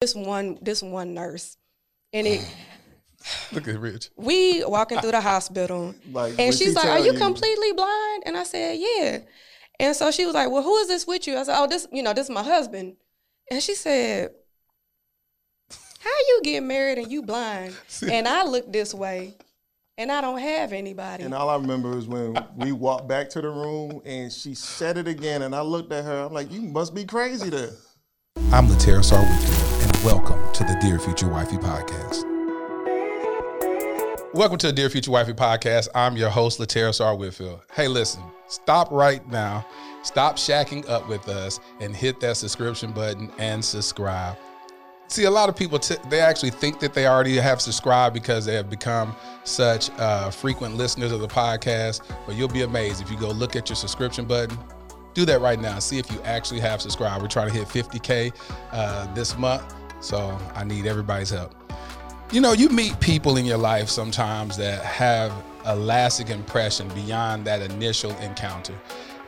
this one this one nurse, and it Look at Rich. we walking through the hospital, Like, and she's she like, "Are you you- completely blind?" And I said, "Yeah." And so she was like, "Well, who is this with you?" I said, "Oh, this you know this is my husband." And she said, "How you get married and you blind?" and I look this way, and I don't have anybody. And all I remember is when we walked back to the room and she said it again, and I looked at her. I'm like, "You must be crazy there." I'm Latera Sarwicki, and welcome to the Dear Future Wifey podcast. Welcome to the Dear Future Wifey podcast. I'm your host, Latera Sar Whitfield. Hey, listen, stop right now. Stop shacking up with us and hit that subscription button and subscribe. See, a lot of people t- they actually think that they already have subscribed because they have become such uh, frequent listeners of the podcast. But you'll be amazed if you go look at your subscription button. Do that right now. See if you actually have subscribed. We're trying to hit 50k uh, this month, so I need everybody's help. You know, you meet people in your life sometimes that have a lasting impression beyond that initial encounter.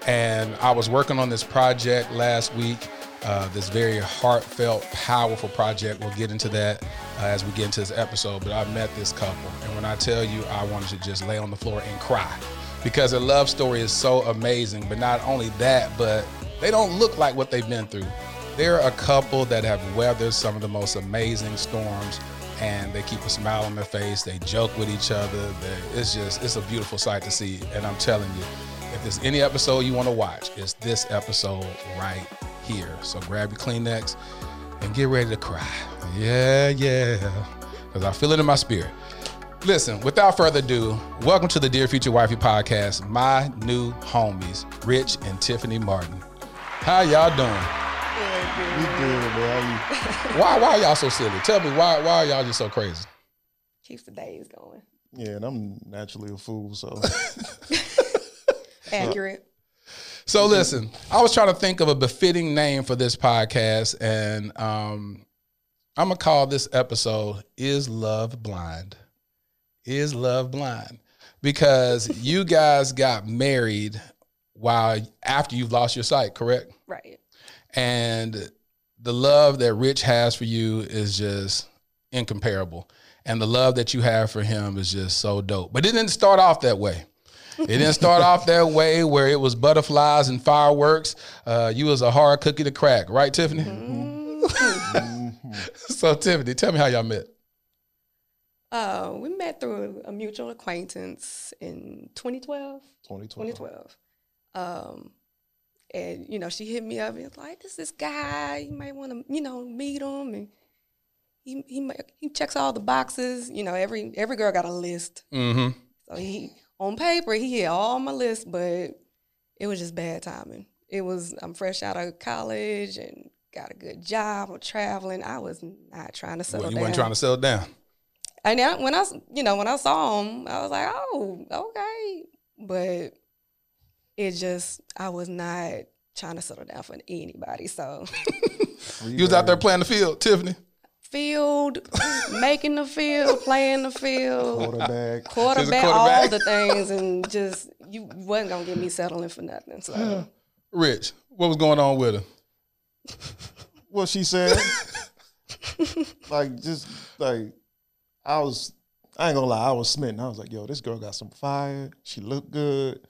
And I was working on this project last week, uh, this very heartfelt, powerful project. We'll get into that uh, as we get into this episode. But I met this couple, and when I tell you, I wanted to just lay on the floor and cry because their love story is so amazing. But not only that, but they don't look like what they've been through. They're a couple that have weathered some of the most amazing storms and they keep a smile on their face. They joke with each other. It's just, it's a beautiful sight to see. And I'm telling you, if there's any episode you want to watch, it's this episode right here. So grab your Kleenex and get ready to cry. Yeah, yeah. Because I feel it in my spirit. Listen, without further ado, welcome to the Dear Future Wifey podcast. My new homies, Rich and Tiffany Martin. How y'all doing? We good, man. Why why y'all so silly? Tell me why why are y'all just so crazy? Keeps the days going. Yeah, and I'm naturally a fool, so Accurate. So listen, I was trying to think of a befitting name for this podcast, and um, I'm gonna call this episode "Is Love Blind?" Is Love Blind? Because you guys got married while after you've lost your sight, correct? Right. And the love that Rich has for you is just incomparable, and the love that you have for him is just so dope. But it didn't start off that way. It didn't start off that way where it was butterflies and fireworks. Uh, you was a hard cookie to crack, right, Tiffany? so, Tiffany, tell me how y'all met. Uh, we met through a mutual acquaintance in 2012. 2012. 2012. Um, and you know, she hit me up and was like, "This this guy, you might want to, you know, meet him." And he he he checks all the boxes. You know, every every girl got a list. Mm-hmm. So he on paper he hit all my list, but it was just bad timing. It was I'm fresh out of college and got a good job. I'm traveling. I was not trying to settle Well, you down. weren't trying to settle down. And when I you know, when I saw him, I was like, oh, okay. But it just, I was not trying to settle down for anybody. So You was out there playing the field, Tiffany. field, making the field, playing the field, quarterback. quarterback, quarterback. all the things, and just you wasn't gonna get me settling for nothing. So Rich, what was going on with her? What she said, like just like I was. I ain't gonna lie, I was smitten. I was like, "Yo, this girl got some fire. She looked good,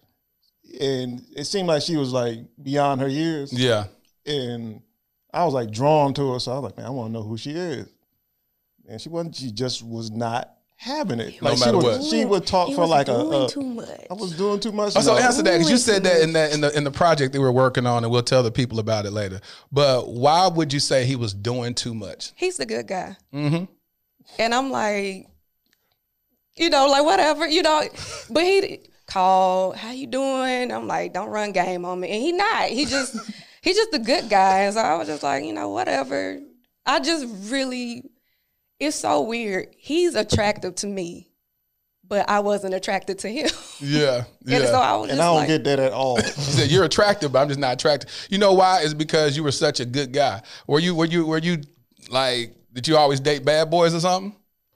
and it seemed like she was like beyond her years." Yeah. and I was like drawn to her. So I was like, man, I want to know who she is. And she wasn't. She just was not having it. No Like matter she what. would, she would talk he for was like a. doing a too much. I was doing too much. Oh, so No. answer that because you said that in that in the in the project that we're working on, and we'll tell the people about it later. But why would you say he was doing too much? He's a good guy. Mm-hmm. And I'm like, you know, like whatever, you know. But he called, how you doing? I'm like, don't run game on me. And he not. He just he's just a good guy. And so I was just like, you know, whatever. I just really it's so weird. He's attractive to me, but I wasn't attracted to him. Yeah, yeah. And so I was and just I don't like, get that at all. He said you're attractive, but I'm just not attracted. You know why? It's because you were such a good guy. Were you? Were you? Were you like? Did you always date bad boys or something?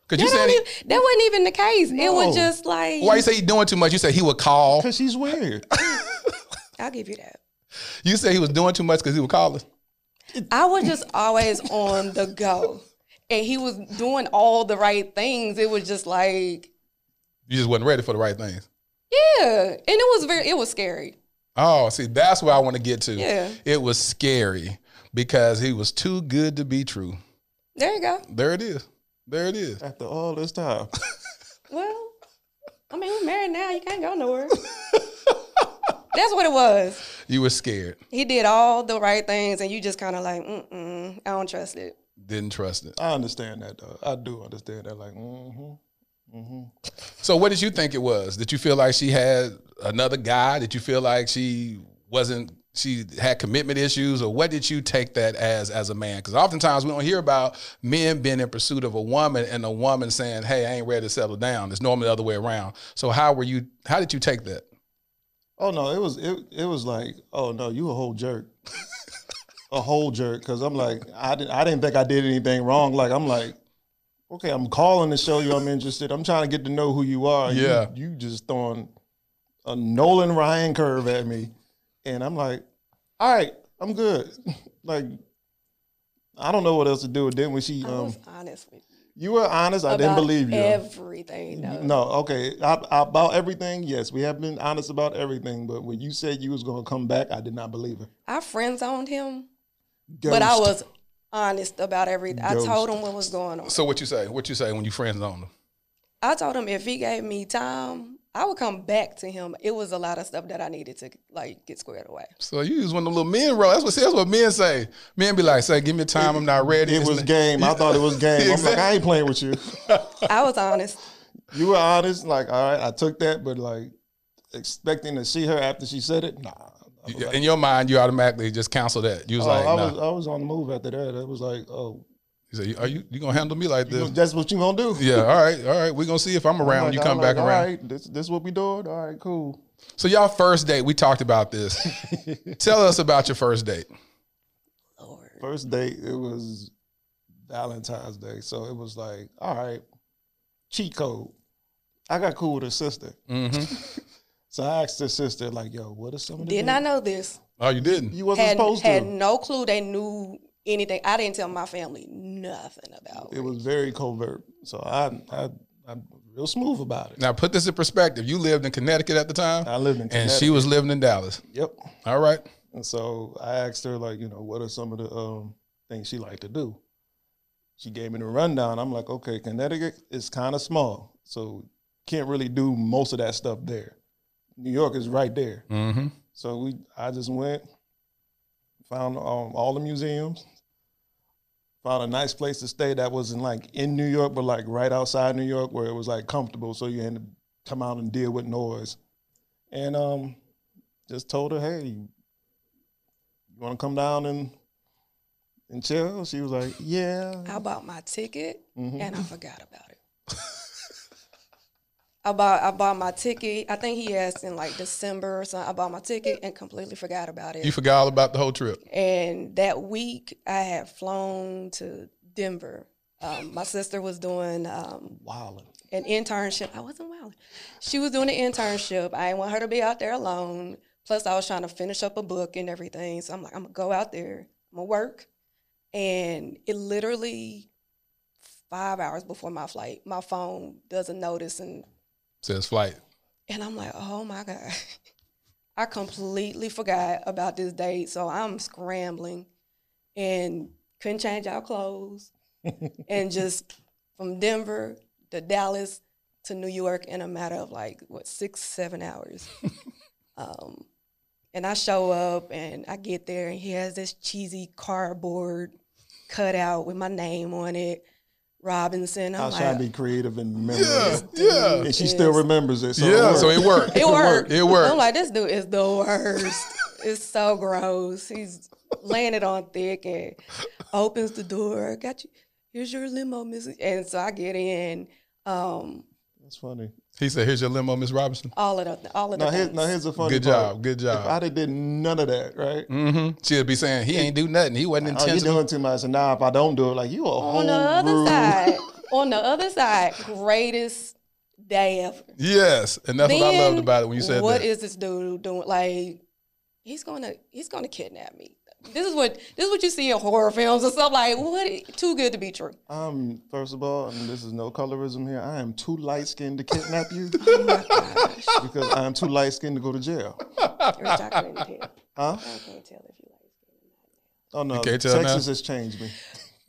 Because you that, said don't he, even, that wasn't even the case. It was just like why you say he doing too much? You said he would call. Because she's weird. I'll give you that. You said he was doing too much because he would call us. I was just always on the go. And he was doing all the right things. It was just like, You just wasn't ready for the right things. yeah. And it was very, it was scary. Oh, see, that's where I want to get to. Yeah. It was scary because he was too good to be true. There you go. There it is. There it is. After all this time, Well, I mean, we're married now. You can't go nowhere. That's what it was. You were scared. He did all the right things, and you just kind of like, mm-mm, I don't trust it. Didn't trust it. I understand that though. I do understand that. Like, mm-hmm. So what did you think it was? Did you feel like she had another guy? Did you feel like she wasn't she had commitment issues or what did you take that as as a man? Because oftentimes we don't hear about men being in pursuit of a woman and a woman saying, Hey, I ain't ready to settle down. It's normally the other way around. So how were you how did you take that? Oh no, it was it it was like, oh no, you a whole jerk. a whole jerk. Cause I'm like, I didn't I didn't think I did anything wrong. Like I'm like, okay, I'm calling to show you I'm interested. I'm trying to get to know who you are. You- Yeah. You, just throwing a Nolan Ryan curve at me. And I'm like, all right, I'm good. like I don't know what else to do. Then when she I um was honest with you. you were honest, I didn't believe you. Everything. No. No, okay. I, I- about everything, yes, we have been honest about everything. But when you said you was gonna come back, I did not believe it. I friend zoned him, but I was honest about everything. I told him what was going on. So what you say? What you say when you friends on them? I told him if he gave me time, I would come back to him. It was a lot of stuff that I needed to like get squared away. So you use one of the little men role. That's what that's what men say. Men be like, say, give me time, I'm not ready. It It's was not- game. I thought it was game. I'm like, I ain't playing with you. I was honest. You were honest. Like, all right, I took that, but like expecting to see her after she said it, nah. I like, In your mind, you automatically just cancel that. You was oh, like, I nah. was I was on the move after that. It was like, oh, You say, are you you gonna handle me like this? that's what you gonna do. Yeah, all right, all right. We're gonna see if I'm I'm around. like- you I'm come like, back all around. right, this this what we doing. All right, cool. So y'all first date, we talked about this. Tell us about your first date. Lord. First date, it was Valentine's Day. So it was like, all right, cheat code. I got cool with her sister. Mm-hmm. So I asked her sister, like, yo, what are some of the Did things- not know this. Oh, you didn't. You wasn't Had, supposed to. had no clue they knew anything. I didn't tell my family nothing about It it. was very covert. So I, I, I'm real smooth about it. Now put this in perspective. You lived in Connecticut at the time, I lived in and she was living in Dallas. Yep. All right. And so I asked her, like, you know, what are some of the um, things she liked to do? She gave me the rundown. I'm like, okay, Connecticut is kind of small, so can't really do most of that stuff there. New York is right there. Mm-hmm. So we, I just went, found um, all the museums, found a nice place to stay that wasn't like in New York, but like right outside New York, where it was like comfortable, so you had to come out and deal with noise. And um, just told her, hey, you want to come down and and chill? She was like, yeah. I bought my ticket Mhm. and I forgot about it. I bought I bought my ticket. I think he asked in like December or something. I bought my ticket and completely forgot about it. You forgot all about the whole trip. And that week, I had flown to Denver. Um, my sister was doing um, Wildin'. an internship. I wasn't wild. She was doing an internship. I didn't want her to be out there alone. Plus, I was trying to finish up a book and everything. So I'm like, I'm gonna go out there. I'm gonna work. And it literally five hours before my flight, my phone doesn't notice, and Says flight. and I'm like, oh my God. I completely forgot about this date. So I'm scrambling and couldn't change our clothes. and just from Denver to Dallas to New York in a matter of like, what, six, seven hours. um, and I show up and I get there and he has this cheesy cardboard cutout with my name on it. Robinson. I I'm was trying like, to be creative and remember Yeah, it. yeah, And she Yes. still remembers it. So yeah. it So it worked. It worked. It worked. I'm like, this dude is the worst. it's so gross. He's laying it on thick and opens the door. Got you. Here's your limo, Mrs. And so I get in. Um, That's funny. He said, "Here's your limo, Miss Robinson." all of the all of the Now, here, things. now here's a funny Good part. job. Good If job. I'd have did none of that, right? Mm-hmm. She'll be saying he ain't do nothing. He wasn't Oh, you doing too much. And now if I don't do it, like you a whole on the other rude- side, on the other side, greatest day ever. yes, and that's what I loved about it when you said What that. is this dude doing? Like, he's gonna he's gonna kidnap me. This is what this is what you see in horror films and stuff like what too good to be true. Um, first of all, and this is no colorism here. I am too light skinned to kidnap you because I am too light skinned to go to jail. Rich, I couldn't tell. Huh? I can't tell if you like Oh no, can't Texas now? has changed me.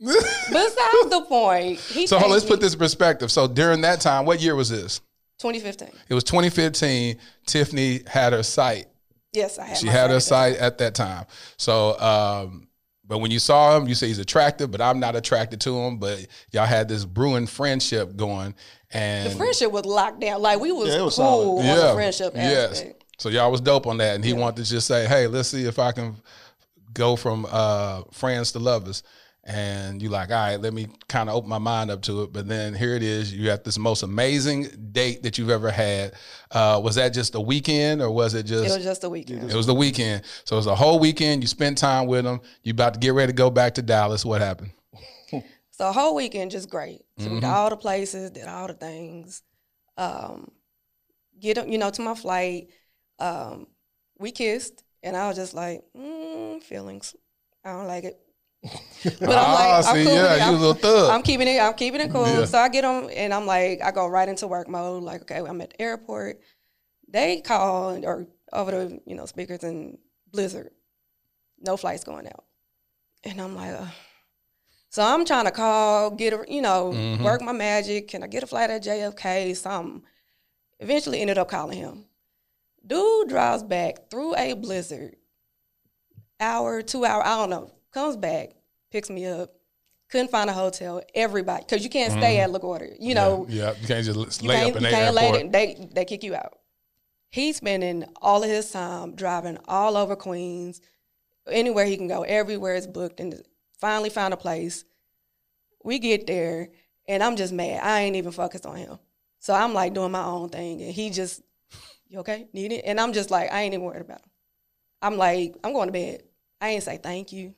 Besides the point, he So hold- let's changed put this in perspective. So during that time, what year was this? 2015. It was 2015. Tiffany had her site. Yes, I had. She my had her side site at that time. So, um, but when you saw him, you say he's attractive, but I'm not attracted to him. But y'all had this brewing friendship going, and The friendship was locked down. Like we was, Yeah, was cool solid. on the friendship yes. So y'all was dope on that, and he wanted to just say, "Hey, let's see if I can go from uh, friends to lovers." And you like, all right, let me kind of open my mind up to it. But then here it is. You have this most amazing date that you've ever had. Uh, was that just a weekend, or was it just? It was just a weekend. It was the weekend. So it was a whole weekend. You spent time with them. You about to get ready to go back to Dallas. What happened? So a whole weekend just great. So Mm-hmm. we did all the places, did all the things. Um, get you know, to my flight. Um, we kissed, and I was just like, mm, feelings. I don't like it. But I'm Ah, like, I'm see, cool yeah, you I'm- little thug. I'm keeping it. I'm keeping it cool. Yeah. So I get on, and I'm like, I go right into work mode. Like, okay, I'm at the airport. They call or over the you know speakers and Blizzard, no flights going out, and I'm like, uh, so I'm trying to call, get a you know Mhm. work my magic. Can I get a flight at JFK? Something. Eventually, ended up calling him. Dude drives back through a blizzard, hour, two hour, I don't know. Comes back, picks me up. Couldn't find a hotel. Everybody, because you can't stay at LaGuardia. You know, Mm-hmm. yeah, you can't just lay can't, up in the can't airport. They they kick you out. He's spending all of his time driving all over Queens, anywhere he can go. Everywhere is booked, and finally found a place. We get there, and I'm just mad. I ain't even focused on him. So I'm like doing my own thing, and he just, you okay? Need it? And I'm just like, I ain't even worried about him. I'm like, I'm going to bed. I ain't say thank you.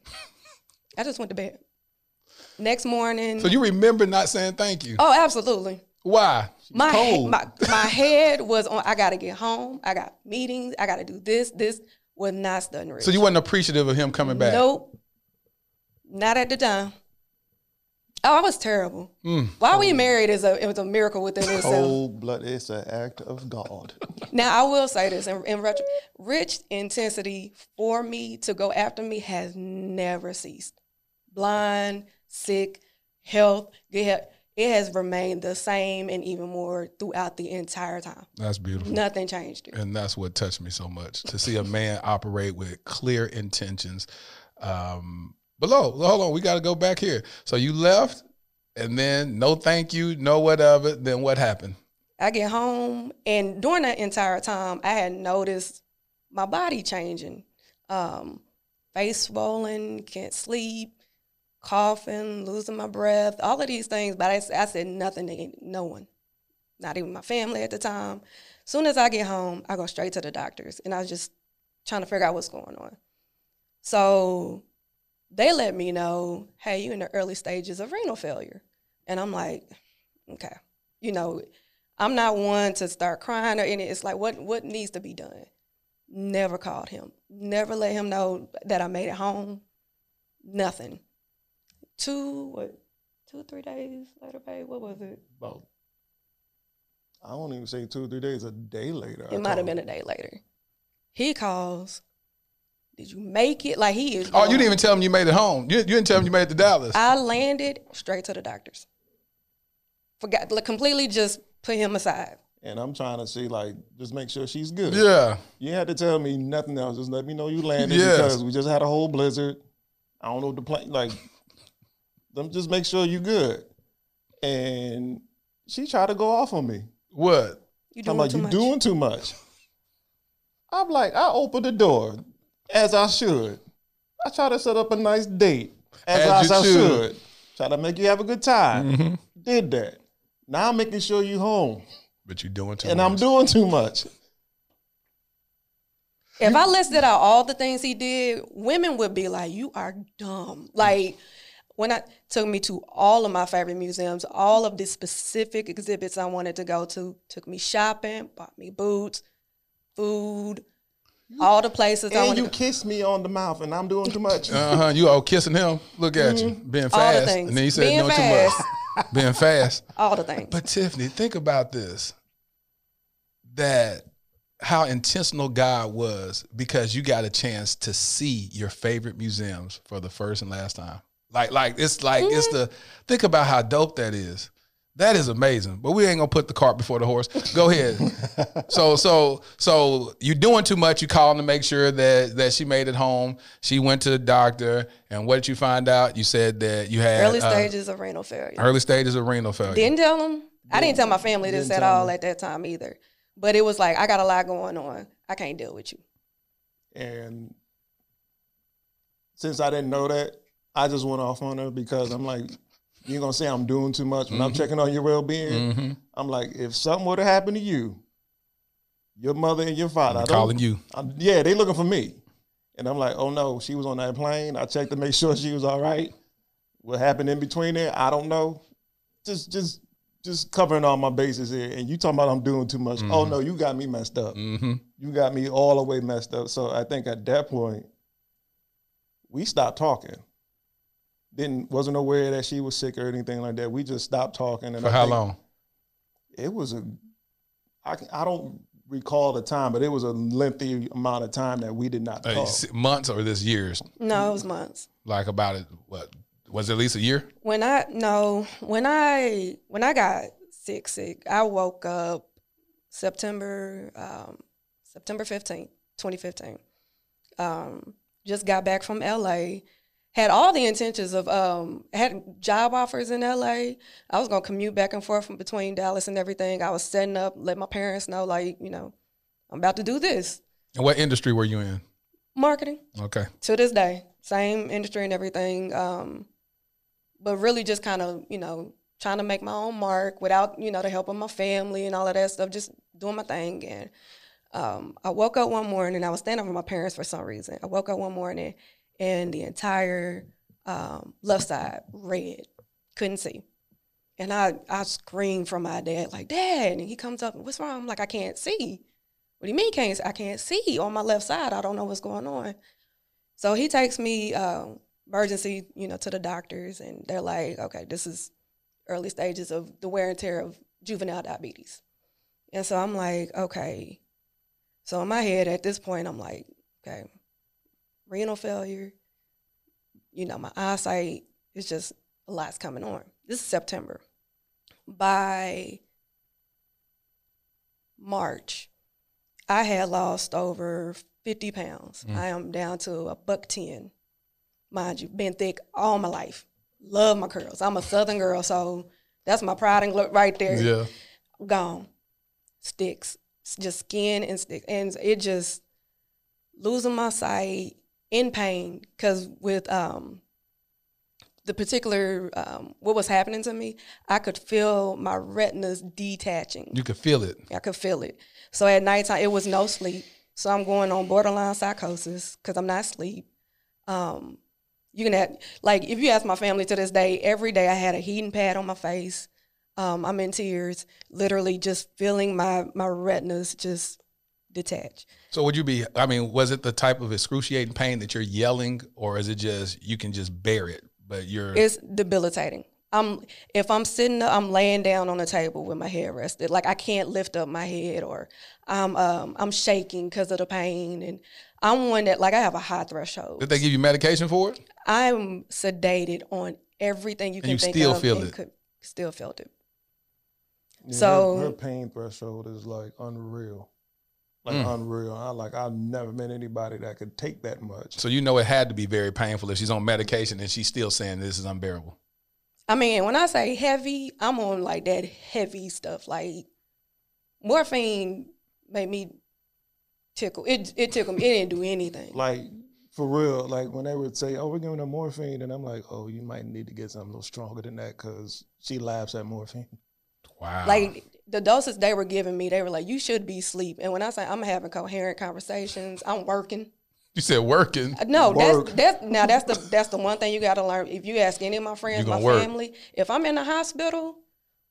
I just went to bed. Next morning. So you remember not saying thank you? oh, absolutely. Why? My, cold. my my head was on. I gotta get home. I got meetings. I gotta do this. This was not studying. Rich. So you wasn't appreciative of him coming back? Nope. Not at the time. Oh, I was terrible. Mm. Why we married is a it was a miracle within itself. Cold blood. It's an act of God. Now I will say this in, in retro, rich intensity for me to go after me has never ceased. Blind, sick, health, good health. It has remained the same and even more throughout the entire time. That's beautiful. Nothing changed it. And that's what touched me so much to see a man operate with clear intentions. Um, but lo, hold on, we got to go back here. So you left, and then no thank you, no whatever. Then what happened? I get home, and during that entire time, I had noticed my body changing. Um, face swollen, can't sleep, coughing, losing my breath, all of these things. But I, I said nothing to no one, not even my family at the time. Soon as I get home, I go straight to the doctors, and I was just trying to figure out what's going on. So they let me know, hey, you're in the early stages of renal failure. And I'm like, okay. You know, I'm not one to start crying or any. It's like what what needs to be done. Never called him. Never let him know that I made it home. Nothing. Two what? Two three days later, babe. What was it? About, I won't even say two or three days. A day later. I It might have been a day later. He calls. Did you make it? Like he is. Oh, you didn't even tell him you made it home. You, you didn't tell him you made it to Dallas. I landed straight to the doctors. Forgot like, completely. Just put him aside. And I'm trying to see, like, just make sure she's good. yeah. You had to tell me nothing else. Just let me know you landed Yes. because we just had a whole blizzard. I don't know what the plane like. Them just make sure you good. And she tried to go off on me. What? You I'm like, too you much. doing too much. I'm like, I opened the door as I should. I try to set up a nice date as, As you I should. should. Try to make you have a good time. Mm-hmm. Did that. Now I'm making sure you home. But you're doing too and much. And I'm doing too much. If I listed out all the things he did, women would be like, "You are dumb." Like when I took me to all of my favorite museums, all of the specific exhibits I wanted to go to, took me shopping, bought me boots, food. all the places And want you kissed me on the mouth, and I'm doing too much. Uh huh. You all kissing him. Look at you being Mm-hmm. All the fast, things. and then you said Being doing too fast. much. being fast. all the things. But Tiffany, think about this. That how intentional God was because you got a chance to see your favorite museums for the first and last time. Like, like it's like it's Mm-hmm. the think about how dope that is. That is amazing. But we ain't gonna put the cart before the horse. Go ahead. so so so you're doing too much. You calling to make sure that that she made it home. She went to the doctor, and what did you find out? You said that you had Early uh, stages of renal failure. early stages of renal failure. Didn't tell them. I didn't tell my family this Didn't at all me. at that time either. But it was like I got a lot going on. I can't deal with you. And since I didn't know that, I just went off on her because I'm like, you're gonna say I'm doing too much when I'm checking on your well being. hmm I'm like, if something would have happened to you, your mother and your father, I'm calling you. I'm, yeah, they looking for me. And I'm like, oh no, she was on that plane. I checked to make sure she was all right. What happened in between there, I don't know. Just just just covering all my bases here. And you talking about I'm doing too much. Oh no, you got me messed up. hmm You got me all the way messed up. So I think at that point, we stopped talking. Didn't wasn't aware that she was sick or anything like that. We just stopped talking. And For I how long? It was a, I can- I don't recall the time, but it was a lengthy amount of time that we did not Uh, talk. s- months or this years? No, it was months. Like about it? What was it at least a year? When I no, when I when I got sick, sick, I woke up September um, September fifteenth, twenty fifteen. Um, just got back from LA. Had all the intentions of um had job offers in LA. I was gonna commute back and forth from between Dallas and everything. I was setting up, let my parents know, like you know, I'm about to do this And what industry were you in? marketing Okay. to this day, same industry and everything. Um, but really just kind of, you know, trying to make my own mark without, you know, the help of my family and all of that stuff, just doing my thing. And um, I woke up one morning, I was standing with my parents for some reason. I woke up one morning and the entire um, left side red, couldn't see. And I, I screamed from my dad, like, Dad. And he comes up, what's wrong? I'm like, I can't see. What do you mean can't see? I can't see on my left side. I don't know what's going on. So he takes me um, emergency, you know, to the doctors, and they're like, okay, this is early stages of the wear and tear of juvenile diabetes. And so I'm like, okay. So in my head at this point, I'm like, okay, renal failure, you know, my eyesight is just a lot's coming on. This is September. By March, I had lost over 50 pounds. Mm. I am down to a buck 10. Mind you, been thick all my life. Love my curls. I'm a southern girl, so that's my pride and glory right there. Yeah. Gone. Sticks. Just skin and sticks. And it just losing my sight in pain because with um the particular um, what was happening to me, I could feel my retinas detaching. You could feel it. I could feel it. So at nighttime, it was no sleep. So I'm going on borderline psychosis because I'm not asleep. Um, you can have, like, if you ask my family to this day, every day I had a heating pad on my face. Um, I'm in tears, literally just feeling my my retinas just detach. So would you be? I mean, was it the type of excruciating pain that you're yelling, or is it just you can just bear it, but you're It's debilitating. I'm if I'm sitting, up, I'm laying down on the table with my head rested, like I can't lift up my head, or I'm um I'm shaking because of the pain, and I'm one that like I have a high threshold. did they give you medication for it? I'm sedated on everything you can you think still of. feel and it? Could, still felt it. Yeah, So- her, her pain threshold is like unreal, like Mm. unreal. I like I've never met anybody that could take that much. So you know it had to be very painful if she's on medication and she's still saying this is unbearable. I mean, when I say heavy, I'm on like that heavy stuff. Like morphine made me tickle. It it tickled me. It didn't do anything. Like for real, like when they would say, "Oh, we're giving her morphine," and I'm like, "Oh, you might need to get something a little stronger than that," because she laughs at morphine. Wow. Like the doses they were giving me, they were like, "You should be asleep." And when I say I'm having coherent conversations, I'm working. you said working. Uh, No, Work. that's that's now that's the that's the one thing you got to learn. If you ask any of my friends, my work. family, if I'm in the hospital,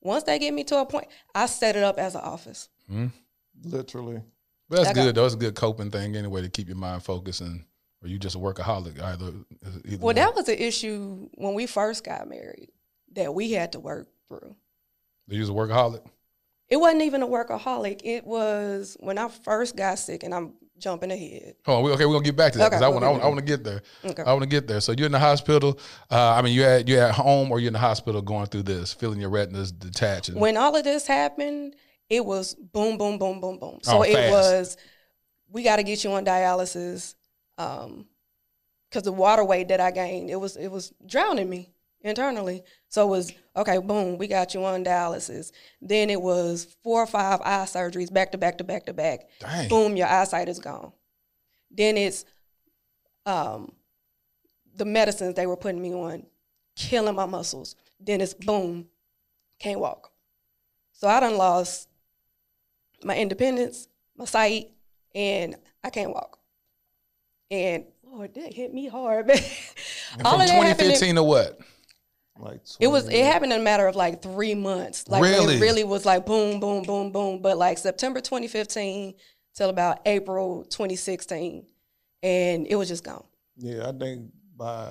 once they get me to a point, I set it up as an office. Literally, But that's I got- good though. It's a good coping thing anyway to keep your mind focused and or you just a workaholic either. either Well, one. that was an issue when we first got married that we had to work through. you was a workaholic. It wasn't even a workaholic. It was when I first got sick, and I'm jumping ahead. We, okay, we're gonna get back to that because Okay, I want, I want, to get there. Okay. I want to get there. So you're in the hospital. Uh, I mean, you at you at home or you're in the hospital going through this, feeling your retinas detaching. When all of this happened, it was boom, boom, boom, boom, boom. So Oh, it was, we got to get you on dialysis, um, because the water weight that I gained, it was it was drowning me internally. So it was okay, boom, we got you on dialysis. Then it was four or five eye surgeries back to back to back to back. Dang. boom, your eyesight is gone. Then it's um, the medicines they were putting me on, killing my muscles. Then it's boom, can't walk. So I done lost my independence, my sight, and I can't walk. And Lord, that hit me hard, All from of that happened in- 2015 to what? Like it was it happened in a matter of like three months. Like Really? it really was like boom, boom, boom, boom. But like September 2015 till about April 2016, and it was just gone. Yeah, I think by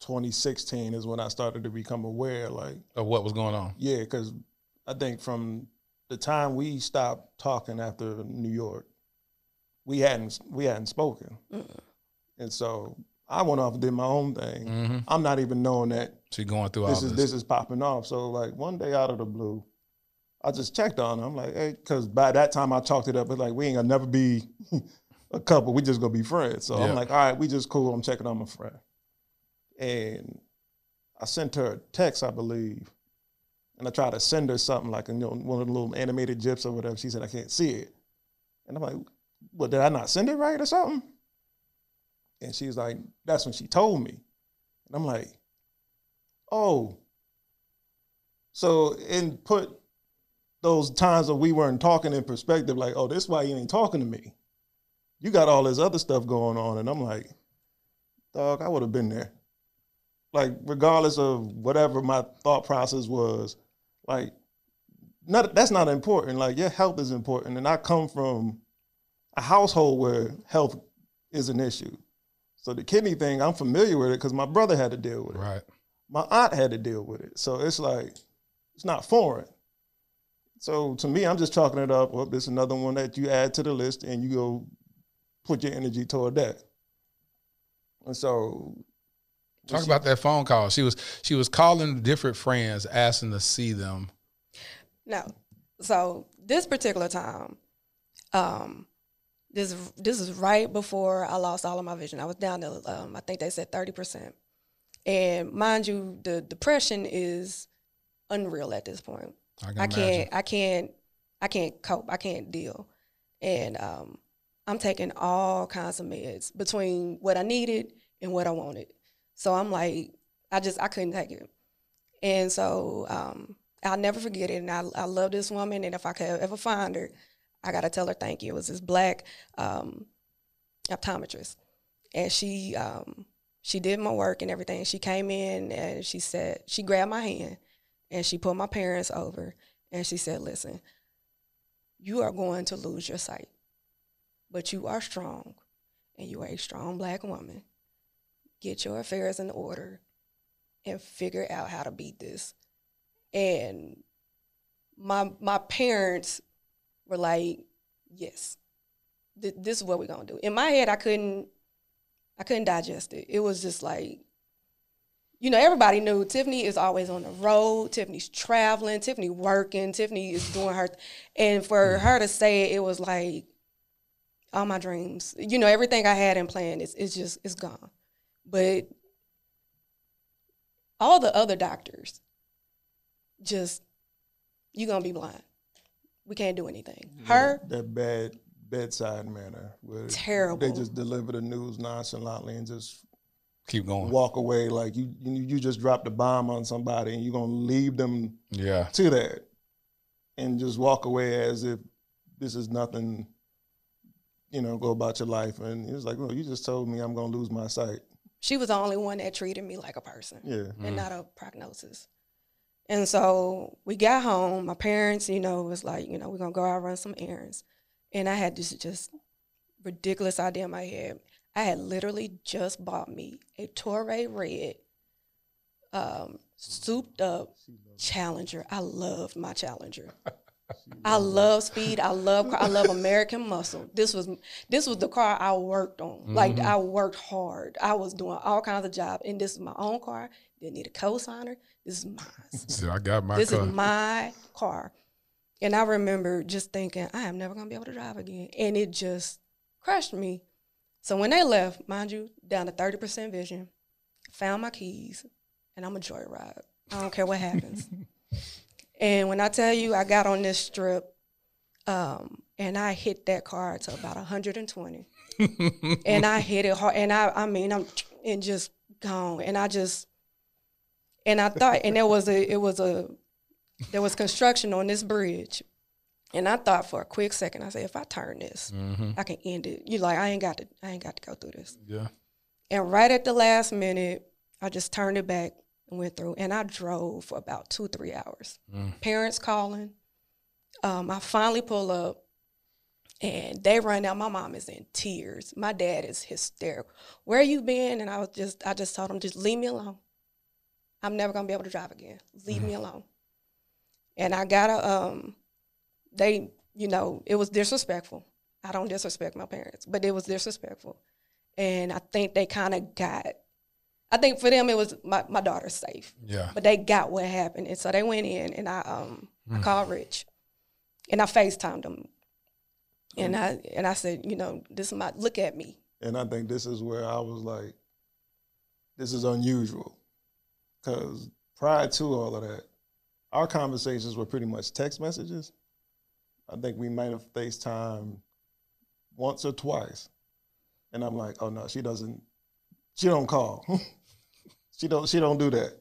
2016 is when I started to become aware. Like, Of what was going on? yeah, because I think from the time we stopped talking after New York, we hadn't we hadn't spoken, and so I went off and did my own thing. Mm-hmm. I'm not even knowing that So you're going through this this. is this is popping off. So like one day out of the blue, I just checked on her. I'm like, hey, because by that time I talked it up. It's like we ain't gonna never be a couple. We just gonna be friends. So Yeah. I'm like, all right, we just cool. I'm checking on my friend, and I sent her a text, I believe, and I tried to send her something like you know one of the little animated gifs or whatever. She said I can't see it, and I'm like, well, did I not send it right or something? And she's like, that's when she told me, and I'm like, oh. So and put those times that we weren't talking in perspective, like, oh, this is why you ain't talking to me. You got all this other stuff going on, and I'm like, dog, I would have been there. Like, regardless of whatever my thought process was, like, not that's not important. Like, your health is important, and I come from a household where health is an issue. So the kidney thing, I'm familiar with it because my brother had to deal with it Right. my aunt had to deal with it. So it's like, it's not foreign. So to me, I'm just chalking it up. Well, this is another one that you add to the list and you go put your energy toward that. And so Talk she- about that phone call. She was she was calling different friends, asking to see them. No. So this particular time, um, this this is right before I lost all of my vision. I was down to um, I think they said thirty percent, and mind you, the depression is unreal at this point. I can I can't I can't I can't cope. I can't deal. And um I'm taking all kinds of meds between what I needed and what I wanted. So I'm like I just I couldn't take it. And so um I'll never forget it and I I love this woman and if I could ever find her, I got to tell her thank you. It was this black um optometrist. And she um she did my work and everything. She came in and she said she grabbed my hand and she put my parents over and she said, Listen, you are going to lose your sight, but you are strong and you are a strong black woman. Get your affairs in order and figure out how to beat this. And my my parents were like, Yes, th- this is what we're gonna do. In my head, I couldn't I couldn't digest it. It was just like you know, everybody knew Tiffany is always on the road. Tiffany's traveling. Tiffany working. Tiffany is doing her, and for mm-hmm. her to say it, it was like all my dreams. You know, everything I had in plan is is just it's gone. But all the other doctors, just you're gonna be blind. We can't do anything. Her, that bad bedside manner where Terrible. they just deliver the news nonchalantly and just Keep going. walk away like you you, you just dropped a bomb on somebody and you're gonna leave them Yeah. to that and just walk away as if this is nothing you know go about your life and it was like well you just told me i'm gonna lose my sight she was the only one that treated me like a person. yeah Mm. and not a prognosis. And so we got home. My parents, you know, was like, you know, we're gonna go out run some errands. and I had this just ridiculous idea in my head. I had literally just bought me a TorRed, um, souped up Challenger. I loved my Challenger. I love speed. I love car. I love American muscle. This was this was the car I worked on. Like I worked hard. I was doing all kinds of jobs, and this is my own car. Didn't need a cosigner. This is mine. So I got my this car. is my car. And I remember just thinking, I am never gonna be able to drive again. And it just crushed me. So when they left, mind you, down to 30% vision, found my keys, and I'm a joyride. I don't care what happens. and when I tell you I got on this strip, um, and I hit that car to about 120. and I hit it hard. And I I mean I'm and just gone. And I just and I thought and there was a it was a there was construction on this bridge. And I thought for a quick second, I said, if I turn this, I can end it. You like, I ain't got to, I ain't got to go through this. yeah. And right at the last minute, I just turned it back and went through. And I drove for about two, three hours. Parents calling. Um, I finally pull up and they run out. My mom is in tears. My dad is hysterical. Where you been? And I was just, I just told him, just leave me alone. I'm never gonna be able to drive again. Leave me alone. And I got a, um, they, you know, it was disrespectful. I don't disrespect my parents, but it was disrespectful. And I think they kind of got, I think for them it was my, my daughter's safe, Yeah. but they got what happened. And so they went in and I, um, I called Rich and I FaceTimed him. And I, and I said, you know, this is my, look at me. And I think this is where I was like, this is unusual. Because prior to all of that, our conversations were pretty much text messages. I think we might have FaceTime once or twice. And I'm like, oh no, she doesn't, she don't call. she don't, she don't do that.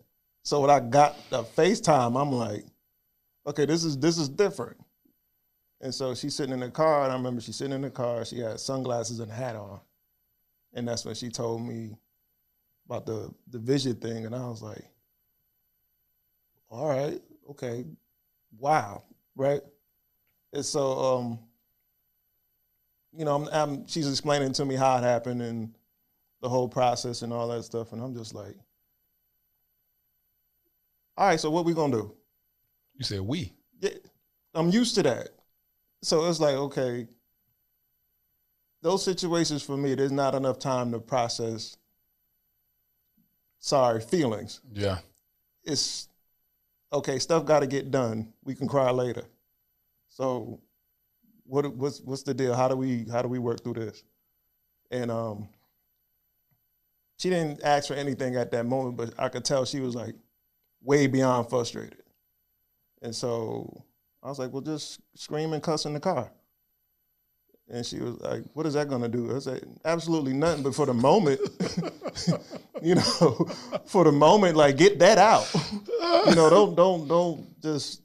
So when I got the FaceTime, I'm like, okay, this is this is different. And so she's sitting in the car, and I remember she's sitting in the car. She had sunglasses and a hat on, and that's when she told me about the the vision thing, and I was like, "All right, okay, wow, right." And so, um, you know, I'm, I'm, she's explaining to me how it happened and the whole process and all that stuff, and I'm just like, "All right, so what we gonna do?" You said we. Yeah, I'm used to that. So it's like, okay, those situations for me, there's not enough time to process sorry feelings. Yeah. It's okay, stuff gotta get done. We can cry later. So what what's what's the deal? How do we how do we work through this? And um she didn't ask for anything at that moment, but I could tell she was like way beyond frustrated. And so I was like, well, just scream and cuss in the car. And she was like, what is that gonna do? I said, absolutely nothing. But for the moment, you know, for the moment, like get that out. you know, don't don't don't just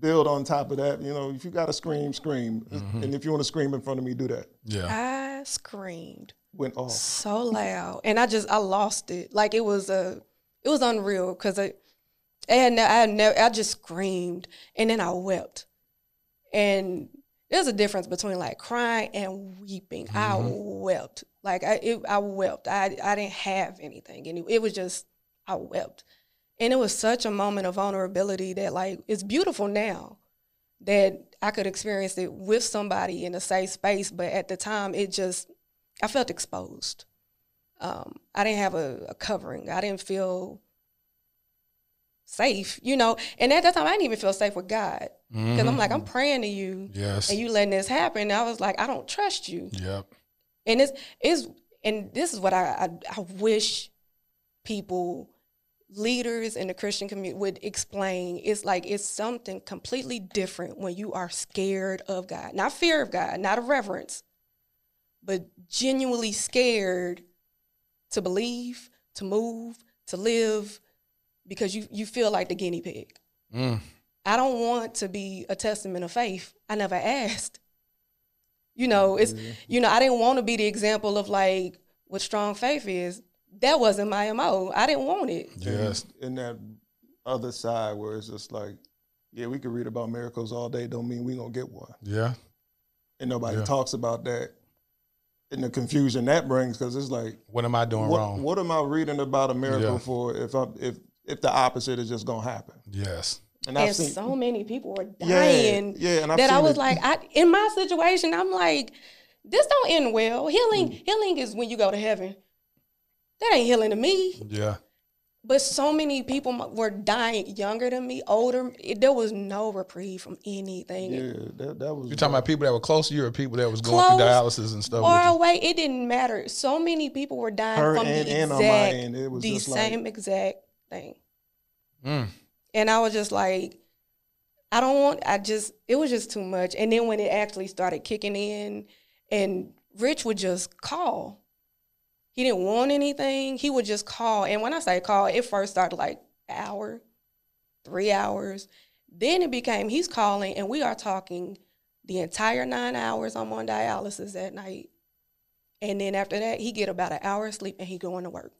build on top of that. You know, if you gotta scream, scream. Mm-hmm. And if you want to scream in front of me, do that. Yeah. I screamed Went off. so loud, and I just I lost it. Like it was a, it was unreal because I, I had ne- I had never I just screamed and then I wept, and there's a difference between like crying and weeping. I wept like I it, I wept. I I didn't have anything, and it, it was just I wept, and it was such a moment of vulnerability that like it's beautiful now that I could experience it with somebody in a safe space, but at the time it just I felt exposed. Um, I didn't have a, a covering. I didn't feel safe, you know. And at that time, I didn't even feel safe with God because I'm like, I'm praying to you, Yes. and you letting this happen. And I was like, I don't trust you. Yep. And it's is and this is what I, I I wish people leaders in the Christian community would explain. It's like it's something completely different when you are scared of God. Not fear of God, not a reverence, but genuinely scared to believe, to move, to live because you you feel like the guinea pig. Mm. I don't want to be a testament of faith. I never asked. You know, it's mm-hmm. you know, I didn't want to be the example of like what strong faith is. That wasn't my MO. I didn't want it. Yes. And that other side where it's just like, yeah, we could read about miracles all day, don't mean we gonna get one. Yeah. and nobody Yeah. talks about that, and the confusion that brings because it's like, What am I doing what, wrong? what am I reading about a miracle Yeah. for if I if if the opposite is just gonna happen? Yes. And and seen so many people were dying yeah, and I've that I was it- like, I in my situation, I'm like, this don't end well. Healing, Mm. healing is when you go to heaven. That ain't healing to me. Yeah. But so many people were dying younger than me, older. It, there was no reprieve from anything. yeah, that, that was You talking about people that were close to you or people that was going Close through dialysis and stuff? Or with you? away, it didn't matter. So many people were dying her from and, the and on my exact, end. It was the just same like exact thing. Mm. And I was just like, I don't want, I just, it was just too much. And then when it actually started kicking in, and Rich would just call. He didn't want anything. He would just call. And when I say call, it first started like hour, three hours. Then it became he's calling, and we are talking the entire nine hours I'm on dialysis at night. And then after that, he get about an hour of sleep and he going to work.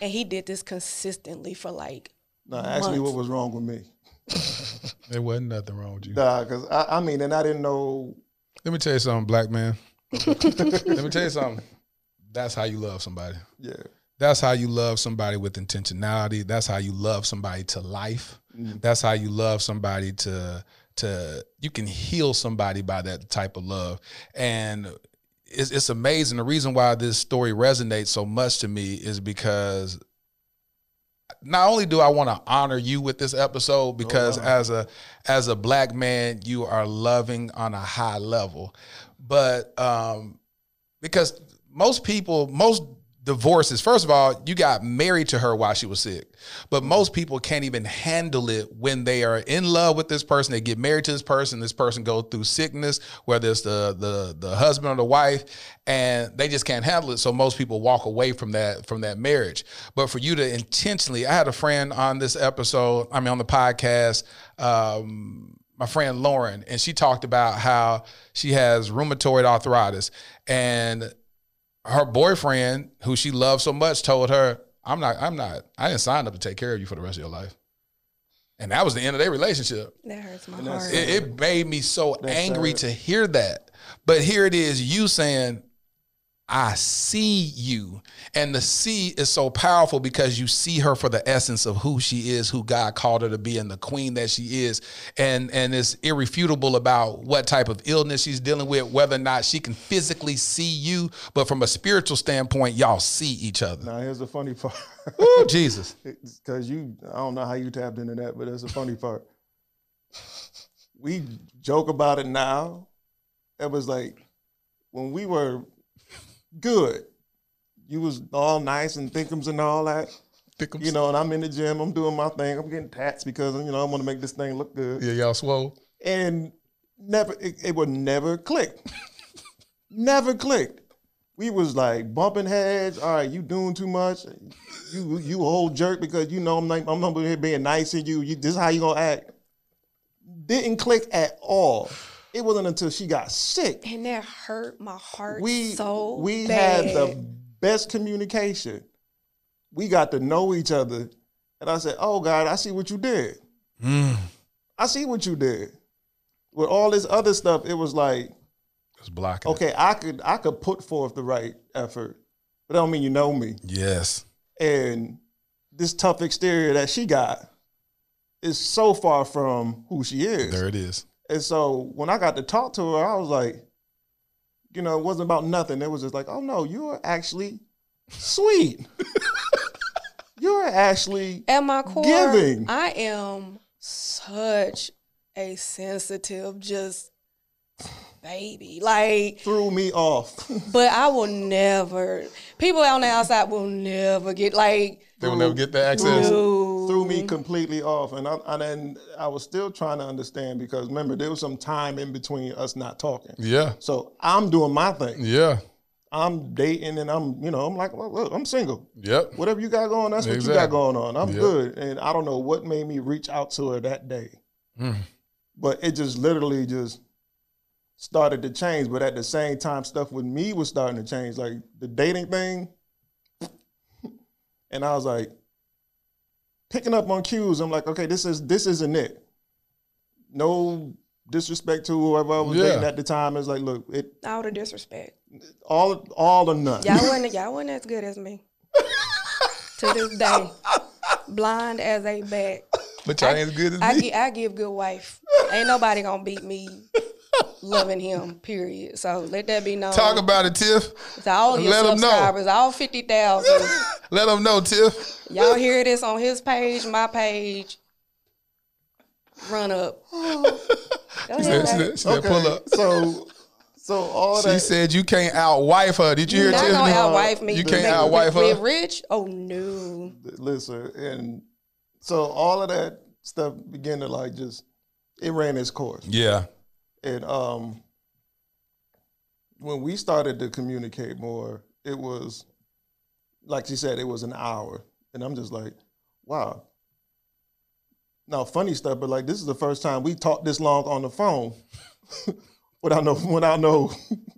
And he did this consistently for like Now, ask me what was wrong with me. There wasn't nothing wrong with you. Nah, because I, I mean, and I didn't know. Let me tell you something, black man. Let me tell you something. That's how you love somebody. Yeah, That's how you love somebody with intentionality. That's how you love somebody to life. Mm. That's how you love somebody to to you can heal somebody by that type of love. And it's, it's amazing. The reason why this story resonates so much to me is because not only do I want to honor you with this episode because wow. as a as a black man you are loving on a high level, but um, because most people most divorces. First of all you got married to her while she was sick. But most people can't even handle it when they are in love with this person. They get married to this person. This person goes through sickness whether it's the the the husband or the wife and they just can't handle it. So most people walk away from that from that marriage. But for you to intentionally i had a friend on this episode i mean on the podcast um my friend Lauren, and she talked about how she has rheumatoid arthritis, and her boyfriend, who she loved so much, told her, "I'm not, I'm not, I didn't sign up to take care of you for the rest of your life." And that was the end of their relationship. that hurts my heart. It, it made me so That's angry sad. to hear that. But here it is, you saying, I see you. And the see is so powerful because you see her for the essence of who she is, who God called her to be, and the queen that she is. And and it's irrefutable about what type of illness she's dealing with, whether or not she can physically see you, but from a spiritual standpoint, y'all see each other. Now here's the funny part. Ooh, Jesus. Because you, I don't know how you tapped into that, but that's the funny part. We joke about it now. It was like when we were good, you was all nice and thinkums and all that. You know, and I'm in the gym, I'm doing my thing, I'm getting tats because you know I want to make this thing look good. yeah, y'all swole. and never it, it would never click never clicked we was like bumping heads all right you doing too much you you whole jerk because you know i'm i'm over here being nice to you you this is how you gonna act didn't click at all it wasn't until she got sick and that hurt my heart we so we bad. had the best communication we got to know each other and i said oh god i see what you did Mm. i see what you did with all this other stuff it was like It's blocking. it. okay, I could I could put forth the right effort, but that don't mean you know me. Yes. And this tough exterior that she got is so far from who she is. There it is. And so when I got to talk to her, I was like, you know, it wasn't about nothing. It was just like, oh no, you are actually sweet. You're actually At my core, Giving. I am such a sensitive, just baby. Like, threw me off. but I will never. People on the outside will never get like. They will never get the access. No. Threw me completely off. And I, and then I was still trying to understand because remember there was some time in between us not talking. Yeah. So I'm doing my thing. Yeah. I'm dating and I'm, you know, I'm like, well, look, I'm single. Yep. Whatever you got going, that's what you got going on. I'm Yep. good. And I don't know what made me reach out to her that day. Mm. But it just literally just started to change. But at the same time, stuff with me was starting to change. Like the dating thing. And I was like, picking up on cues. I'm like, okay, this is this isn't it. No disrespect to whoever I was Yeah. dating at the time. It's like, look, it All the disrespect. all all or none. Y'all wasn't y'all wasn't as good as me. to this day. Blind as a bat. But y'all ain't as good as I, me. gi- I give good wife. Ain't nobody gonna beat me loving him, period. So let that be known. Talk about it, Tiff. to all your let 'em know. subscribers, all 50,000. Let them know, Tiff. Y'all hear this on his page, my page. Run up. Go She ahead, said, she said, she said, pull up. So so all She that said you can't outwife her. Did you hear Not Tiffany? gonna outwife me. You can't make- outwife with, her. With Rich? Oh no. listen and so all of that stuff began to like just it ran its course. Yeah. And um when we started to communicate more, it was like she said, it was an hour. And I'm just like, wow. Now funny stuff, but like this is the first time we talked this long on the phone without no without no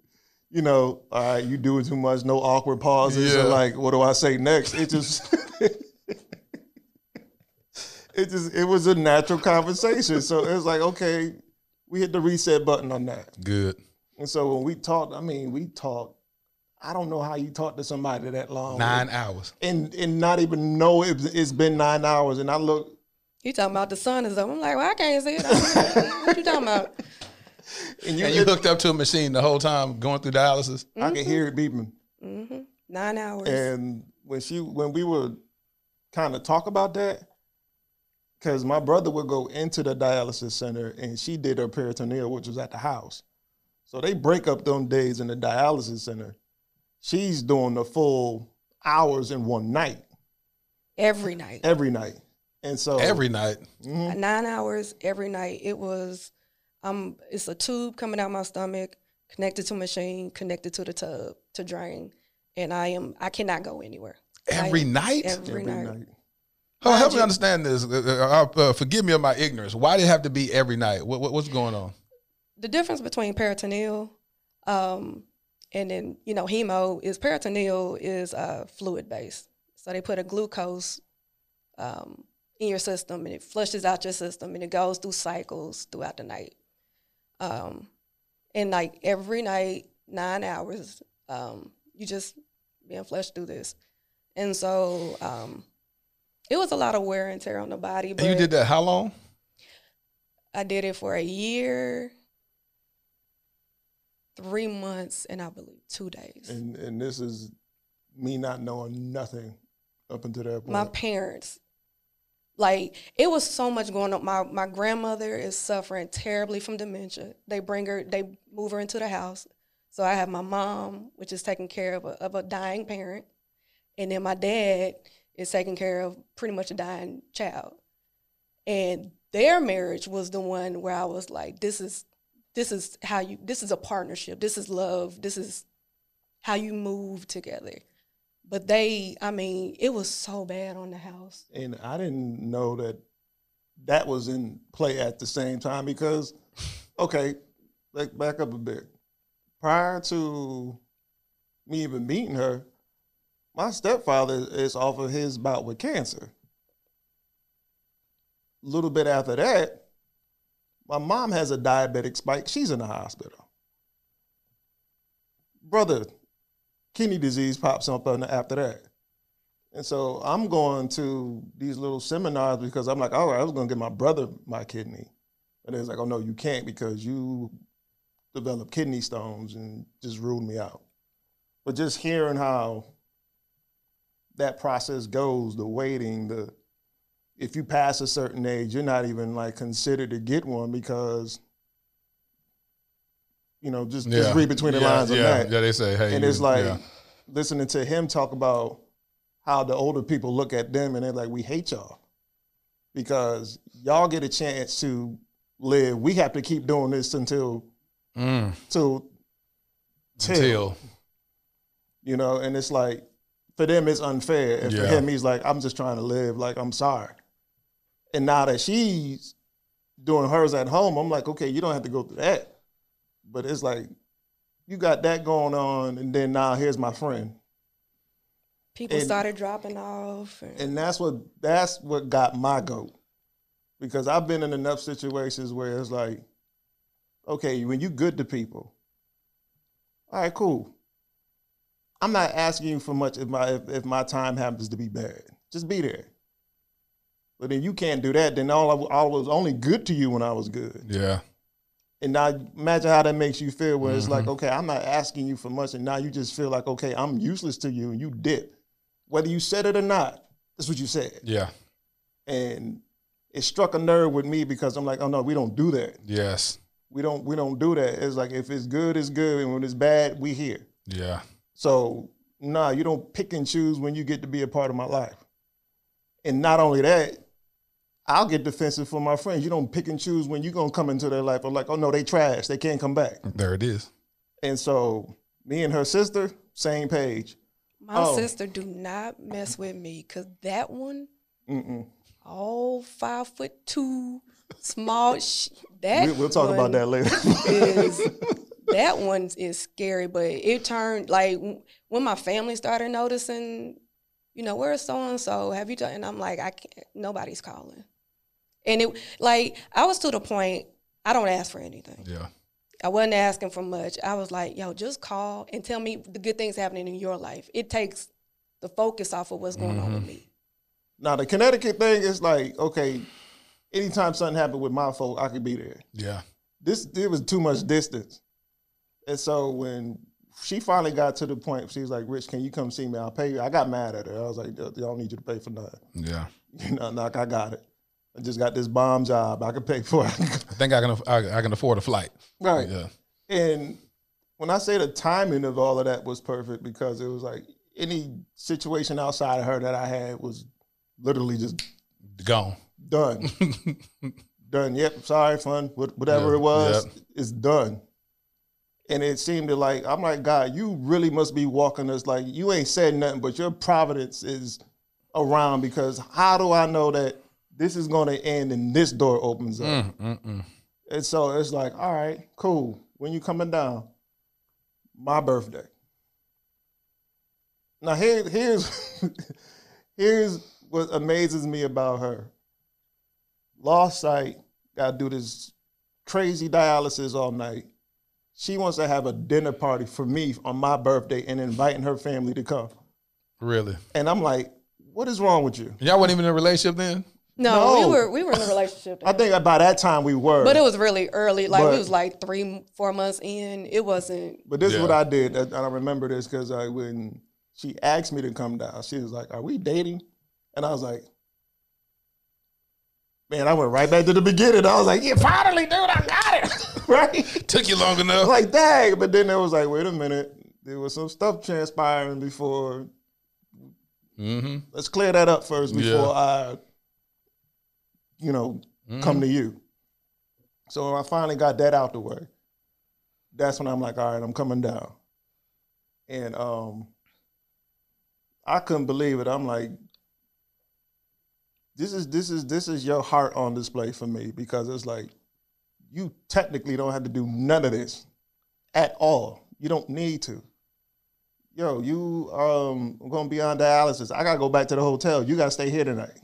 you know, all right, you doing too much, no awkward pauses, Yeah. or like, what do I say next? It just it just it was a natural conversation. So it was like, okay, we hit the reset button on that. Good. And so when we talked, I mean, we talked. I don't know how you talk to somebody that long, Nine hours. and and not even know it, it's been nine hours. And I look, You talking about the sun is up. I'm like, well, I can't see it. what you talking about? and you, And you it- hooked up to a machine the whole time going through dialysis. I can hear it beeping. hmm Nine hours. And when she, when we would kind of talk about that, because my brother would go into the dialysis center and she did her peritoneal, which was at the house. So they break up them days in the dialysis center. She's doing the full hours in one night, every night. every night. And so Every night. Mhm. Nine hours every night. It was um it's a tube coming out my stomach, connected to a machine, connected to the tub to drain. And I am I cannot go anywhere. Every I- night? Every, every night. night. Oh, help me understand this. Uh, uh, uh, forgive me of my ignorance. Why did it have to be every night? What, what, what's going on? the difference between peritoneal um, and then you know hemo is peritoneal is uh, fluid based so they put a glucose um, in your system and it flushes out your system and it goes through cycles throughout the night um, and like every night nine hours um, you just being flushed through this and so um, it was a lot of wear and tear on the body but And you did that how long? I did it for a year, three months, and I believe two days. And and this is me not knowing nothing up until that point. My parents, like, it was so much going on. My my grandmother is suffering terribly from dementia. They bring her, they move her into the house. So I have my mom, which is taking care of a, of a dying parent, and then my dad is taking care of pretty much a dying child. And their marriage was the one where I was like, this is this is how you this is a partnership. This is love. This is how you move together. But they, I mean, it was so bad on the house. and I didn't know that that was in play at the same time because, okay, like back up a bit. Prior to me even meeting her, my stepfather is off of his bout with cancer. A little bit after that, my mom has a diabetic spike. She's in the hospital. Brother, kidney disease pops up after that. And so I'm going to these little seminars because I'm like, all right, I was going to get my brother my kidney. And it's like, oh, no, you can't because you developed kidney stones and just ruled me out. But just hearing how that process goes, the waiting, the if you pass a certain age, you're not even like considered to get one because, you know, just, just read between the yeah, lines yeah, on that Yeah, they say, hey. and you- it's like yeah. listening to him talk about how the older people look at them and they're like, we hate y'all because y'all get a chance to live. We have to keep doing this until Mm, till till, until. you know. And it's like for them it's unfair, and for him he's like, I'm just trying to live. Like I'm sorry. And now that she's doing hers at home, I'm like, okay, you don't have to go through that. But it's like you got that going on, and then now here's my friend. People And- started dropping off. And, and that's what that's what got my goat because I've been in enough situations where it's like okay, when you good to people, all right, cool. I'm not asking you for much if my if, if my time happens to be bad. Just be there. But then you can't do that. Then all I, all was only good to you when I was good. Yeah. And now imagine how that makes you feel where it's like, Mm-hmm. okay, I'm not asking you for much, and now you just feel like, okay, I'm useless to you, and you dip. Whether you said it or not, that's what you said. Yeah. And it struck a nerve with me because I'm like, oh no, we don't do that. Yes. We don't we don't do that. It's like if it's good, it's good, and when it's bad, we here. Yeah. So nah, you don't pick and choose when you get to be a part of my life. And not only that, I'll get defensive for my friends. You don't pick and choose when you're gonna come into their life. I'm like, oh no, they trash. They can't come back. There it is. And so me and her sister, same page. My Oh. sister do not mess with me because that one, Mm-mm. all five foot two, small. Sh- that We, we'll talk about that later. Is, that one is scary, but it turned like when my family started noticing, you know, where's so and so? Have you done? And I'm like, I can't. Nobody's calling. And it like I was to the point. I don't ask for anything. Yeah. I wasn't asking for much. I was like, yo, just call and tell me the good things happening in your life. It takes the focus off of what's going on with mm-hmm. me. now the Connecticut thing is like, okay, anytime something happened with my folk, I could be there. Yeah. this it was too much distance. And so when she finally got to the point, she was like, Rich, can you come see me? I'll pay you. I got mad at her. I was like, "Yo, y'all need you to pay for nothing. Yeah. You know, like I got it. I just got this bomb job. I can pay for it. I think I can I, I can afford a flight. right. Yeah. And when I say the timing of all of that was perfect because it was like any situation outside of her that I had was literally just Gone. done. done. Yep. Sorry, fun. Whatever Yeah, it was, yep. it's done. And it seemed to like I'm like God, you really must be walking us like you ain't said nothing, but your providence is around because how do I know that this is going to end and this door opens up? Mm, mm, mm. And so it's like, all right, cool. When you coming down, my birthday. Now here, here's here's what amazes me about her. Lost sight, gotta do this crazy dialysis all night. She wants to have a dinner party for me on my birthday and inviting her family to come. Really? And I'm like, what is wrong with you? Y'all wasn't even in a relationship then? No, No. we were we were in a relationship, I think by that time we were. but it was really early. Like But- we was like three, four months in. It wasn't. But this is what I did. and I remember this because I when she asked me to come down, she was like, "Are we dating?" And I was like, "Man, I went right back to the beginning." I was like, "Yeah, finally, dude, I got it." right? Took you long enough. like, dang. But then it was like, "Wait a minute." There was some stuff transpiring before. mm-hmm. Let's clear that up first before Yeah. I, you know, come to you. So when I finally got that out the way. That's when I'm like, all right, I'm coming down. And um I couldn't believe it. I'm like, this is this is this is your heart on display for me because it's like you technically don't have to do none of this at all. You don't need to. Yo, you um gonna be on dialysis. I gotta go back to the hotel. You gotta stay here tonight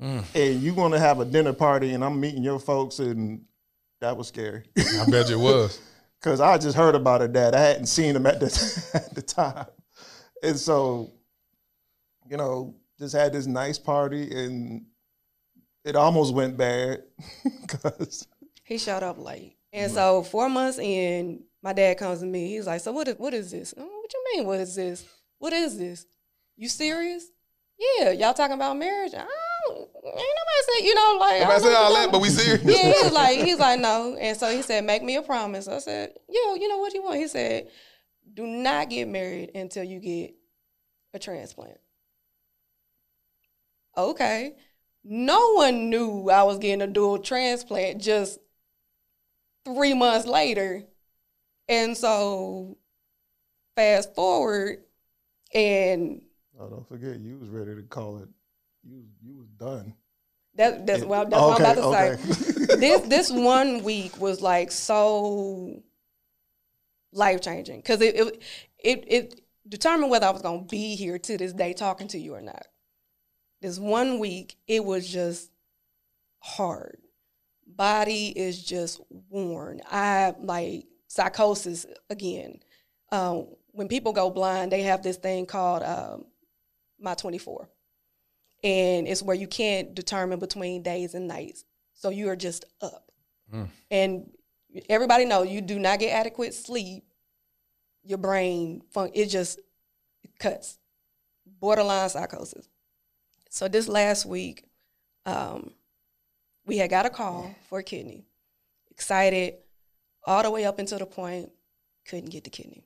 Mm. and you want to have a dinner party and I'm meeting your folks and that was scary I bet you it was. because I just heard about her dad. I hadn't seen him at the at the time, and so you know just had this nice party and it almost went bad because He showed up late, and mm-hmm. so four months in, my dad comes to me. He's like, "So what is what is this? What you mean? What is this? What is this? You serious? Yeah, y'all talking about marriage? I don't, ain't nobody said you know like don't said all that, but we serious. Yeah, he's like he's like no, and so he said, "Make me a promise." I said, "Yo, you know what you want?" He said, "Do not get married until you get a transplant." Okay. No one knew I was getting a dual transplant just three months later. And so fast forward and oh, don't forget you was ready to call it. You you was done. that that's well that's what I'm about to say. say. this this one week was like so life changing because it, it it it determined whether I was gonna be here to this day talking to you or not. This one week, it was just hard. Body is just worn. I like psychosis again. Um, when people go blind, they have this thing called um, non-24. And it's where you can't determine between days and nights. So you are just up. Mm. And everybody know you do not get adequate sleep. Your brain fun it just cuts. Borderline psychosis. So this last week, um, we had got a call for a kidney. Excited, all the way up until the point, couldn't get the kidney.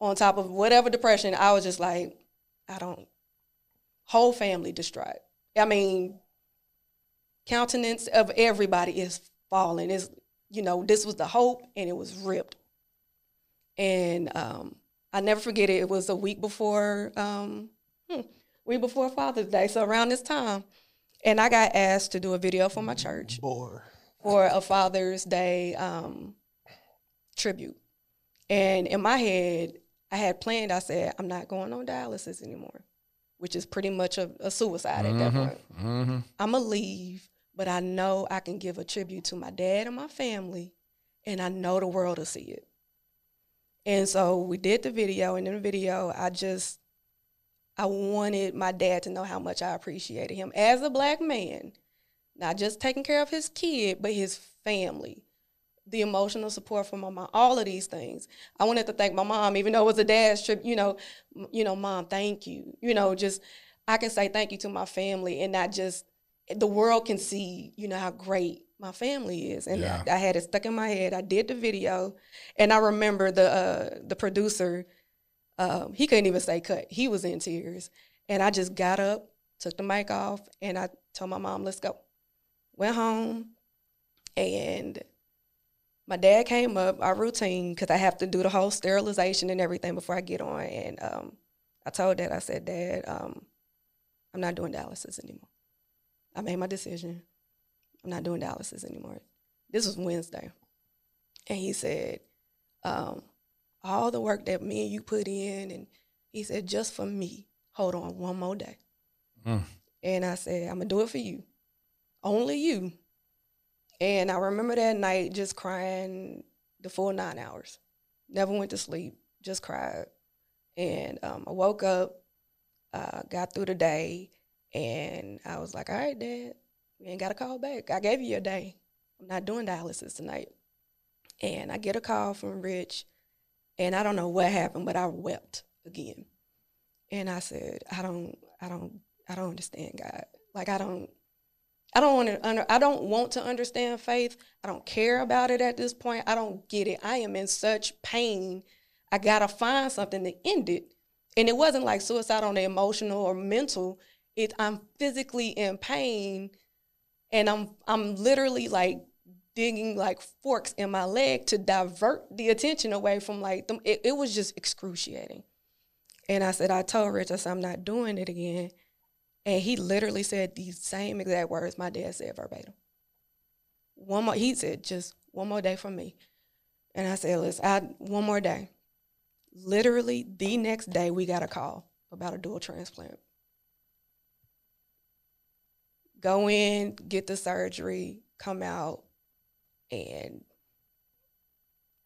On top of whatever depression, I was just like, I don't. Whole family distraught. I mean, countenance of everybody is falling. Is you know, this was the hope, and it was ripped. And um, I never forget it. It was a week before, um, hmm, week before Father's Day. So around this time, and I got asked to do a video for my church Boy. for a Father's Day um, tribute. And in my head, I had planned, I said, I'm not going on dialysis anymore, which is pretty much a, a suicide at that point. Mm-hmm. I'm going to leave, but I know I can give a tribute to my dad and my family, and I know the world will see it. And so we did the video, and in the video, I just, I wanted my dad to know how much I appreciated him as a black man, not just taking care of his kid, but his family, the emotional support from my mom, all of these things. I wanted to thank my mom, even though it was a dad's trip. You know, you know, mom, thank you. You know, just I can say thank you to my family, and not just the world can see. You know how great my family is, and Yeah. I, I had it stuck in my head. I did the video, and I remember the uh, the producer. Um, he couldn't even say cut. He was in tears, and I just got up, took the mic off, and I told my mom, "Let's go." Went home, and my dad came up, our routine, because I have to do the whole sterilization and everything before I get on. And um, I told Dad, I said, Dad, um, I'm not doing dialysis anymore. I made my decision. I'm not doing dialysis anymore. This was Wednesday. And he said, um, all the work that me and you put in, and he said, just for me, hold on one more day. Mm. And I said, I'm gonna do it for you. Only you. And I remember that night just crying the full nine hours. Never went to sleep, just cried. And um, I woke up, uh, got through the day, and I was like, all right, Dad, you ain't got to call back. I gave you your day. I'm not doing dialysis tonight. And I get a call from Rich, and I don't know what happened, but I wept again. And I said, I don't, I don't, I don't understand God. Like I don't, I don't want to under, I don't want to understand faith. I don't care about it at this point. I don't get it. I am in such pain. I gotta find something to end it. And it wasn't like suicide on the emotional or mental. It I'm physically in pain and I'm I'm literally like digging like forks in my leg to divert the attention away from like them. It, it was just excruciating. And I said, I told Rich, I said, I'm not doing it again. And he literally said these same exact words my dad said verbatim. One more, he said, just one more day for me. And I said, listen, I, one more day. Literally, the next day, we got a call about a dual transplant. Go in, get the surgery, come out, and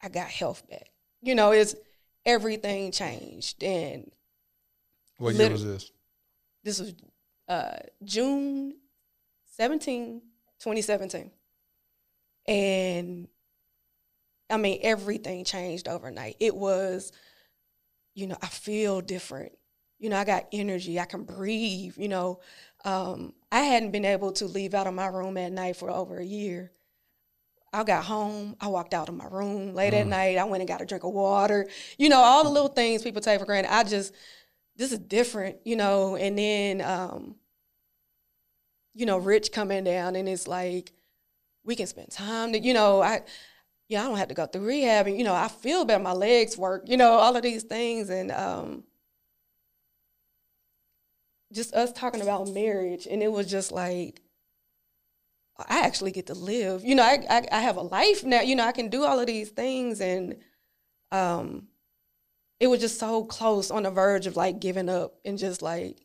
I got health back. You know, it's everything changed. And What year was this? this was uh, June 17, 2017. And I mean, everything changed overnight. It was, you know, I feel different. You know, I got energy. I can breathe. You know, um, I hadn't been able to leave out of my room at night for over a year. I got home. I walked out of my room late at Mm. night. I went and got a drink of water. You know, all the little things people take for granted. I just, this is different, you know. And then, um, you know, Rich coming down, and it's like we can spend time. To, you know, I, yeah, I don't have to go through rehab, and you know, I feel better. My legs work. You know, all of these things, and um, just us talking about marriage, and it was just like. I actually get to live. You know, I, I I have a life now. You know, I can do all of these things, and um, it was just so close on the verge of like giving up and just like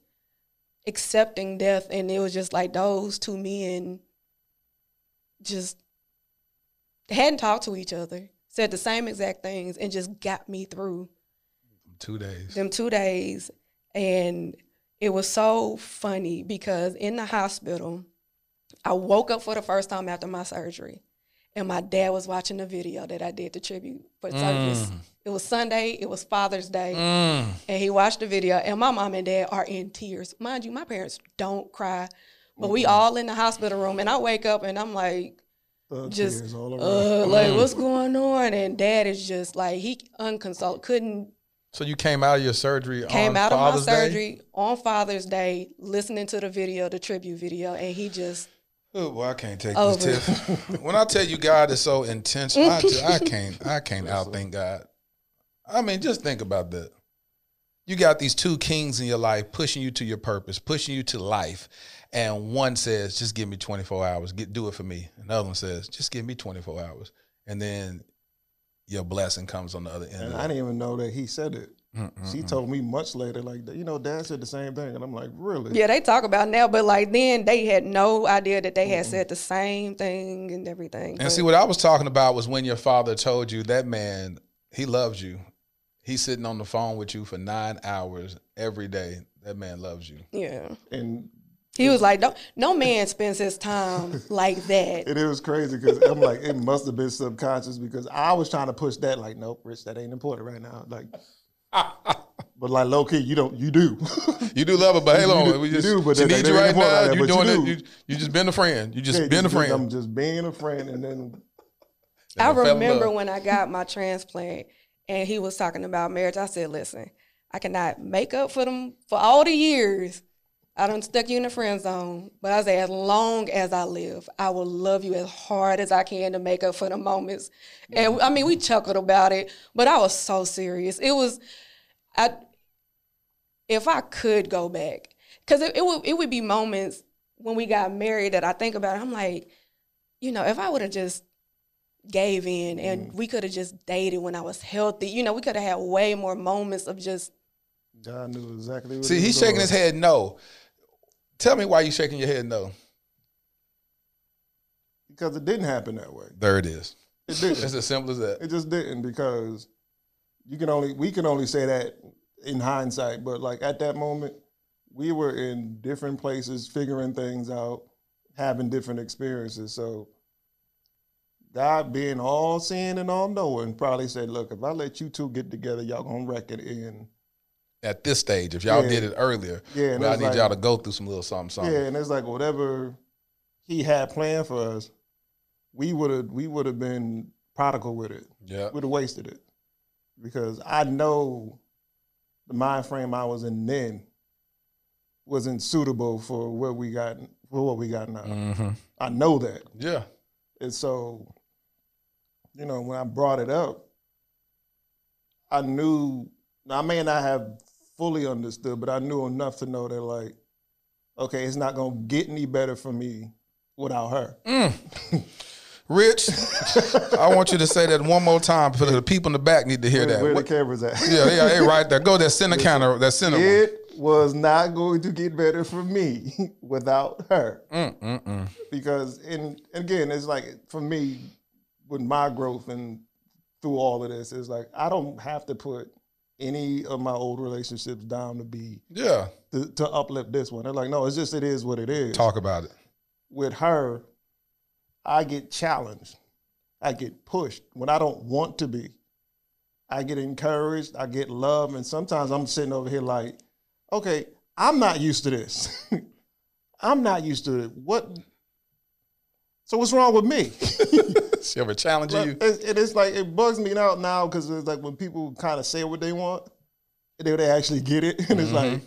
accepting death and it was just like those two men just hadn't talked to each other, said the same exact things, and just got me through Two days. them two days. And it was so funny because in the hospital, I woke up for the first time after my surgery. And my dad was watching the video that I did the tribute for service. It was Sunday, it was Father's Day. Mm. And he watched the video, and my mom and dad are in tears. Mind you, my parents don't cry, but we all in the hospital room. And I wake up and I'm like, Thug just tears all around. uh, like what's going on? And dad is just like he unconsult couldn't So you came out of your surgery came on out Father's of my Day? surgery on Father's Day, listening to the video, the tribute video, and he just Oh, boy, I can't take Over. this tip. when I tell you God is so intense, I, ju- I can't I can't outthink God. I mean, just think about that. You got these two kings in your life pushing you to your purpose, pushing you to life. And one says, just give me 24 hours, get do it for me. Another one says, just give me 24 hours. And then your blessing comes on the other end. And of I it. didn't even know that he said it. She told me much later, like, you know, dad said the same thing. And I'm like, really? yeah, they talk about it now, but like then they had no idea that they had said the same thing and everything. And But- see, what I was talking about was when your father told you that man, he loves you. He's sitting on the phone with you for nine hours every day. That man loves you. yeah, And he was like, no, no man spends his time like that. it was crazy because I'm like, it must have been subconscious because I was trying to push that, like, nope, Rich, that ain't important right now. Like, but like low key, you don't, you do. You do love her, but hey, You long, do- we you just do, but she needs you right now. like that, you but you doing do. it. You, you just been a friend. You just Yeah, been a just- friend. I'm just being a friend, and then I And fell in remember when I got my transplant and he was talking about marriage. I said, listen, I cannot make up for them for all the years. I done stuck you in the friend zone. But I say, as long as I live, I will love you as hard as I can to make up for the moments. And I mean, we chuckled about it, but I was so serious. It was, I, if I could go back, because it, it would it would be moments when we got married that I think about. It, I'm like, you know, if I would have just gave in and mm. we could have just dated when I was healthy. You know, we could have had way more moments of just God knew exactly what See, he's was shaking doing. his head no. Tell me why you shaking your head no. because it didn't happen that way. There it is. It didn't. It's as simple as that. It just didn't because you can only we can only say that in hindsight, but like at that moment, we were in different places, figuring things out, having different experiences. So God being all seeing and all knowing probably said, Look, if I let you two get together, y'all gonna wreck it in At this stage, if y'all Yeah. did it earlier, Yeah, I need like- y'all to go through some little something, something. Yeah, and it's like whatever he had planned for us, we would have we would have been prodigal with it. Yeah. we'd have wasted it because I know the mind frame I was in then wasn't suitable for what we got for what we got now. Mm-hmm. I know that, Yeah. and so you know when I brought it up, I knew. Now I may not have fully understood, but I knew enough to know that like, okay, it's not gonna get any better for me without her. Mm. Rich, I want you to say that one more time for the people in the back need to hear Where, that. where the cameras at? yeah, yeah, hey, right there. Go that center counter, that center one. Was not going to get better for me without her. Mm, mm, mm. Because, and again, it's like for me, with my growth and through all of this, it's like I don't have to put any of my old relationships down to be Yeah. to, to uplift this one. They're like, no, it's just it is what it is. Talk about it. With her, I get challenged. I get pushed when I don't want to be. I get encouraged. I get love. And sometimes I'm sitting over here like, okay, I'm not used to this. I'm not used to it. What? So what's wrong with me? She ever challenge you? Like, it, is like it bugs me out now because it's like when people kind of say what they want, they they actually get it, and it's like,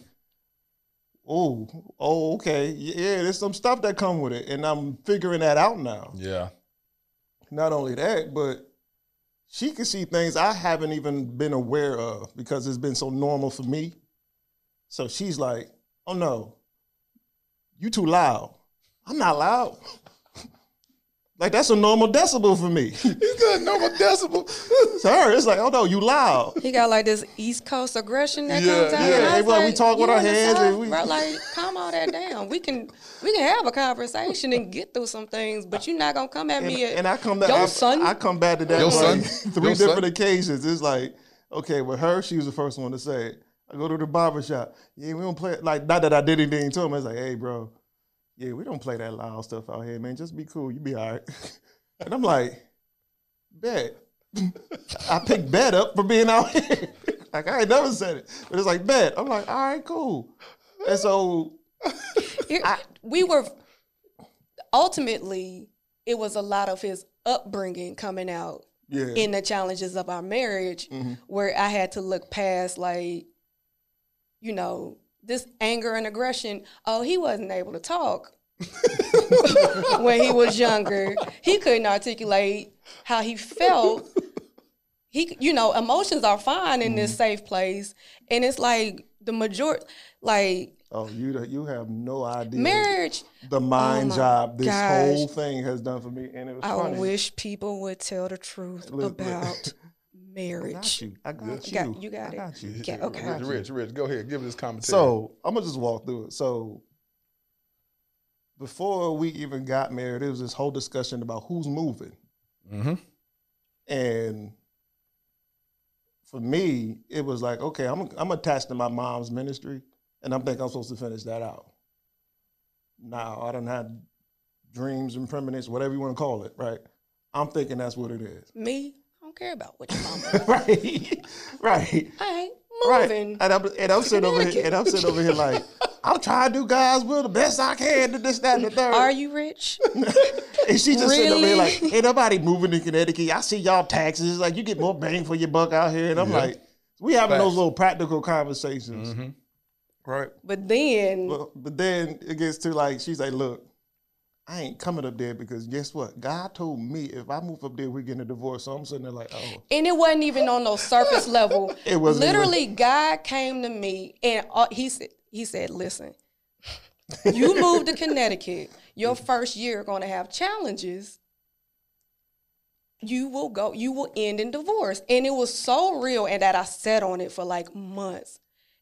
oh, oh, okay, yeah, there's some stuff that come with it, and I'm figuring that out now. Yeah. Not only that, but she can see things I haven't even been aware of because it's been so normal for me. So she's like, oh no, you too loud. I'm not loud. Like that's a normal decibel for me. He's got normal decibel. Sorry, it's like, oh no, you loud. He got like this East Coast aggression that Yeah, comes out. yeah. And I They was like, we talk with our hands and South, we- bro, like, calm all that down. We can we can have a conversation and get through some things, but you're not gonna come at And, me. and I come back. Your I, son? I come back to that Your son? like three Your son? different occasions. It's like, okay, with her, she was the first one to say it. I go to the barber shop. Yeah, we don't play. Like, not that I did anything to him. I was like, hey, bro, yeah, we don't play that loud stuff out here, man. Just be cool. You be all right. and I'm like, bet. I picked bet up for being out here. like, I ain't never said it. But it's like, bet. I'm like, all right, cool. And so, Here- we were ultimately it was a lot of his upbringing coming out yeah. in the challenges of our marriage Mhm. where I had to look past like you know this anger and aggression oh he wasn't able to talk when he was younger he couldn't articulate how he felt he you know emotions are fine in this mm-hmm. safe place and it's like the majority like Oh, you you have no idea. marriage the oh mind my job this gosh. whole thing has done for me, and it was I funny. wish people would tell the truth look. About I got marriage. you. I got you. Got- you got I it. got you. Yeah, I okay. got Rich, you. Rich, Rich, go ahead. Give this commentary. So I'm gonna just walk through it. So before we even got married, it was this whole discussion about who's moving, hmm and for me, it was like, okay, I'm I'm attached to my mom's ministry, and I'm thinking I'm supposed to finish that out. Now I don't have dreams and premonitions, whatever you want to call it, right? I'm thinking that's what it is. Me, I don't care about what your mama. right, right, I ain't right. moving. And I'm, and I'm sitting over here, and I'm sitting over here like, I'm trying to do God's will the best I can to this, that, and the third. Are you rich? and she just sitting over here like, ain't nobody moving to Connecticut. I see y'all taxes. It's like you get more bang for your buck out here. And I'm Yeah. like, we having Facts. those little practical conversations, hmm right? But then But, but then it gets to like, she's like, look, I ain't coming up there because guess what? God told me if I move up there, we're getting a divorce. So I'm sitting there like, oh, and it wasn't even on no surface level. It even- Literally, God came to me and uh, he said, he said, listen, you moved to Connecticut. Your first year going to have challenges. You will go. You will end in divorce, and it was so real, and that I sat on it for like months.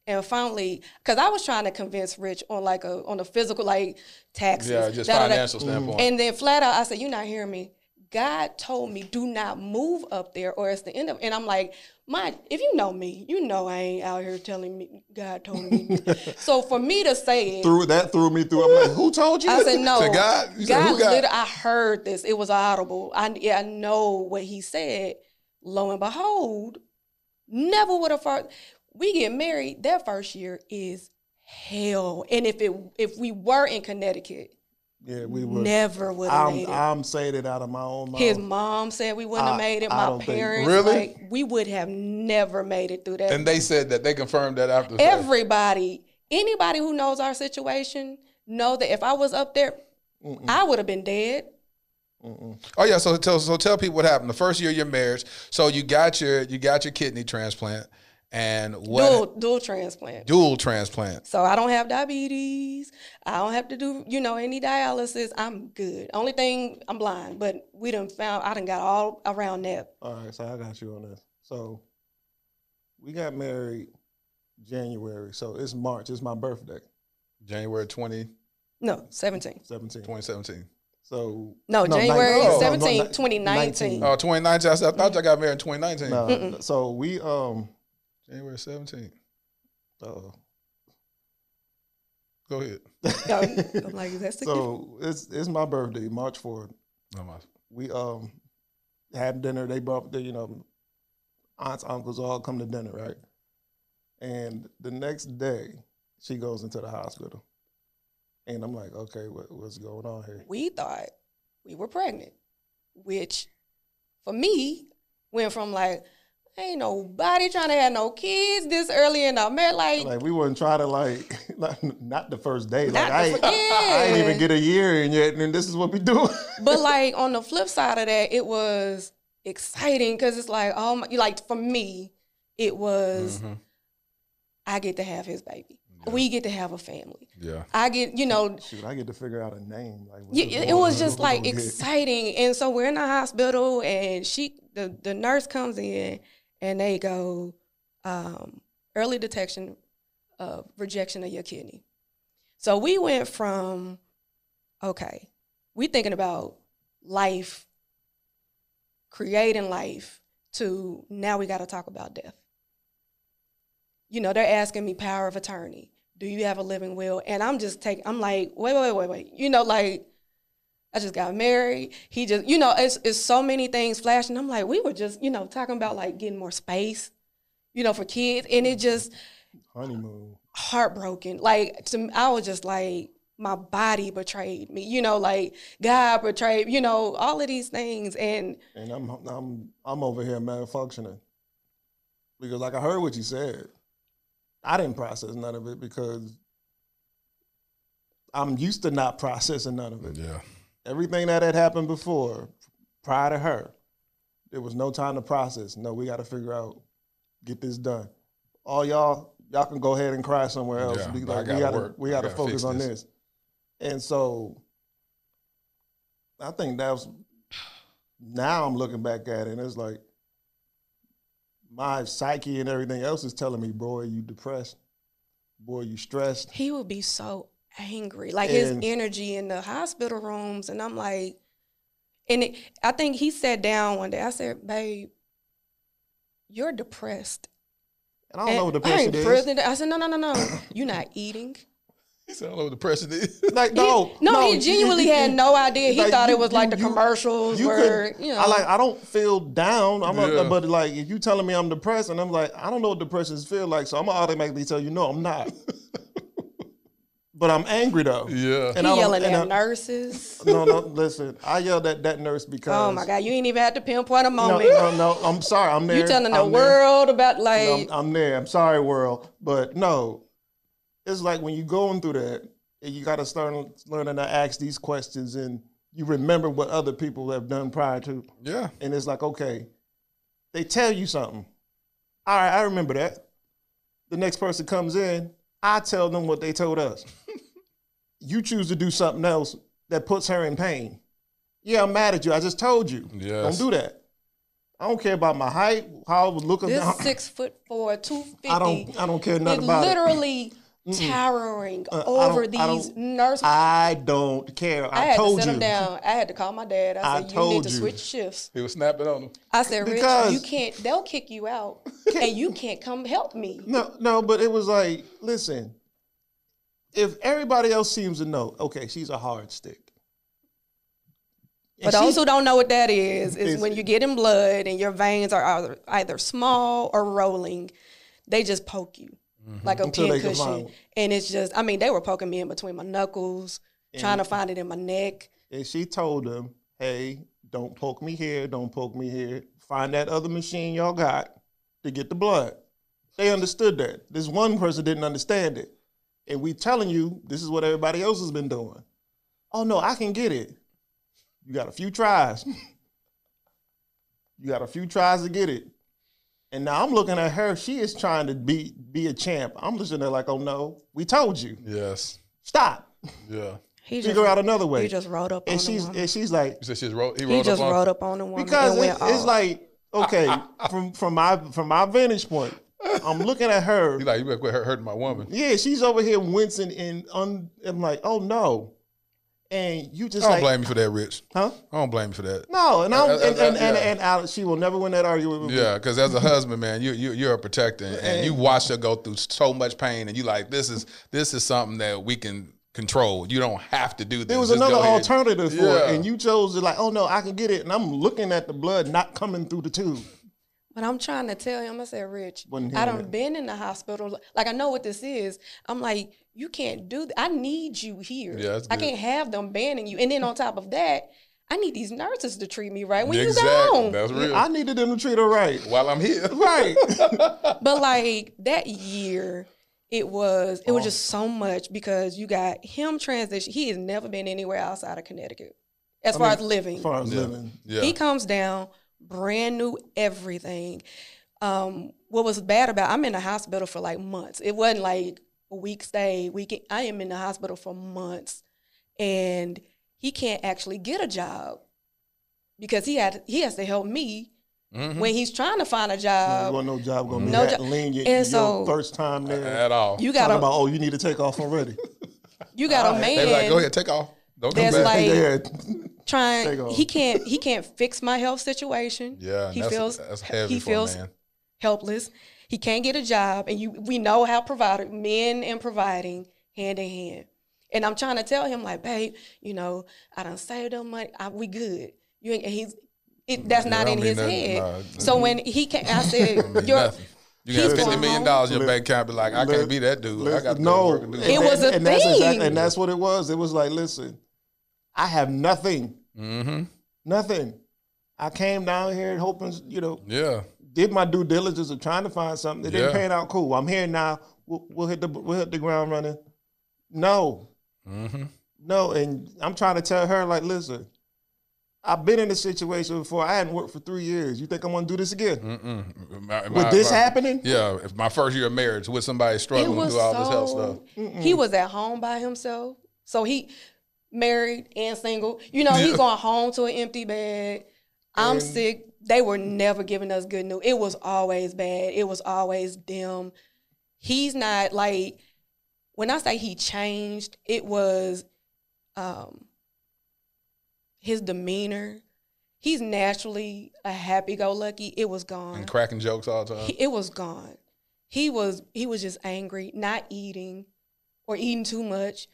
And finally, because I was trying to convince Rich on like a on a physical like taxes, Yeah, just da, da, da. financial mm-hmm. standpoint. And then flat out, I said, "You're not hearing me. God told me do not move up there, or it's the end of." And I'm like, "My, if you know me, you know I ain't out here telling me God told me." so for me to say it, threw that threw me through. I'm like, who told you? I said, "No." To God? You said, God, who God? I heard this. It was audible. I yeah, I know what He said. Lo and behold, never would have thought. We get married. that first year is hell, and if it if we were in Connecticut, yeah, we were. never would have made I'm, it. I'm saying it out of my own mouth. His mom said we wouldn't I- have made it. I My don't think- parents, Really? like, we would have never made it through that. and they said that they confirmed that after. Everybody, anybody who knows our situation, know that if I was up there, I would have been dead. Oh yeah, so tell so tell people what happened. The first year of your marriage, so you got your you got your kidney transplant, and what Dual dual transplant. dual transplant. So I don't have diabetes. I don't have to do, you know, any dialysis. I'm good. Only thing I'm blind, but we done found I done got all around that. All right, so I got you on this. So we got married January, so it's March. It's my birthday, January 20, No, 17. 17. 2017. So No, January no, no, 17, 2019. Oh, 2019. I, said, I thought y'all got married in 2019. no, so we um January 17. uh, Go ahead. I'm like, is that significant? so it's it's my birthday, March fourth. No, my- We um had dinner. They brought the you know aunts, uncles all come to dinner, right? And the next day, she goes into the hospital, and I'm like, okay, what, what's going on here? we thought we were pregnant, which for me went from like, ain't nobody trying to have no kids this early in our marriage. Like, Like we wouldn't try to like, like not the first day. Like I, ain't, fir- I ain't even get a year in yet, and this is what we do. but like on the flip side of that, it was exciting because it's like, oh my, like for me, it was Mhm. I get to have his baby. we get to have a family. Yeah. I get, you know, Shoot, I get to figure out a name. Like, yeah, it, was just like exciting. And so we're in the hospital, and she, the, the nurse comes in, and they go, um, early detection of rejection of your kidney. So we went from, okay, we thinking about life, creating life, to now we got to talk about death. You know, they're asking me power of attorney. Do you have a living will? And I'm just taking, I'm like, wait, wait, wait, wait. You know, like, I just got married. He just, you know, it's, it's so many things flashing. I'm like, we were just, you know, talking about like getting more space, you know, for kids. And it just honeymoon. heartbroken. Like, to, I was just like, my body betrayed me, you know, like God betrayed, you know, all of these things. And and I'm I'm I'm over here malfunctioning because like I heard what you said. I didn't process none of it because I'm used to not processing none of it. Yeah. Everything that had happened before, prior to her, there was no time to process. No, we got to figure out, get this done. All y'all, y'all can go ahead and cry somewhere else. Yeah, We- like, gotta gotta, work. we got to gotta focus on this. this. And so, I think that was. Now I'm looking back at it, and it's like my psyche and everything else is telling me, boy, you depressed, boy, you stressed. he would be so angry, like his energy in the hospital rooms. And I'm like, and it, I think he sat down one day. I said, babe, you're depressed. And I don't know what And I depression is. prison. I said, no, no, no, no. You're not eating. He said, I don't know what depression is. Like no, no, he genuinely you- had no idea. He like, thought you- it was like the you- you- commercials you where, could- you know. I like I don't feel down. I'm Yeah. not, but like if you telling me I'm depressed and I'm like I don't know what depressions feel like, so I'm gonna automatically tell you no, I'm not. but I'm angry though. Yeah. And he I don't- yelling and at I- nurses. No, no, listen. I yelled at that nurse because Oh my God, you ain't even had to pinpoint a moment. no, no. I'm sorry. I'm there. you telling the I'm there. world about No, like I'm, I'm there. I'm sorry, world, but no. It's like when you're going through that, and you got to start learning to ask these questions, and you remember what other people have done prior to, Yeah. and it's like, okay, they tell you something. All right, I remember that. The next person comes in, I tell them what they told us. You choose to do something else that puts her in pain. Yeah, I'm mad at you. I just told you. Yes. Don't do that. I don't care about my height, how I was looking. this down. six foot four, two fifty. I don't. I don't care nothing about it. literally towering Uh, over I these don't- nurses. I don't care. I, I had told to sit you. him down. I had to call my dad. I I said, "You told need to you. switch shifts." He was snapping on him. I said, "Rich, Because- you can't. They'll kick you out, and you can't come help me." No, no, but it was like, listen. If everybody else seems to know, okay, she's a hard stick. And those who don't know what that is, is when you're getting blood and your veins are either, either small or rolling, they just poke you mm-hmm. like a Until pincushion. And it's just, I mean, they were poking me in between my knuckles, trying to find it in my neck. and she told them, "Hey, don't poke me here. Don't poke me here. Find that other machine y'all got to get the blood." They understood that. This one person didn't understand it, and we telling you this is what everybody else has been doing. Oh no, I can get it. You got a few tries. you got a few tries to get it. And now I'm looking at her. She is trying to be be a champ. I'm listening there like, oh no, we told you. Yes. Stop. Yeah. He Figure out another way. He just rolled up on and the she's woman. and she's like, You said she's rolled. He He just up on. rolled up on the woman because it, it's like okay from from my from my vantage point, I'm looking at her. He like you better quit hurt- hurting my woman. Yeah, she's over here wincing and un, I'm like, oh no, and you just I don't like, blame you for that, Rich. huh? I don't blame you for that. No, and I'm, Uh, uh, and, and, and, yeah. and Alex, she will never win that argument with me. Yeah, because as a husband, man, you you you're a protector, and, and you watch her go through so much pain, and you like this is this is something that we can control. You don't have to do this. There was Just another alternative for Yeah. it, and you chose to like, oh no, I can get it, and I'm looking at the blood not coming through the tube. But I'm trying to tell him, I said, Rich, Wasn't I hearing done been in the hospital. Like, I know what this is. I'm like, you can't do that. I need you here. Yeah, that's I can't have them banning you. And then on top of that, I need these nurses to treat me right when exactly. you gone. That's real. I needed them to treat her right. While I'm here, Right. but like that year, it was it Oh. was just so much because you got him transition. He has never been anywhere outside of Connecticut as far as living. as far as yeah, living. yeah. He comes down, brand new everything. Um, what was bad about I'm in the hospital for like months. It wasn't like a week stay. We can, I am in the hospital for months, and he can't actually get a job because he had he has to help me Mhm. when he's trying to find a job. wasn't no job gonna be No that jo- lenient. and your so- first time there, At all. You talking got about oh you need to take off already. you got a man They be like, go ahead, take off. Don't come back. like- yeah, Take trying. He can't he can't fix my health situation. yeah, he that's, feels that's heavy he for feels a man. helpless. He can't get a job, and you we know how provider men and providing hand in hand. And I'm trying to tell him like, babe, you know, I done saved up money. I, we good. You ain't, and he's it, mm, that's Yeah, not in his that- head. no, so mm-hmm. when he came, I said, "You're." nothing. You got he's fifty going million home. dollars in your bank account. Be like, I can't be that dude. I got to no, work and do It something. was a and that's exact- thing. and that's what it was. It was like, listen, I have nothing, Mm-hmm. nothing. I came down here hoping, you know, Yeah. did my due diligence of trying to find something. It didn't pan out cool. I'm here now. We'll, we'll hit the we'll hit the ground running. No, Mm-hmm. no, and I'm trying to tell her like, listen, I've been in this situation before. I hadn't worked for three years. You think I'm gonna do this again? Mm-mm. My- With my- this my- happening? Yeah, if my first year of marriage with somebody struggling was through all this health stuff. so. He was at home by himself, so he married and single. You know, he's going home to an empty bed. I'm And- sick. They were never giving us good news. It was always bad. It was always dim. He's not like when I say he changed. It was um, his demeanor. He's naturally a happy-go-lucky. It was gone. And cracking jokes all the time. He, it was gone. He was he was just angry, not eating or eating too much,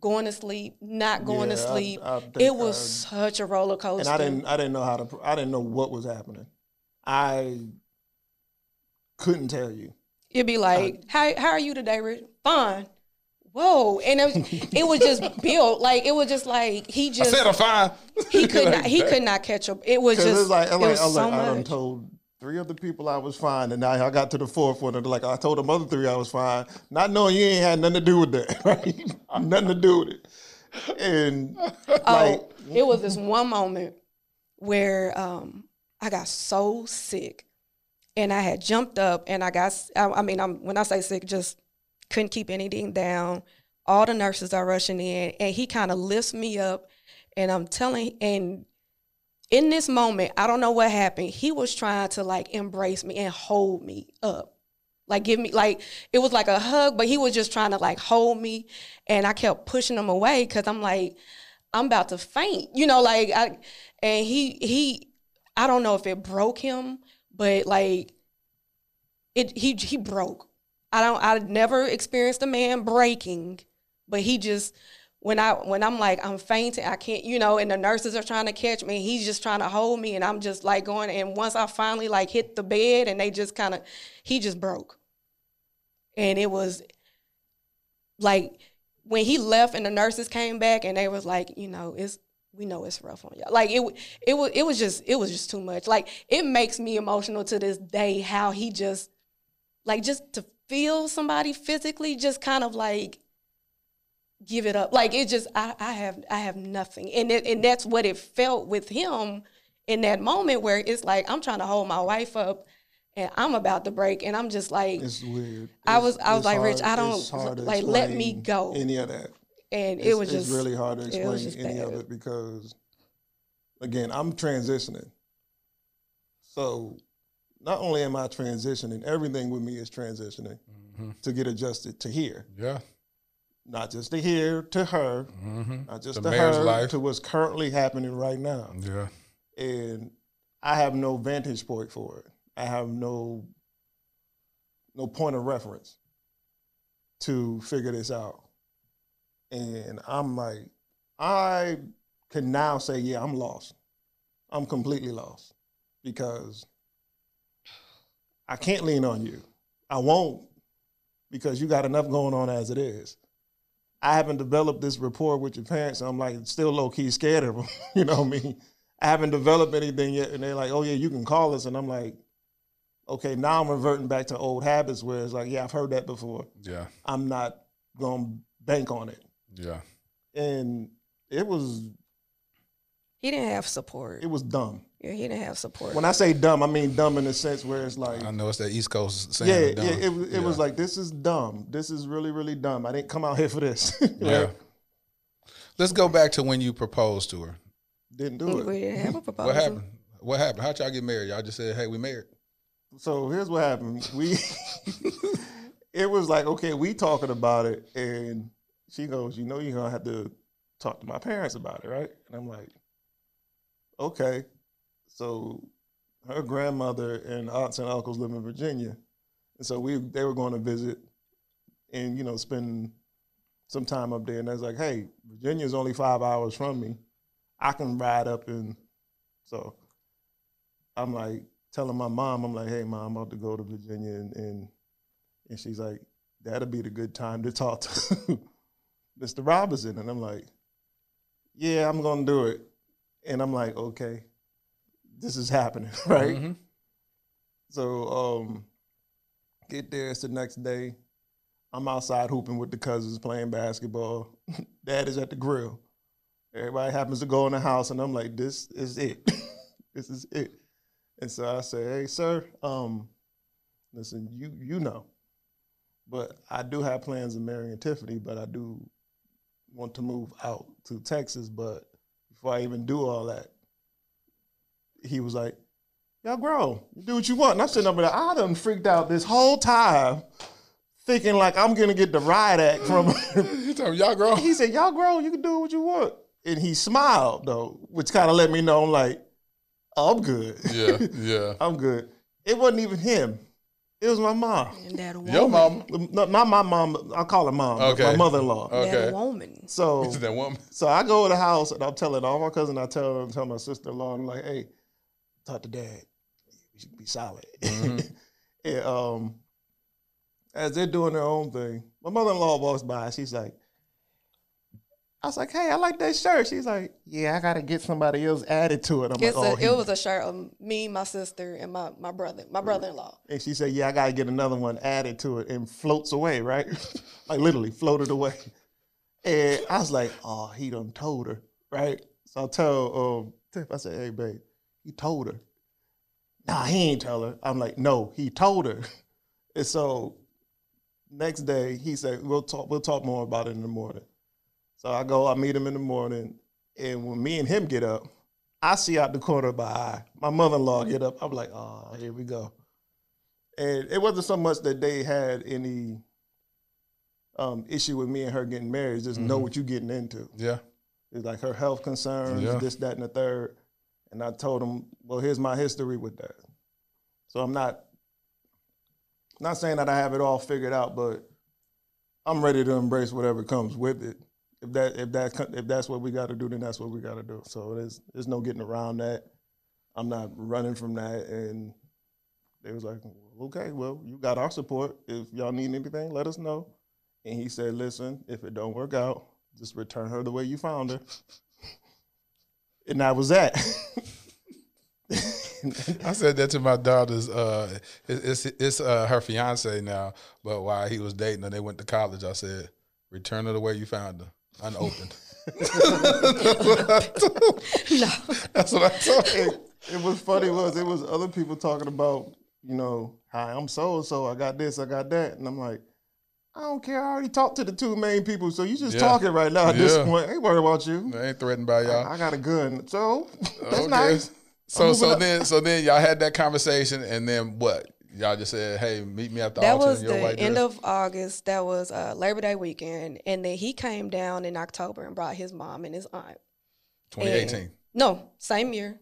going to sleep, not going Yeah, to sleep. I think it was I- such a roller coaster. and I didn't I didn't know how to I didn't know what was happening. I couldn't tell you. It'd be like, how how are you today, Rich? Fine. Whoa, and it was, it was just built like it was just like he I just said I'm fine. he could Like not he could not catch up. It was just it's like, I'm it was I was so like, I done told three other people I was fine, and now I got to the fourth one, and like I told them other three I was fine, not knowing you ain't had nothing to do with that, right? nothing to do with it. And like, oh, it was this one moment where um, I got so sick, and I had jumped up, and I got. I, I mean, I'm when I say sick, just couldn't keep anything down. All the nurses are rushing in, and he kind of lifts me up, and I'm telling, and in this moment, I don't know what happened. He was trying to like embrace me and hold me up. Like give me like it was like a hug, but he was just trying to like hold me and I kept pushing him away cuz I'm like I'm about to faint. You know like I and he he I don't know if it broke him, but like it he he broke. I don't I never experienced a man breaking, but he just when I when I'm like I'm fainting, I can't, you know, and the nurses are trying to catch me. He's just trying to hold me, and I'm just like going. And once I finally like hit the bed, and they just kind of, he just broke, and it was like when he left, and the nurses came back, and they was like, you know, it's we know it's rough on y'all. Like it, it was, it was just, it was just too much. Like it makes me emotional to this day how he just, like, just to feel somebody physically, just kind of like give it up. Like it just I, I have I have nothing. And it, and that's what it felt with him in that moment where it's like I'm trying to hold my wife up and I'm about to break and I'm just like it's weird. I was- It's- I was it's like, Rich, I don't- it's hard to like, let me go. Any of that. and It's, it was just really hard to explain just any of it because, again, I'm transitioning. So, not only am I transitioning, everything with me is transitioning Mm-hmm. to get adjusted to here, Yeah. Not just to here to her, Mm-hmm. not just The to her life. to what's currently happening right now. Yeah. and I have no vantage point for it. I have no no point of reference to figure this out. And I'm like, I can now say, yeah, I'm lost. I'm completely lost because I can't lean on you. I won't because you got enough going on as it is. I haven't developed this rapport with your parents. So I'm like still low key scared of them. you know what I mean? I haven't developed anything yet. And they're like, oh, yeah, you can call us. And I'm like, okay, now I'm reverting back to old habits where it's like, yeah, I've heard that before. Yeah. I'm not going to bank on it. Yeah. And it was, He didn't have support. It was dumb. Yeah, he didn't have support. When I say dumb, I mean dumb in the sense where it's like I know it's that East Coast saying. Yeah, dumb. yeah, it, was- it Yeah. was like this is dumb. This is really, really dumb. I didn't come out here for this. Yeah. Let's go back to when you proposed to her. Didn't do we it. didn't have a proposal. What happened? What happened? How'd y'all get married? Y'all just said, "Hey, we married." So here's what happened. We it was like, okay, we talking about it, and she goes, you know, you're gonna have to talk to my parents about it, right? And I'm like, okay. So her grandmother and aunts and uncles live in Virginia, and so we they were going to visit, and you know, spend some time up there. And I was like, hey, Virginia's only five hours from me. I can ride up and so I'm like telling my mom, I'm like, hey mom, I'm about to go to Virginia and and, and she's like, that'll be the good time to talk to Mr. Robinson. And I'm like, yeah, I'm gonna do it. And I'm like, okay, this is happening, right? Mhm. So um get there, it's the next day. I'm outside hooping with the cousins playing basketball. Dad is at the grill. Everybody happens to go in the house, and I'm like, this is it. this is it. And so I say, hey, sir, um, listen, you you know. But I do have plans of marrying Tiffany, but I do want to move out to Texas. But before I even do all that, he was like, Y'all grown. You do what you want. And I'm sitting up there, I done freaked out this whole time, thinking like I'm gonna get the riot act from You told me y'all grown. he said, Y'all grown, you can do what you want. And he smiled though, which kind of let me know I'm like, oh, I'm good. Yeah, yeah. I'm good. It wasn't even him. It was my mom. And that woman. Your mom. No, Not my mom, I call her mom, Okay. my mother-in-law. Okay. That woman. So Is that woman? so I go to the house and I'm telling all my cousins, I tell them, tell my sister-in-law, I'm like, hey, talk to dad. We should be solid. Mhm. and um, as they're doing their own thing, my mother-in-law walks by. She's like, I was like, hey, I like that shirt. She's like, yeah, I gotta get somebody else added to it. I'm It's like, oh, a, he- it was a shirt of me, my sister, and my, my brother, my brother-in-law. and she said, yeah, I gotta get another one added to it, and floats away, right? like literally floated away. And I was like, oh, he done told her, right? So I tell um, Tiff, I said, hey, babe, he told her. Nah, he ain't tell her. I'm like, no, he told her. And so next day, he said, we'll talk, we'll talk more about it in the morning. So I go, I meet him in the morning, and when me and him get up, I see out the corner of my eye, my mother-in-law get up. I'm like, oh, here we go. And it wasn't so much that they had any um, issue with me and her getting married. Just know Mhm. what you're getting into. Yeah. It's like her health concerns, Yeah. this, that, and the third. And I told him, well, here's my history with that. So I'm not not saying that I have it all figured out, but I'm ready to embrace whatever comes with it. If that if that if that's what we got to do, then that's what we got to do. So there's there's no getting around that. I'm not running from that. And they was like, okay, well, you got our support. If y'all need anything, let us know. And he said, listen, if it don't work out, just return her the way you found her. and that was that. I said that to my daughter's. Uh, it- it's it's uh, her fiance now, but while he was dating her, they went to college. I said, "Return her the way you found her, unopened." That's what I told. No. That's what I told. her. it, it was funny was it was other people talking about you know hi i'm so and so i got this i got that and i'm like i don't care i already talked to the two main people so you just Yeah. talking right now at this Yeah. point ain't worried about you I ain't threatened by y'all. I, I got a gun so that's Okay. nice So so up. then so then y'all had that conversation, and then what? Y'all just said, "Hey, meet me at the That altar was in your the white end dress." of August. That was uh, Labor Day weekend, and then he came down in October and brought his mom and his aunt. 2018. No, same year.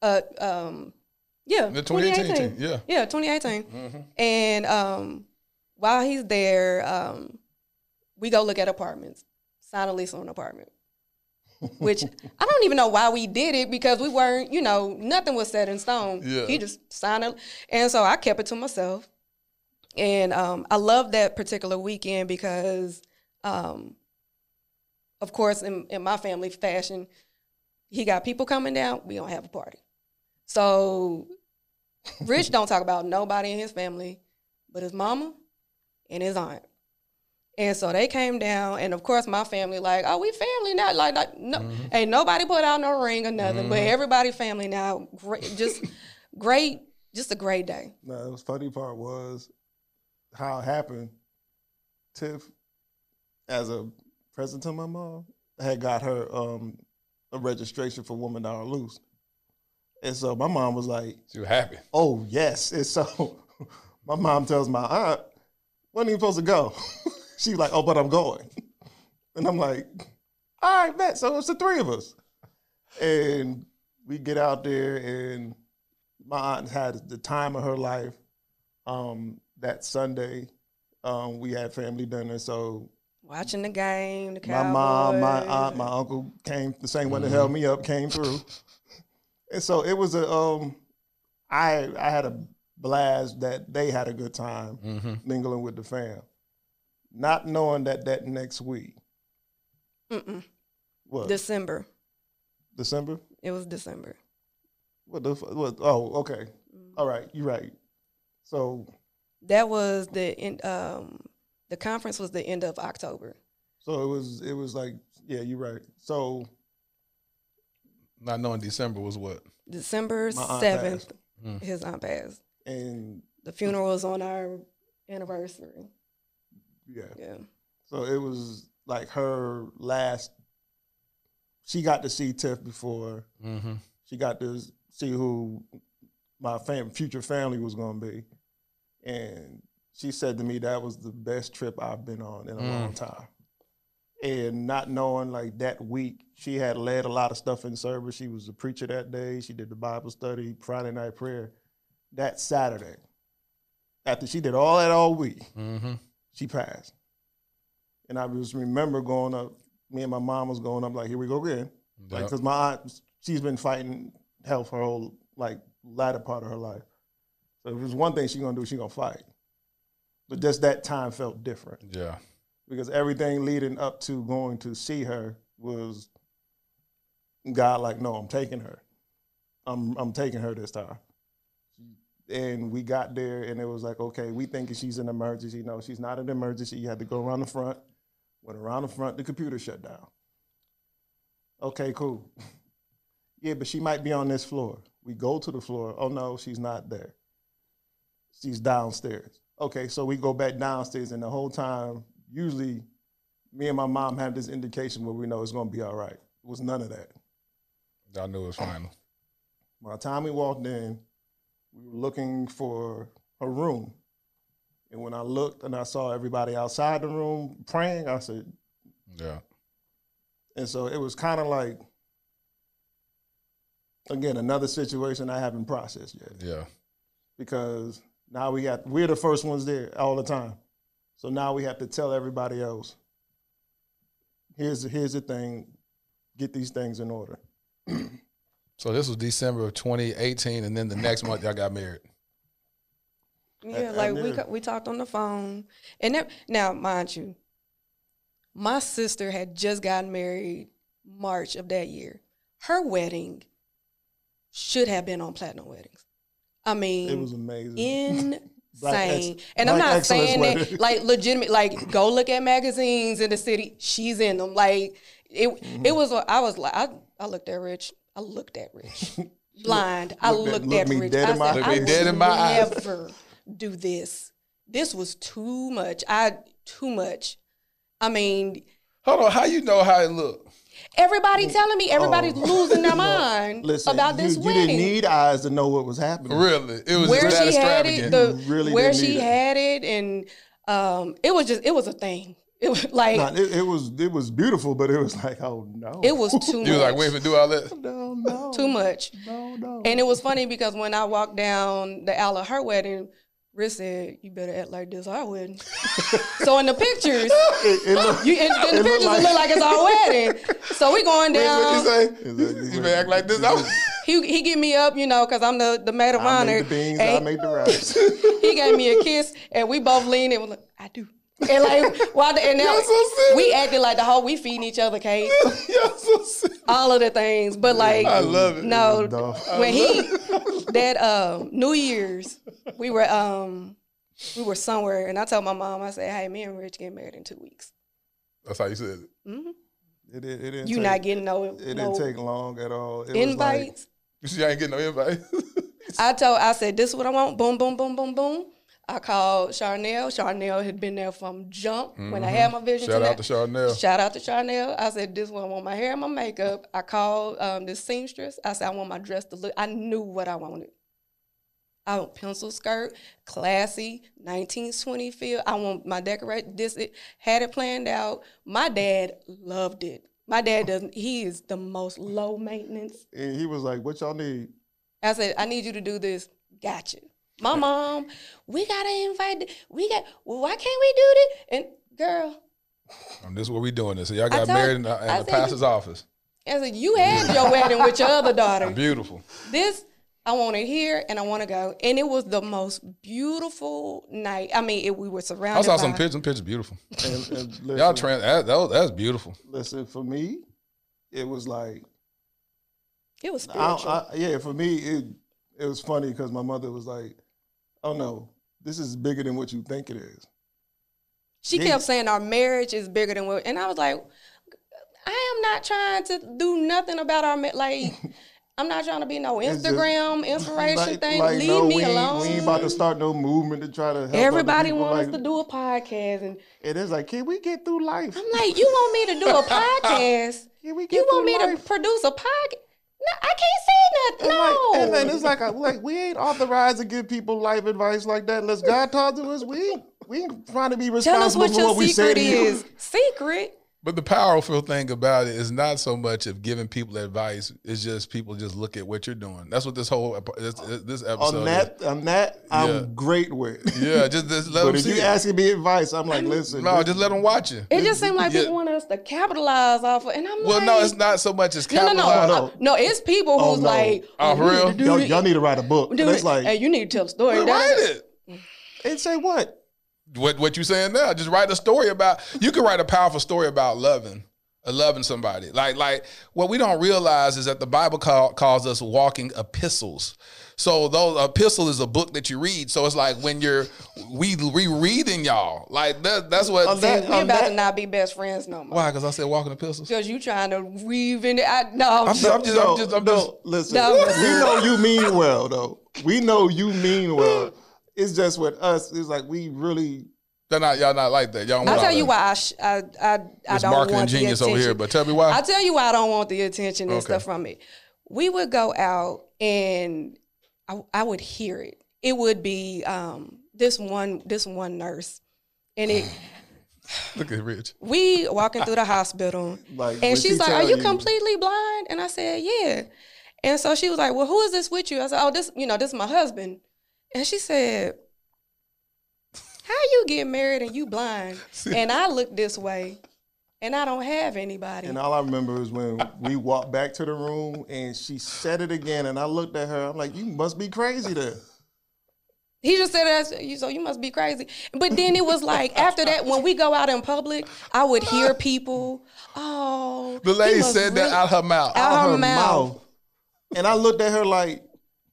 Uh, um, yeah, The 2018, 2018. yeah. Yeah, 2018. Mhm. And um, while he's there, um, we go look at apartments, sign a lease on an apartment. Which I don't even know why we did it because we weren't, you know, nothing was set in stone. Yeah. He just signed it. And so I kept it to myself. And um, I love that particular weekend because, um, of course, in, in my family fashion, he got people coming down, we don't have a party. So Rich don't talk about nobody in his family but his mama and his aunt. And so they came down, and of course my family like, oh, we family now. Like, like, no, ain't nobody put out no ring or nothing, but everybody family now. Great, just great, just a great day. No, the funny part was how it happened. Tiff, as a present to my mom, had got her um, a registration for Woman Thou Art Loosed. And so my mom was like, You were happy. oh, yes. And so my mom tells my aunt, when are you supposed to go? She's like, oh, but I'm going. And I'm like, all right, bet. So it's the three of us. And we get out there, and my aunt had the time of her life. Um, that Sunday, um, we had family dinner. So Watching the game, the Cowboys. my mom, my aunt, my uncle came. The same one that held me up came through, and so it was a. Um, I I had a blast that they had a good time Mm-hmm. mingling with the fam, not knowing that that next week, Mm-mm. what December. December, It was December. what the fu- what? Oh, okay, all right, you're right. So That was the end. Um, the conference was the end of October. so it was it was like yeah, you're right. So Not knowing December was what? December seventh. Mm. his aunt passed. And The funeral was on our anniversary. yeah, Yeah. So it was like her last. She got to see Tiff before. Mm-hmm. She got to see who my fam- future family was going to be, and she said to me that was the best trip I've been on in a long time. And not knowing like that week, she had led a lot of stuff in service. She was a preacher that day. She did the Bible study, Friday night prayer. That Saturday, after she did all that all week, Mm-hmm. she passed. And I just remember going up, me and my mom was going up, like, here we go again. Like, because my aunt, she's been fighting health her whole, like, latter part of her life. So if there's one thing she's gonna do, she's gonna fight. But just that time felt different yeah. because everything leading up to going to see her was God, like, no, I'm taking her. I'm, I'm taking her this time. And we got there, and it was like, okay, we thinking she's an emergency. No, she's not an emergency. You had to go around the front. Went around the front, the computer shut down. Okay, cool. Yeah, but she might be on this floor. We go to the floor. Oh no, she's not there. She's downstairs. Okay, so we go back downstairs, and the whole time, usually, me and my mom have this indication where we know it's gonna be all right. It was none of that. I knew it was final. By the time we walked in, we were looking for a room. And when I looked and I saw everybody outside the room praying, I said, Yeah. and so it was kind of like, again, another situation I haven't processed yet Yeah. because now we got, we're the first ones there all the time. So now we have to tell everybody else, here's the, here's the thing, get these things in order. So this was December of 2018, and then the next month y'all got married. Yeah, I like we we talked on the phone, and that, now mind you, my sister had just gotten married March of that year. Her wedding should have been on Platinum Weddings. I mean, It was amazing. Black ex- insane. and I'm not saying wedding. that like legitimate. Like go look at magazines in the city. She's in them. Like it. Mm-hmm. It was. I was like I. I looked at Rich. I looked at Rich. Blind. I Looked at- looked looked at me Rich. dead I in my said, I me dead in my eyes. never do this. This was too much. I too much. I mean, Hold on, how you know how it looked? everybody telling me everybody's losing their mind Oh. Listen, about this you, you wedding. didn't need eyes to know what was happening. Really, it was where just that she had extravagant. it, the really where she it. had it, and um, it was just it was a thing. It was like Nah, it, it was it was beautiful, but it was like, oh no, it was too much. you was like, wait for do all that. no, no, too much. no, no. And it was funny because when I walked down the aisle of her wedding, Rick said, "You better act like this our wedding." so in the pictures, it, it looked, you in, in the It looked pictures like- it look like it's our wedding. So we going down. What down. you say? Is that- You better act like this. I He he get me up, you know, because I'm the the maid of I honor. made the beans, I made the rice. he gave me a kiss, and we both leaned and was like, "I do." And like, while the, and now so we acted like the whole we feeding each other cake, Y'all so sick. all of the things. But like, I love it. no, It when he that um New Year's, we were um we were somewhere, and I told my mom, I said, "Hey, me and Rich getting married in two weeks. That's how you said it. hmm It, didn't- it didn't. You take, not getting no, It didn't no take long at all. It was like, invites." You see, I ain't getting no invite. I told, I said, "This is what I want." Boom, boom, boom, boom, boom. I called Charnel. Charnel had been there from jump when I had my vision. Mm-hmm. Shout out that. to Charnel. Shout out to Charnel. I said, this one I want my hair and my makeup. I called um, this seamstress. I said, I want my dress to look. I knew what I wanted. I want pencil skirt, classy, 1920 feel. I want my decorate. This it had it planned out. My dad loved it. My dad doesn't. He is the most low maintenance. and he was like, "What y'all need?" I said, I need you to do this. Gotcha. My mom, we gotta invite. th- We got. Well, why can't we do this? And girl, And this is what we doing this. So y'all got told- married in the, in the said- pastor's office. I said, you had your wedding with your other daughter. Beautiful. This I want to hear and I want to go. And it was the most beautiful night. I mean, it, we were surrounded. I saw some pictures. Some pictures beautiful. And, and listen, Y'all trans. That, that was, that's beautiful. listen, for me, it was like, It was I, spiritual. I, yeah, for me, it it was funny because my mother was like, "Oh no, this is bigger than what you think it is." she yeah. kept saying our marriage is bigger than what, and I was like, I am not trying to do nothing about our like. I'm not trying to be no It's just- Instagram inspiration Like, thing. like, Leave no, me we ain't, alone. we ain't about to start no movement to try to help. Everybody wants like, to do a podcast, and It is like, can we get through life? I'm like, you want me to do a podcast? Can we get You want through me to produce a podcast? No, I can't say nothing. And, No. like, and then it's like, like we ain't authorized to give people life advice like that unless God talks to us. We ain't, we ain't trying to be Tell us responsible what for your what we say secret is. Secret. But the powerful thing about it is not so much of giving people advice. It's just people just look at what you're doing. That's what this whole this, this episode. On that, on that, I'm Yeah. great with. yeah, just, just let but them if see. you it. asking me advice, I'm like, listen, no, this- just let them watch it. It just seemed like Yeah. people want us to capitalize off of, and I'm Well, like, no, it's not so much as No, no, no, no. No. It's people Oh, who's no. like, Oh, for real? to y'all, y'all need to write a book. Do And it's it. like, hey, you need to tell a story. Well, Da- write da- da. it. and say what? What what you saying now? Just write a story about. You can write a powerful story about loving, uh, loving somebody. Like like what we don't realize is that the Bible call, calls us walking epistles. So those epistle is a book that you read. So it's like when you're we rereading y'all. Like that that's what. On that- We on about that- to not be best friends no more. why? Because I said walking epistles. Because you trying to weave in it. I, no, I'm just- I'm just- I'm just- I'm no, just- listen. No, we know you mean well, though. We know you mean well. It's just with us. It's like we really. They're not y'all not like that. Y'all. don't I'll tell you that. why I, sh- I, I, I It's don't marketing want genius the over attention. here, but tell me why. I'll tell you why I don't want the attention and Okay. stuff from it. We would go out and I, I would hear it. It would be um, this one this one nurse, and it Look at Rich. we walking through the hospital, Like, when and she she's like, "Are you you- completely blind?" And I said, "Yeah." And so she was like, "Well, who is this with you?" I said, "Oh, this you know this is my husband," and she said. How you get married and you blind? And I look this way, and I don't have anybody. And all I remember is when we walked back to the room and she said it again, and I looked at her. I'm like, "You must be crazy then." He just said that, you so you must be crazy. But then it was like after that, when we go out in public, I would hear people, oh, The lady said that really-" out her mouth. Out her mouth. And I looked at her like,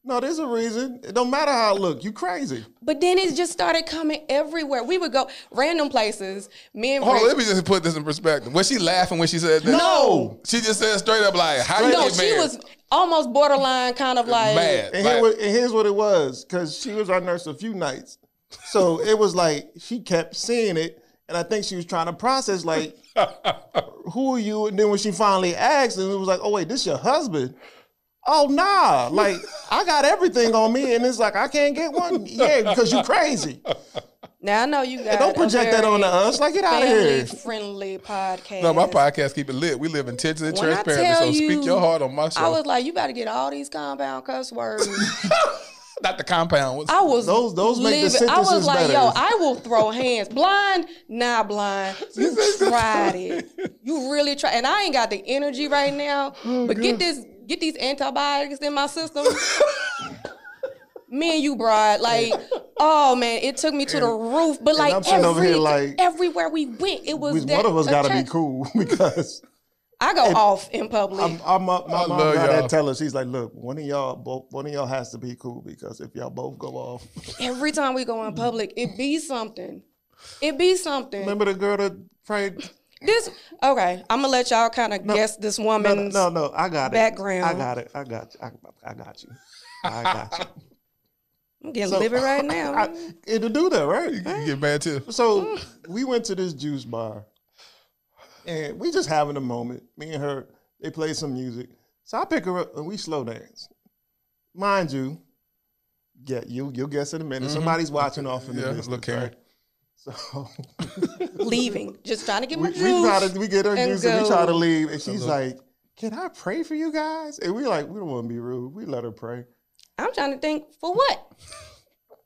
"No, there's a reason. It don't matter how I look. You crazy." But then it just started coming everywhere. We would go random places. Me and Hold on, let me just put this in perspective. Was she laughing when she said that? No. She just said straight up like, how you no, she married? was almost borderline, kind of like mad. And, Like, here, what, and here's what it was, because she was our nurse a few nights. So it was like she kept seeing it, and I think she was trying to process like, who are you? And then when she finally asked, and it was like, oh wait, this your husband? Oh nah, like I got everything on me, and it's like I can't get one. Yeah, because you crazy. Now I know you got. Don't project that on to us. Like get out of here. Friendly podcast. no, my podcast keep it lit. We live in tension and When I transparency. tell So speak your heart on my show. I was like, you better get all these compound cuss words. Not the compound. What's, I was Those- those make the living- I was like, better. yo, I will throw hands. Blind, not blind. You tried it. You really tried, and I ain't got the energy right now. Oh, but get this, get these antibiotics in my system. Me and you, Brad, like, oh man, it took me to the roof. But like, I'm sitting over here every- like- everywhere we went, it was We, that one of us got to be cool because I go off in public. I'm, I'm, my my I mom love got y'all. that tell her. She's like, look, one of y'all, both, one of y'all has to be cool because if y'all both go off, Every time we go in public, it be something. It be something. remember the girl that prayed? This okay. I'm gonna let y'all kind of guess this No, no, woman's. no, no, I got it. background. I got it. I got you. I, I got you. I got you. I'm getting So- livid right now. I, it'll do that, right? You get mad too. So mm. we went to this juice bar, and we just having a moment. Me and her, they play some music. So I pick her up and we slow dance. Mind you, yeah, you you'll guess in a minute. Somebody's watching off in the Yeah, distance, look, Karen. right? So Leaving, just trying to get my we, we try to we get her and juice and we try to leave, and she's like, "Can I pray for you guys?" And we're like, we don't want to be rude. We let her pray I'm trying to think for what?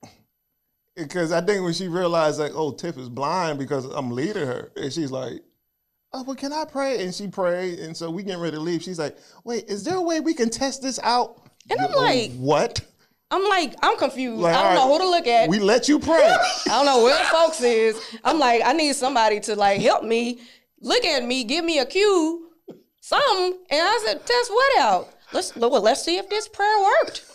because I think when she realized like, oh, Tiff is blind because I'm leading her, and she's like, oh, well, can I pray? And she prayed, and so we getting ready to leave. She's like, wait, is there a way we can test this out? And I'm like- what? I'm like, I'm confused. Like, I don't all know who to look at. We let you pray. I don't know where folks is. I'm like, I need somebody to like help me, look at me, give me a cue, something. And I said, test what out? Let's well, let's see if this prayer worked.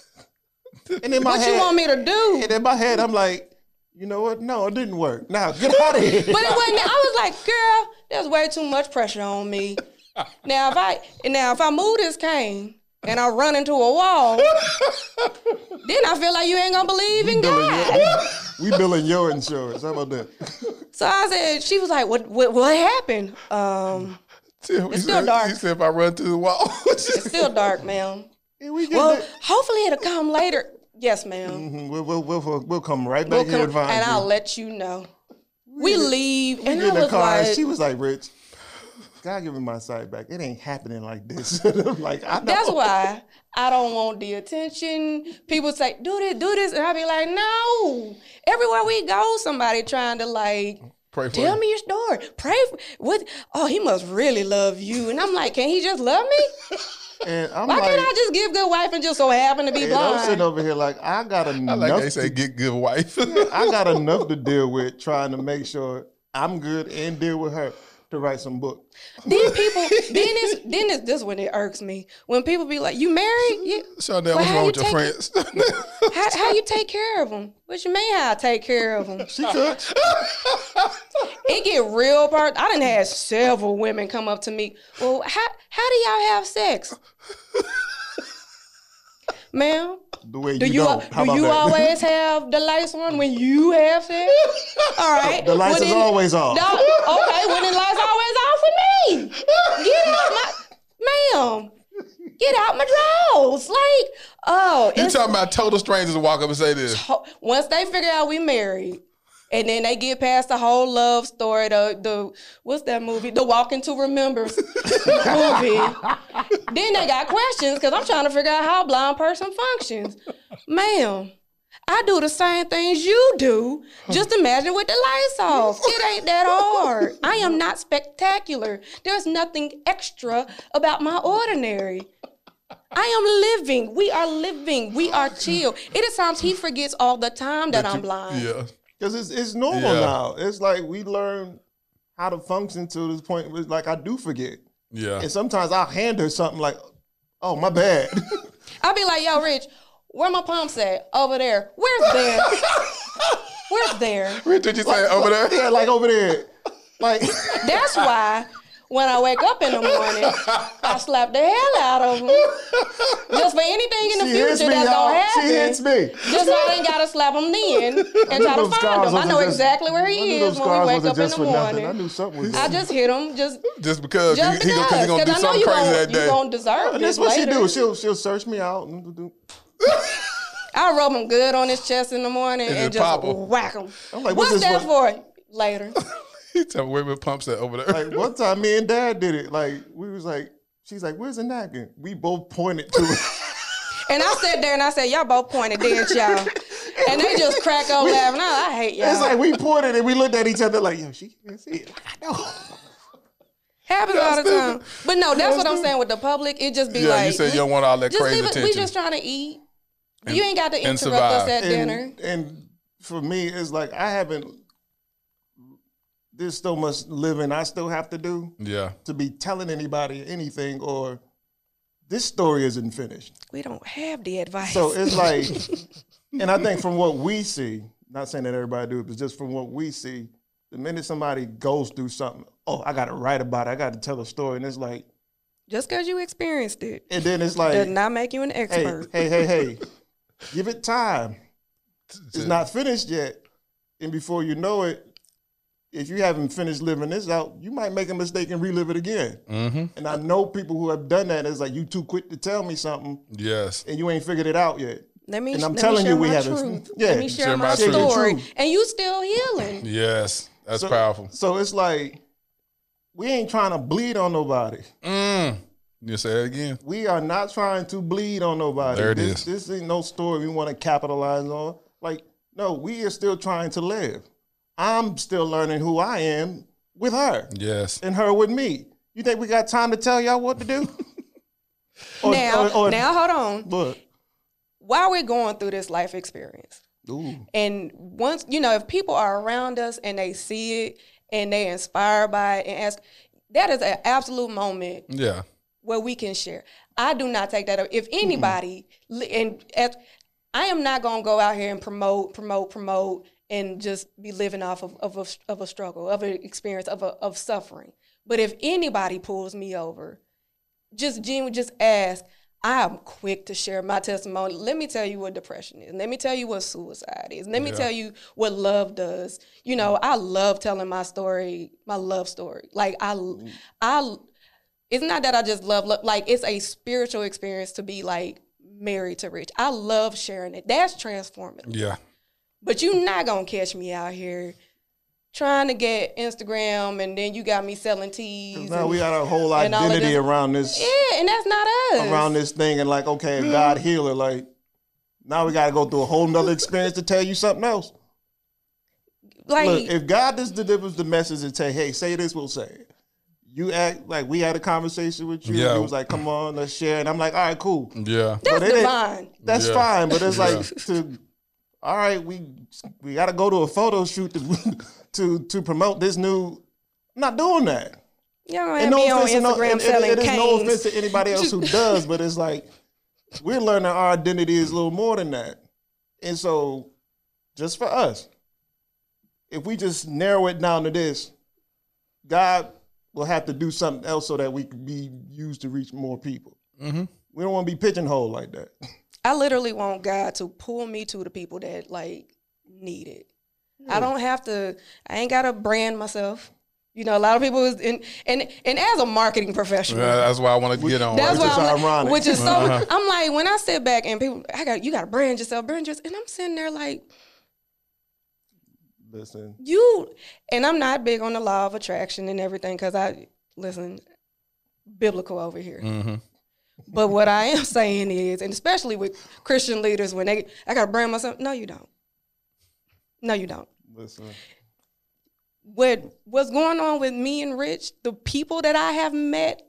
and in my What head, you want me to do? and in my head, I'm like, you know what? No, it didn't work. Now get out of here. But it wasn't. I was like, girl, there's way too much pressure on me. Now if I now if I move this cane and I run into a wall, then I feel like you ain't gonna believe in God. your, we billing your insurance. How about that? So I said, she was like, what what, what happened? Um, It's still dark. He said if I run through the wall. it's still dark, ma'am. We Well, that. hopefully it'll come later. Yes, ma'am. Mhm, We'll, we'll, we'll, we'll come right We'll back here and find and. I'll let you know. We leave, and get I in the was car, like, and she was like, "Rich, God give me my sight back. It ain't happening like this." I'm like, I know. That's why I don't want the attention. People say, do this, do this. And i be like, no. Everywhere we go, somebody trying to like, Pray for tell him. me your story. Pray for what? Oh, he must really love you. And I'm like, can he just love me? And I'm Why like, can't I just give good wife and just so happen to be and I'm sitting over here like, I got I enough. like they to, say, get good wife. I got enough to deal with trying to make sure I'm good and deal with her to write some book. then people, then it's, then it's this when it irks me. When people be like, you married? Yeah. Chanel, what's wrong you with your take friends? How, how you take care of them? What you mean how I take care of them? She cooks. It get real part. I done had several women come up to me. Well, how how do y'all have sex, ma'am? the way Do you, you don't. How do about you that? always have the lights on when you have sex? All right, The lights Well, is always off. No, okay, well the lights always off for me. Get out my, ma'am. Get out my drawers. Like, oh, you talking about total strangers to walk up and say this? ho- once they figure out we married, and then they get past the whole love story, the the what's that movie? The Walking to Remember movie. then they got questions because I'm trying to figure out how a blind person functions. Ma'am, I do the same things you do. Just imagine with the lights off. It ain't that hard. I am not spectacular. There's nothing extra about my ordinary. I am living. We are living. We are chill. It is times he forgets all the time that, I'm blind. Yeah. Because it's, it's normal Yeah. now. It's like we learn how to function to this point where it's like I do forget. Yeah. And sometimes I'll hand her something like, oh, my bad. I'll be like, yo, Rich, where my pumps at? Over there. Where's there? Where's there? What did you say over there? yeah, like over there. Like, That's why when I wake up in the morning, I slap the hell out of him. Just for anything in the she future that's gonna happen. She hits me. Just so I ain't gotta slap him then and try to find him. I know just- exactly where he is when we wake up in the for nothing. I knew something was I wrong. just hit him just Just because just he, he, because. gonna, 'cause he gonna do Because I know something crazy gonna, that you day. gonna deserve And this that's what she do. She'll she'll search me out. I rub him good on his chest in the morning And and, just whack him. I'm like, what's What's this that for? for? Later. He tell me where my pumps at over there. Like one time, me and Dad did it. Like we was like, she's like, "Where's the napkin?" We both pointed to it. And I sat there and I said, y'all both pointed, didn't y'all? And they just crack up laughing. I, I hate y'all. It's like we pointed and we looked at each other like, "Yo, she can't see it." Like, I know. Happens all the time. But no, that's what I'm saying with the public. It just be yeah, like, you said you don't want all that just crazy leave it. We just trying to eat. you ain't got to interrupt us at dinner. And, and for me, it's like I haven't there's so much living I still have to do Yeah. to be telling anybody anything or this story isn't finished. We don't have the advice. So it's like, and I think from what we see, not saying that everybody do it, but just from what we see, the minute somebody goes through something, oh, I got to write about it. I got to tell a story, and it's like, just because you experienced it and then it's like, does like, not make you an hey, expert. hey, hey, hey, give it time. It's not finished yet, and before you know it, if you haven't finished living this out, you might make a mistake and relive it again. Mm-hmm. And I know people who have done that. It's like you too quick to tell me something, Yes. and you ain't figured it out yet. Let me, And I'm let telling me share you, we haven't- yeah, let me share, share my my truth. story. And you still healing. Yes. That's So- powerful. So it's like we ain't trying to bleed on nobody. Mm. You say it again. We are not trying to bleed on nobody. There it this, is. This ain't no story we want to capitalize on. Like, no, we are still trying to live. I'm still learning who I am with her Yes. and her with me. You think we got time to tell y'all what to do? Or- now, or- or- now hold on. Look. While we're going through this life experience, Ooh. and once you know, if people are around us and they see it and they inspired by it and ask, that is an absolute moment Yeah. where we can share. I do not take that up. If anybody, li- and as, I am not gonna go out here and promote, promote, promote, and just be living off of, of, a, of a struggle, of an experience, of a, of suffering. But if anybody pulls me over, just genuinely just ask. I am quick to share my testimony. Let me tell you what depression is. Let me tell you what suicide is. Let me Yeah. tell you what love does. You know, I love telling my story, my love story. Like I, I it's not that I just love, love like it's a spiritual experience to be like married to rich. I love sharing it. That's transformative. Yeah. But you're not gonna catch me out here trying to get Instagram and then you got me selling teas. Now and- we got a whole and all of identity this. around this yeah, and that's not us. around this thing and like, okay, if God mm-hmm. heal her, like now we gotta go through a whole nother experience to tell you something else. like Look, if God just delivers the message and say, "Hey, say this," we'll say it. You act like we had a conversation with you. Yeah. You was like, "Come on, let's share," and I'm like, "All right, cool, Yeah. that's but it ain't- divine. that's Yeah. fine." But it's Yeah. like to, all right, we we got to go to a photo shoot to to to promote this new. I'm not doing that. Y'all gonna And have me on offense to no- Instagram and- and selling it is no offense to anybody else who does, but it's like we're learning our identity is a little more than that. And so, just for us, if we just narrow it down to this, God will have to do something else so that we can be used to reach more people. Mm-hmm. We don't want to be pigeonholed like that. I literally want God to pull me to the people that like need it. I don't have to. I ain't got to brand myself. You know, a lot of people is in and and as a marketing professional, Yeah, that's why I want to get on. that's? Which why I'm like- ironic. which is so. Uh-huh. I'm like when I sit back and people, I got you got to brand yourself, brand yourself, and I'm sitting there like Listen, you. And I'm not big on the law of attraction and everything because I listen biblical over here. Mm-hmm. But what I am saying is, and especially with Christian leaders, when they, I got to brand myself. No, you don't. No, you don't. listen. What what's going on with me and Rich? The people that I have met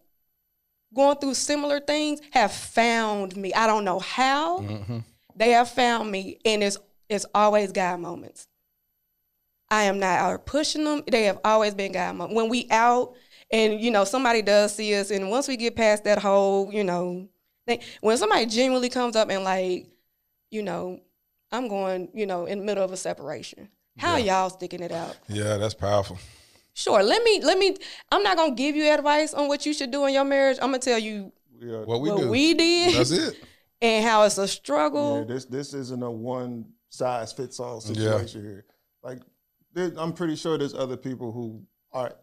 going through similar things have found me. I don't know how Mm-hmm. they have found me, and it's it's always God moments. I am not out pushing them. They have always been God moments. When we out and you know somebody does see us, and once we get past that whole you know thing, when somebody genuinely comes up and like, you know, I'm going you know in the middle of a separation. How y'all sticking it out? Yeah, that's powerful. Sure. Let me let me. I'm not gonna give you advice on what you should do in your marriage. I'm gonna tell you We are, What we what do. we did That's it. and how it's a yeah, struggle. this this isn't a one size fits all situation here. Like, I'm pretty sure there's other people who are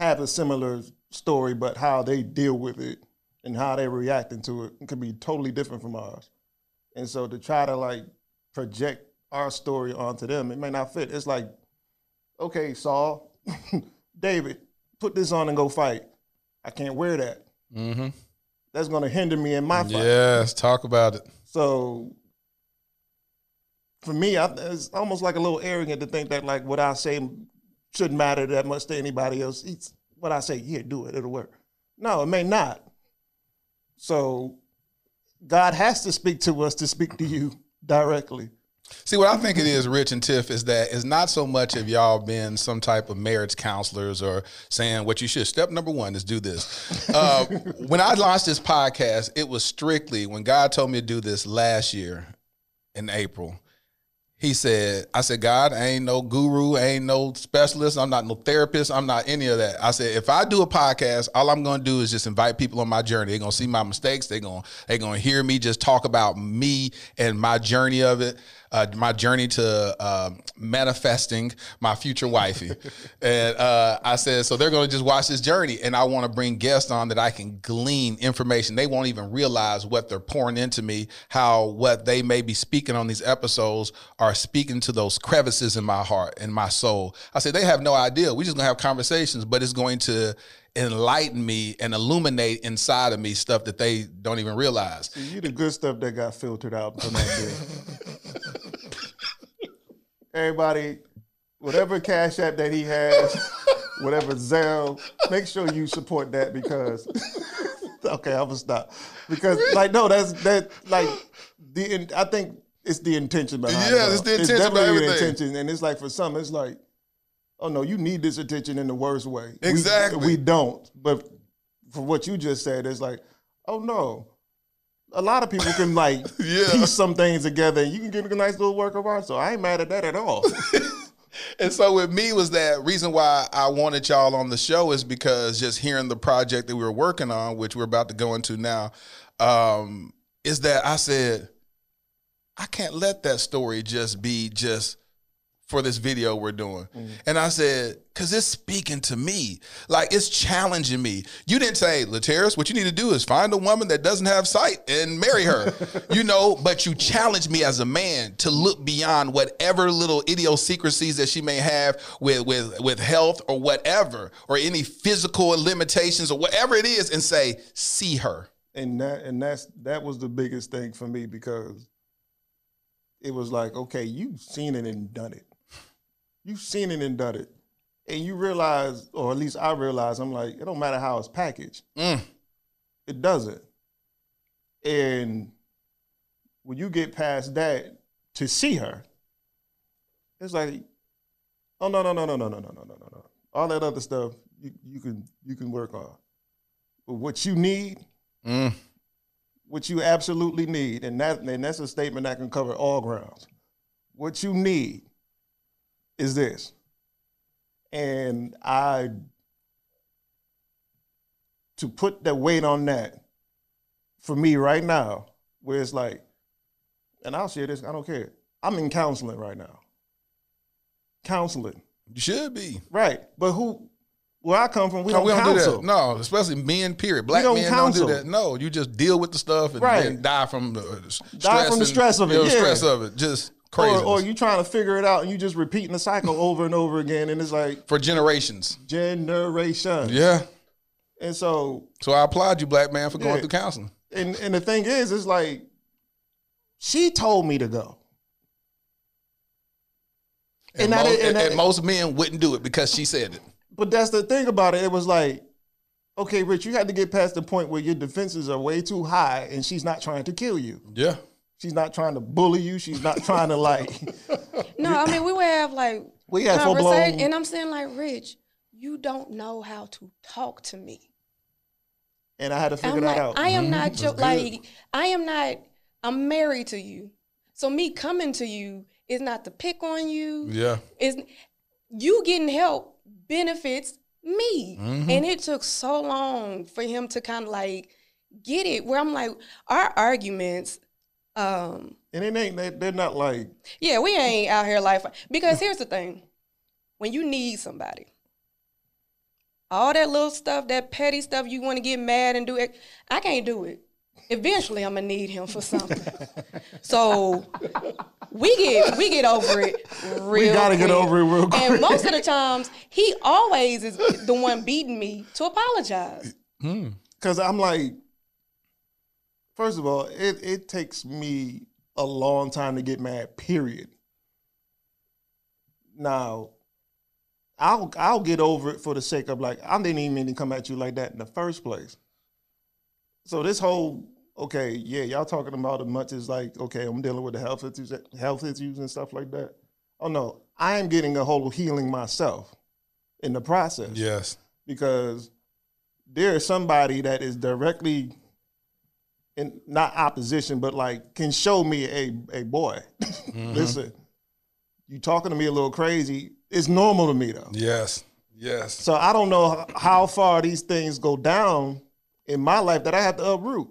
have a similar story, but how they deal with it and how they're reacting to it could be totally different from ours. And so to try to like project our story onto them, it may not fit. It's like, okay, Saul, David, put this on and go fight. I can't wear that. Mm-hmm. That's going to hinder me in my fight. Yes, talk about it. So for me, I, it's almost like a little arrogant to think that like what I say shouldn't matter that much to anybody else. It's what I say, here, do it, it'll work. No, it may not. So God has to speak to us to speak to you directly. See, what I think it is, Rich and Tiff, is that it's not so much of y'all being some type of marriage counselors or saying what you should. Step number one is do this. Uh, when I launched this podcast, it was strictly when God told me to do this last year in April. He said, I said, God, I ain't no guru, I ain't no specialist, I'm not no therapist, I'm not any of that. I said, if I do a podcast, all I'm gonna do is just invite people on my journey. They're gonna see my mistakes, they're gonna they're gonna hear me just talk about me and my journey of it uh, my journey to uh, manifesting my future wifey. and uh, I said, so they're going to just watch this journey. And I want to bring guests on that I can glean information. They won't even realize what they're pouring into me, how what they may be speaking on these episodes are speaking to those crevices in my heart and my soul. I said, they have no idea. We're just going to have conversations, but it's going to enlighten me and illuminate inside of me stuff that they don't even realize. You the good stuff that got filtered out from that Everybody, whatever cash app that he has, whatever Zelle, make sure you support that because okay, I'm gonna stop. Because like no, that's that like the I think it's the intention behind yeah, it. it's the intention it's definitely the intention. And it's like for some, it's like, oh no, you need this attention in the worst way. Exactly. We, we don't. But for what you just said, it's like, oh no, a lot of people can like yeah. piece some things together and you can get a nice little work of art. So I ain't mad at that at all. and so with me was that reason why I wanted y'all on the show is because just hearing the project that we were working on, which we're about to go into now, um, is that I said, I can't let that story just be just for this video we're doing. Mm-hmm. And I said, because it's speaking to me. Like it's challenging me. You didn't say, Lateris, what you need to do is find a woman that doesn't have sight and marry her. you know, but you challenge me as a man to look beyond whatever little idiosyncrasies that she may have with with with health or whatever, or any physical limitations or whatever it is, and say, see her. And that and that's that was the biggest thing for me because it was like, okay, you've seen it and done it you've seen it and done it, and you realize, or at least I realize, I'm like, it don't matter how it's packaged. Mm. It doesn't. And when you get past that to see her, it's like, oh no no no no no no no no no no. All that other stuff you you can you can work on. But what you need, mm. what you absolutely need, and that and that's a statement that can cover all grounds. What you need is this. And I, to put the weight on that for me right now, where it's like, and I'll share this, I don't care. I'm in counseling right now. Counseling. You should be. Right. But who, where I come from, we, no, don't, we don't counsel. do that. No, especially men. Period. Black don't men counsel. don't do that. No, you just deal with the stuff and right. then die from the stress. Die from the stress of it. Yeah. The stress of it. Just Crazy. Or, or you trying to figure it out and you just repeating the cycle over and over again, and it's like for generations. Generations. Yeah. And so. So I applaud you, black man, for going yeah. through counseling. And and the thing is, it's like she told me to go. And, and, most, and, and most men wouldn't do it because she said it. But that's the thing about it. It was like, okay, Rich, you had to get past the point where your defenses are way too high, and she's not trying to kill you. Yeah. She's not trying to bully you. She's not trying to like. no, I mean we would have like we had full blown, and I'm saying like, Rich, you don't know how to talk to me. And I had to figure I'm that like, out. I am mm-hmm. not jo- like I am not. I'm married to you, so me coming to you is not to pick on you. Yeah, is you getting help benefits me, mm-hmm. and it took so long for him to kind of like get it. Where I'm like, our arguments um, and it ain't they, they're not like yeah, we ain't out here like because here's the thing: when you need somebody, all that little stuff, that petty stuff, you want to get mad and do it. I can't do it. Eventually, I'm gonna need him for something. so we get we get over it real. We gotta quick. get over it real quick. And most of the times, he always is the one beating me to apologize. Because hmm. I'm like, First of all, it, it takes me a long time to get mad, period. Now, I'll I'll get over it for the sake of like I didn't even mean to come at you like that in the first place. So this whole okay, yeah, y'all talking about as much as like, okay, I'm dealing with the health issues, health issues and stuff like that. Oh no, I am getting a whole healing myself in the process Yes. because there is somebody that is directly in not opposition, but like can show me a a boy. Listen, you talking to me a little crazy. It's normal to me though. Yes. Yes. So I don't know how far these things go down in my life that I have to uproot.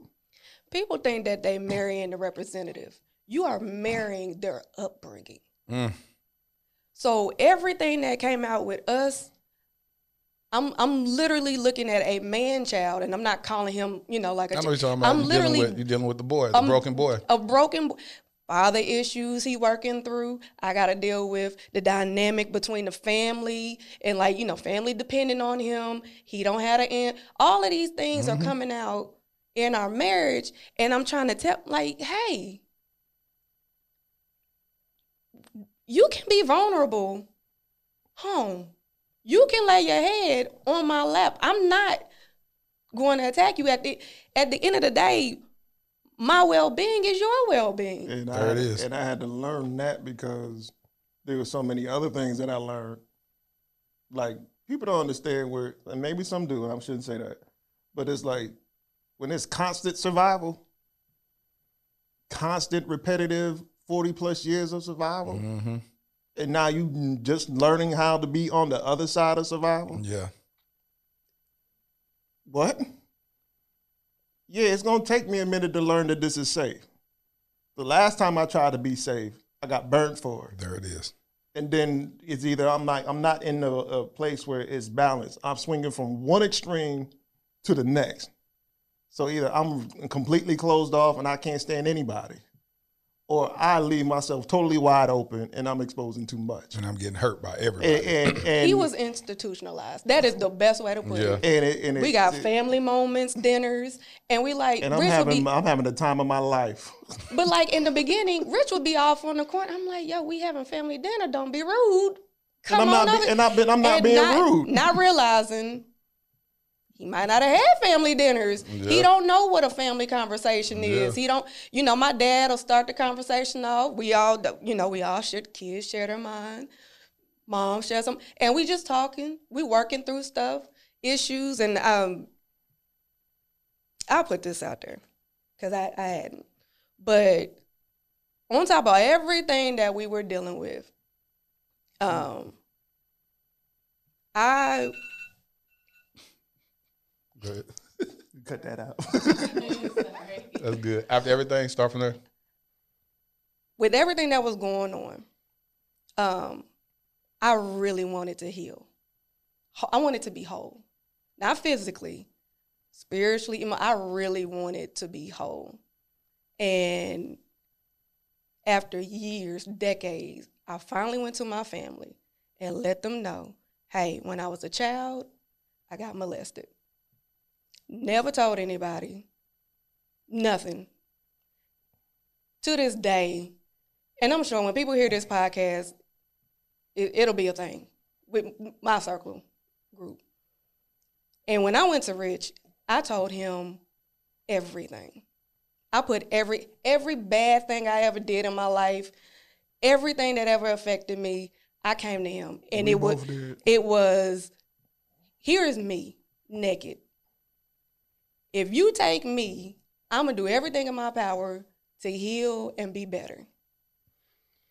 People think that they marrying the representative. You are marrying their upbringing. Mm. So everything that came out with us, I'm I'm literally looking at a man child, and I'm not calling him, you know, like a I know you're talking about. I'm you're literally dealing with, you're dealing with the boy, the broken boy. a broken father issues he working through. I got to deal with the dynamic between the family and like you know family depending on him. He don't have an end. All of these things Mm-hmm. are coming out in our marriage, and I'm trying to tell like, hey, you can be vulnerable home. You can lay your head on my lap. I'm not going to attack you at the at the end of the day. My well being is your well being. And There I, it is. And I had to learn that because there were so many other things that I learned. Like people don't understand where, and maybe some do. I shouldn't say that, but it's like when it's constant survival, constant repetitive forty plus years of survival, hmm and now you just learning how to be on the other side of survival. Yeah. What? Yeah, it's gonna take me a minute to learn that this is safe. The last time I tried to be safe, I got burnt for it. There it is. And then it's either I'm not I'm not in a, a place where it's balanced. I'm swinging from one extreme to the next. So either I'm completely closed off and I can't stand anybody, or I leave myself totally wide open and I'm exposing too much. And I'm getting hurt by everybody. And and, and he was institutionalized. That is the best way to put Yeah. it. and, it, and We got it- family moments, dinners, and we like and I'm Rich would having be, I'm having the time of my life. but like in the beginning, Rich would be off on the corner. I'm like, yo, we having family dinner. Don't be rude. Come and I'm on not over. and I've been I'm not And being not, rude. Not realizing he might not have had family dinners. He don't know what a family conversation is. Yeah. He don't, you know, my dad will start the conversation off. We all, you know, we all share, kids share their mind. Mom shares them. and we just talking. We working through stuff, issues, and um, I'll put this out there because I, I hadn't. But on top of everything that we were dealing with, um, I Go ahead. Cut that out. That's good. After everything, start from there. with everything that was going on, um, I really wanted to heal. I wanted to be whole, not physically, spiritually. I really wanted to be whole, and after years, decades, I finally went to my family and let them know, hey, when I was a child, I got molested. Never told anybody. Nothing. To this day, and I'm sure when people hear this podcast, it, it'll be a thing with my circle group. And when I went to Rich, I told him everything. I put every every bad thing I ever did in my life, everything that ever affected me, I came to him, and We it was did. it was here is me naked. If you take me, I'm gonna do everything in my power to heal and be better.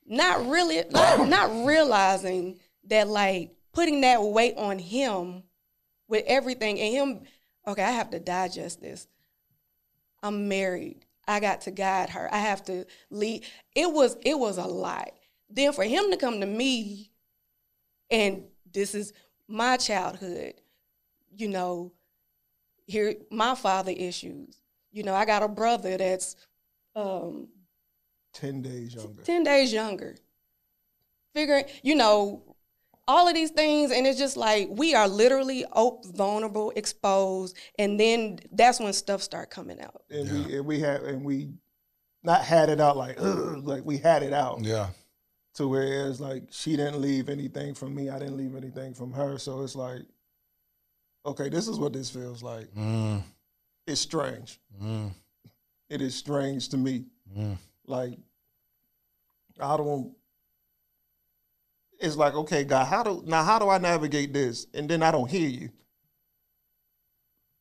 Not really, not, not realizing that like putting that weight on him with everything and him. Okay, I have to digest this. I'm married. I got to guide her. I have to lead. It was it was a lot. Then for him to come to me and this is my childhood you know here my father issues you know i got a brother that's um Ten days younger. 10 days younger figuring you know all of these things and it's just like we are literally op- vulnerable exposed and then that's when stuff start coming out And we and we had and we not had it out like like we had it out Yeah. to where it's like she didn't leave anything from me, I didn't leave anything from her. So it's like, okay, this is what this feels like. Mm, It's strange. mm. it is strange to me. Mm. Like, I don't. It's like, okay, God, how do now? How do I navigate this? And then I don't hear you.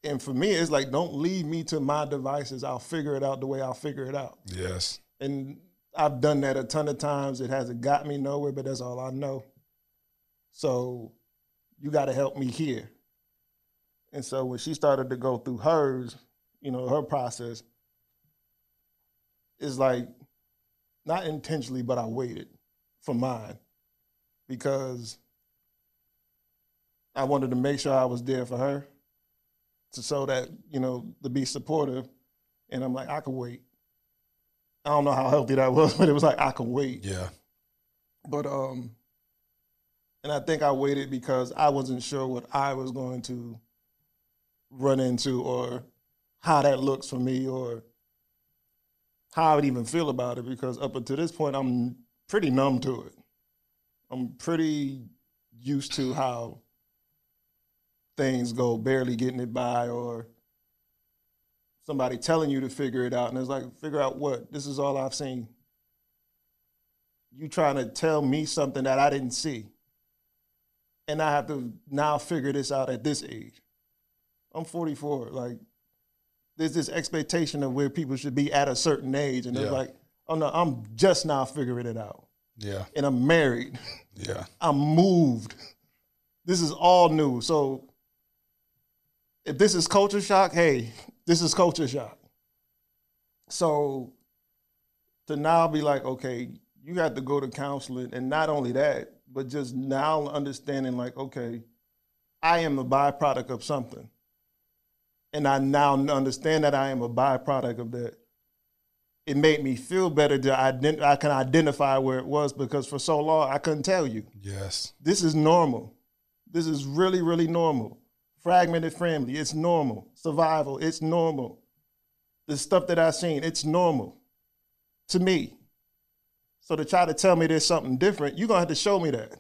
And for me, it's like, don't leave me to my devices. I'll figure it out the way I'll figure it out. Yes. And I've done that a ton of times. It hasn't got me nowhere, but that's all I know. So you got to help me here. And so when she started to go through hers, you know, her process, it's like not intentionally, but I waited for mine because I wanted to make sure I was there for her to so that, you know, to be supportive. And I'm like, I can wait. I don't know how healthy that was, but it was like I can wait. Yeah. But um and I think I waited because I wasn't sure what I was going to run into or how that looks for me or how I would even feel about it because up until this point I'm pretty numb to it. I'm pretty used to how things go, barely getting it by or somebody telling you to figure it out and it's like figure out what? This is all I've seen. You trying to tell me something that I didn't see. And I have to now figure this out at this age. I'm 44. Like, there's this expectation of where people should be at a certain age. And Yeah. it's like, oh no, I'm just now figuring it out. Yeah. And I'm married. Yeah. I'm moved. This is all new. So if this is culture shock, hey, this is culture shock. So to now be like, okay, you got to go to counseling, and not only that, but just now understanding, like, okay, I am a byproduct of something. And I now understand that I am a byproduct of that. It made me feel better to ident- I can identify where it was because for so long I couldn't tell you. Yes. This is normal. This is really, really normal. Fragmented family, it's normal. Survival, it's normal. The stuff that I've seen, it's normal to me. So to try to tell me there's something different, you're gonna have to show me that.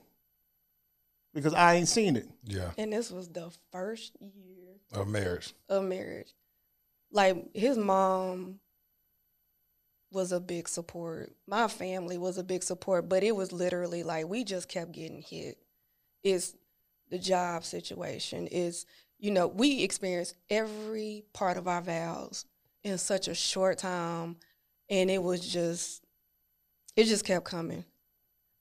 Because I ain't seen it. Yeah. And this was the first year Of marriage. of marriage. Like his mom was a big support. My family was a big support, but it was literally like we just kept getting hit. It's the job situation. Is you know we experienced every part of our vows in such a short time, and it was just it just kept coming.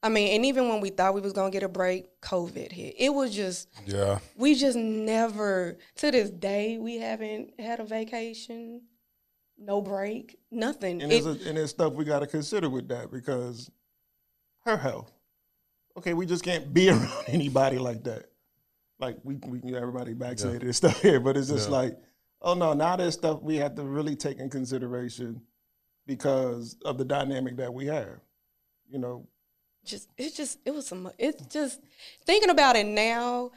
I mean, and even when we thought we was gonna get a break, COVID hit. It was just Yeah. we just never to this day we haven't had a vacation no break nothing And It- there's, a, and there's stuff we gotta consider with that because her health. Okay, we just can't be around anybody like that. Like we we can everybody vaccinated and stuff here, but it's just Yeah. like, oh no, now there's stuff we have to really take in consideration because of the dynamic that we have. You know, just it just it was some it's just thinking about it now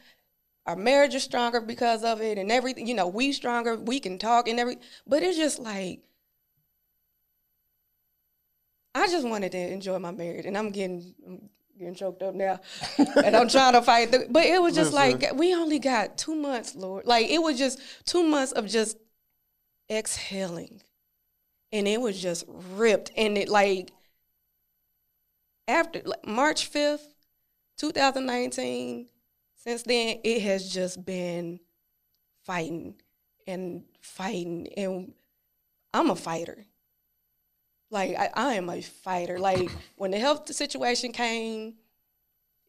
our marriage is stronger because of it and everything you know we stronger we can talk and every but it's just like i just wanted to enjoy my marriage and i'm getting I'm getting choked up now and i'm trying to fight the, but it was just Listen. like we only got two months lord like it was just two months of just exhaling and it was just ripped and it like after like, March 5th, 2019, since then it has just been fighting and fighting and I'm a fighter. Like I, I am a fighter. Like when the health situation came,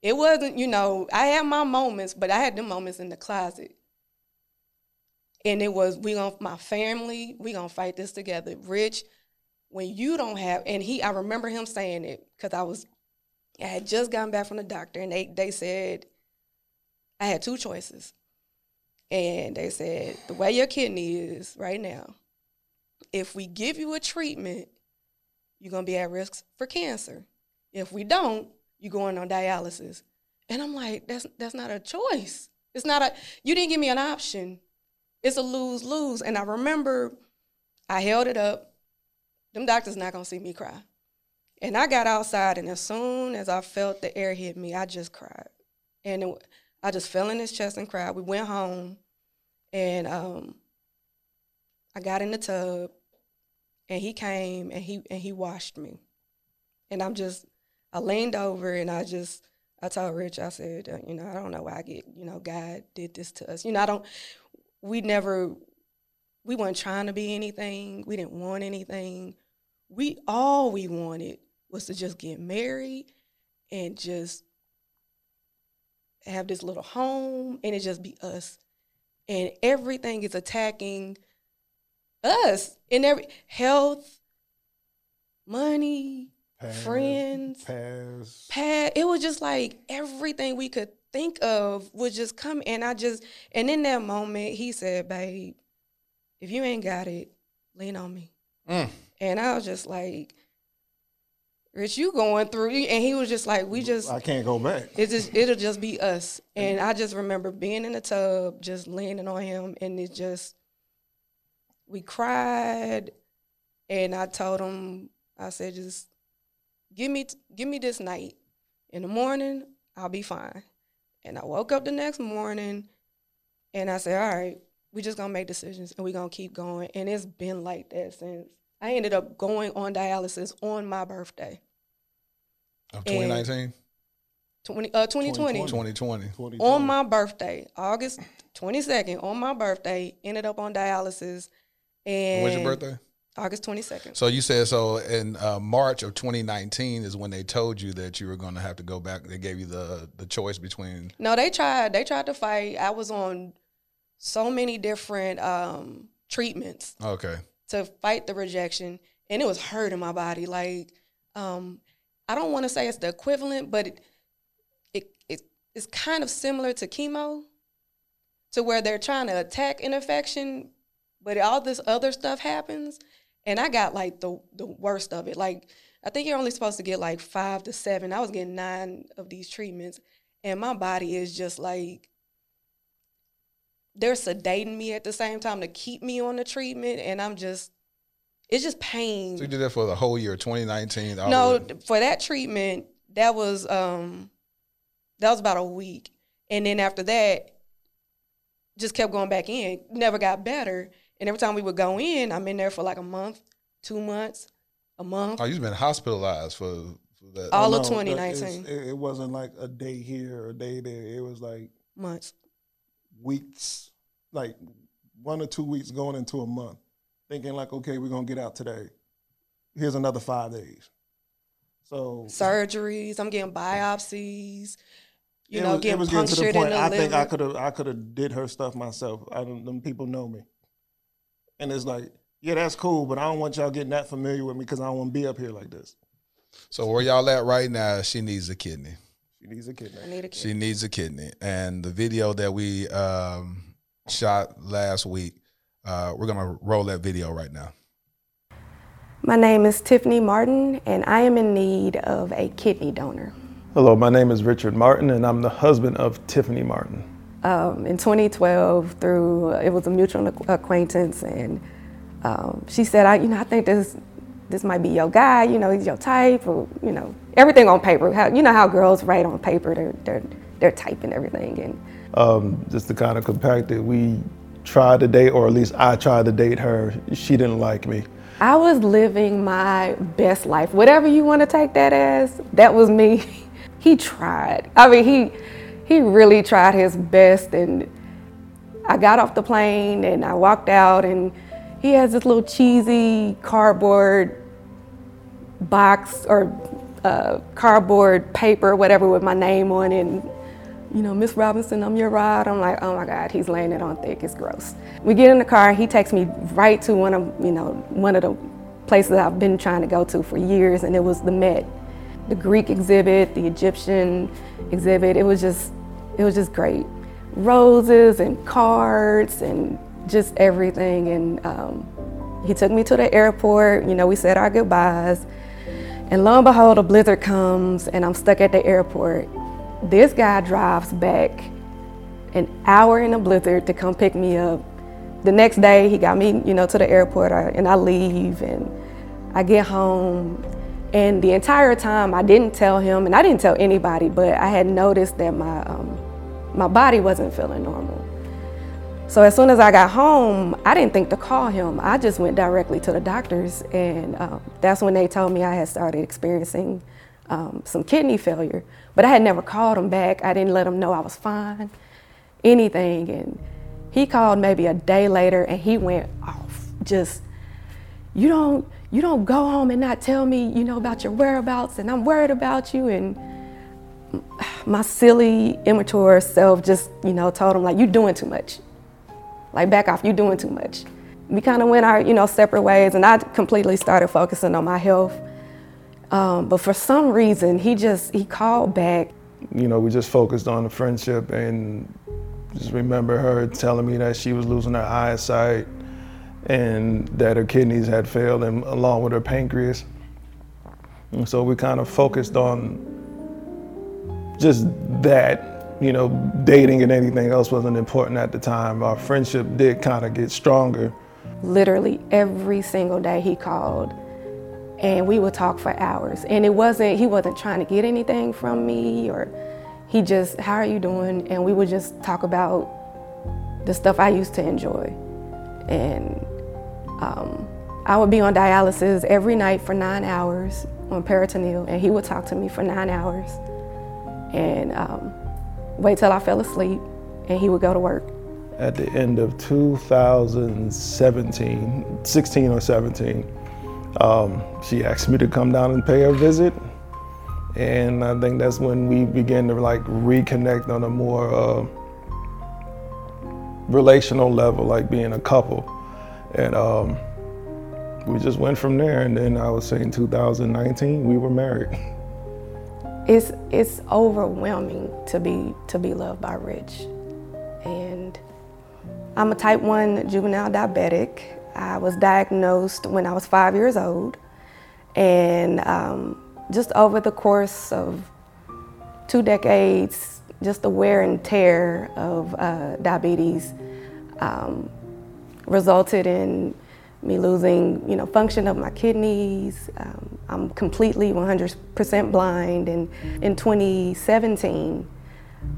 it wasn't, you know, I had my moments, but I had the moments in the closet. And it was we gonna my family, we gonna fight this together. Rich, when you don't have and he I remember him saying it because I was I had just gotten back from the doctor and they they said I had two choices. And they said, the way your kidney is right now, if we give you a treatment, you're gonna be at risk for cancer. If we don't, you're going on dialysis. And I'm like, that's that's not a choice. It's not a you didn't give me an option. It's a lose-lose. And I remember I held it up. Them doctors not gonna see me cry. And I got outside, and as soon as I felt the air hit me, I just cried. And it, I just fell in his chest and cried. We went home, and um, I got in the tub, and he came and he and he washed me, and I'm just I leaned over and I just I told Rich I said uh, you know I don't know why I get you know God did this to us you know I don't we never we weren't trying to be anything we didn't want anything we all we wanted was to just get married and just have this little home and it just be us. And everything is attacking us in every health money Past, friends past. past. It was just like everything we could think of would just come and i just and in that moment he said babe if you ain't got it lean on me Mm. and i was just like rich you going through and he was just like we just I can't go back. it just it'll just be us. And I just remember being in the tub, just leaning on him, and it just we cried, and I told him, I said, just give me give me this night. In the morning, I'll be fine. And I woke up the next morning, and I said, all right, we just gonna make decisions, and we gonna keep going. And it's been like that since. I ended up going on dialysis on my birthday, Of 2019, 20, uh, 2020. 2020. 2020. on my birthday, August 22nd, on my birthday, ended up on dialysis. And When's your birthday? August 22nd. So you said so in uh, March of 2019 is when they told you that you were going to have to go back. They gave you the the choice between. No, they tried. They tried to fight. I was on so many different um, treatments Okay. To fight the rejection, and it was hurting my body. Like, um, I don't want to say it's the equivalent, but it, it it it's kind of similar to chemo, to where they're trying to attack an infection, but all this other stuff happens, and I got like the the worst of it. Like, I think you're only supposed to get like five to seven. I was getting nine of these treatments, and my body is just like they're sedating me at the same time to keep me on the treatment, and I'm just it's just pain. So you did that for the whole year, 2019. No, the for that treatment, that was um that was about a week. And then after that, just kept going back in. Never got better. And every time we would go in, I'm in there for like a month, two months, a month. Oh, you've been hospitalized for, for that. All No, of that- 2019. It, it wasn't like a day here or a day there. It was like months. Weeks, like one or two weeks going into a month, thinking like, okay, we're gonna get out today. Here's another five days. So Surgeries, I'm getting biopsies, you it know, was, it getting was getting to the point. in the I liver. think I could have, I could have did her stuff myself. I don't. Them people know me, and it's like, yeah, that's cool, but I don't want y'all getting that familiar with me because I don't want to be up here like this. So where y'all at right now? She needs a kidney. She needs a kidney. I need a kid. She needs a kidney. And the video that we um, shot last week, uh, we're gonna roll that video right now. My name is Tiffany Martin, and I am in need of a kidney donor. Hello, my name is Richard Martin, and I'm the husband of Tiffany Martin. um, in 2012 through it was a mutual acquaintance and um, she said I you know I think this this might be your guy you know he's your type or you know everything on paper how you know how girls write on paper they're they're they're typing everything and Um, just to kind of compact it, we tried to date, or at least I tried to date her. She didn't like me. I was living my best life whatever you want to take that as that was me he tried I mean he he really tried his best and I got off the plane and I walked out and he has this little cheesy cardboard box or uh, cardboard paper, whatever, with my name on it. And, you know, Miss Robinson, I'm your ride. I'm like, oh my God, he's laying it on thick. It's gross. We get in the car. He takes me right to one of, you know, one of the places I've been trying to go to for years, and it was the Met, the Greek exhibit, the Egyptian exhibit. It was just, it was just great. Roses and cards and just everything. And um, he took me to the airport. You know, we said our goodbyes. And lo and behold, a blizzard comes, and I'm stuck at the airport. This guy drives back an hour in a blizzard to come pick me up. The next day, he got me, you know, to the airport, and I leave, and I get home. And the entire time, I didn't tell him, and I didn't tell anybody, but I had noticed that my um, my body wasn't feeling normal. So as soon as I got home, I didn't think to call him. I just went directly to the doctors, and um, that's when they told me I had started experiencing um, some kidney failure. But I had never called him back. I didn't let him know I was fine, anything. And he called maybe a day later, and he went off. Just, you don't, you don't go home and not tell me, you know, about your whereabouts, and I'm worried about you. And my silly, immature self just, you know, told him like, you're doing too much like back off, you're doing too much. We kind of went our, you know, separate ways, and I completely started focusing on my health. Um, but for some reason, he just he called back. You know, we just focused on the friendship, and just remember her telling me that she was losing her eyesight, and that her kidneys had failed, and along with her pancreas. And so we kind of focused on just that you know, dating and anything else wasn't important at the time. Our friendship did kind of get stronger. Literally every single day he called and we would talk for hours. And it wasn't, he wasn't trying to get anything from me or he just, how are you doing? And we would just talk about the stuff I used to enjoy. And um, I would be on dialysis every night for nine hours on peritoneal, and he would talk to me for nine hours. And um, wait till I fell asleep, and he would go to work. At the end of 2017, 16 or 17, um, she asked me to come down and pay her visit. And I think that's when we began to like reconnect on a more uh, relational level, like being a couple. And um, we just went from there. And then I would say in 2019, we were married. it's it's overwhelming to be to be loved by Rich. And I'm a type 1 juvenile diabetic. I was diagnosed when I was five years old. And um, just over the course of two decades, just the wear and tear of uh, diabetes um, resulted in me losing, you know, function of my kidneys. Um, I'm completely 100% blind. And in 2017,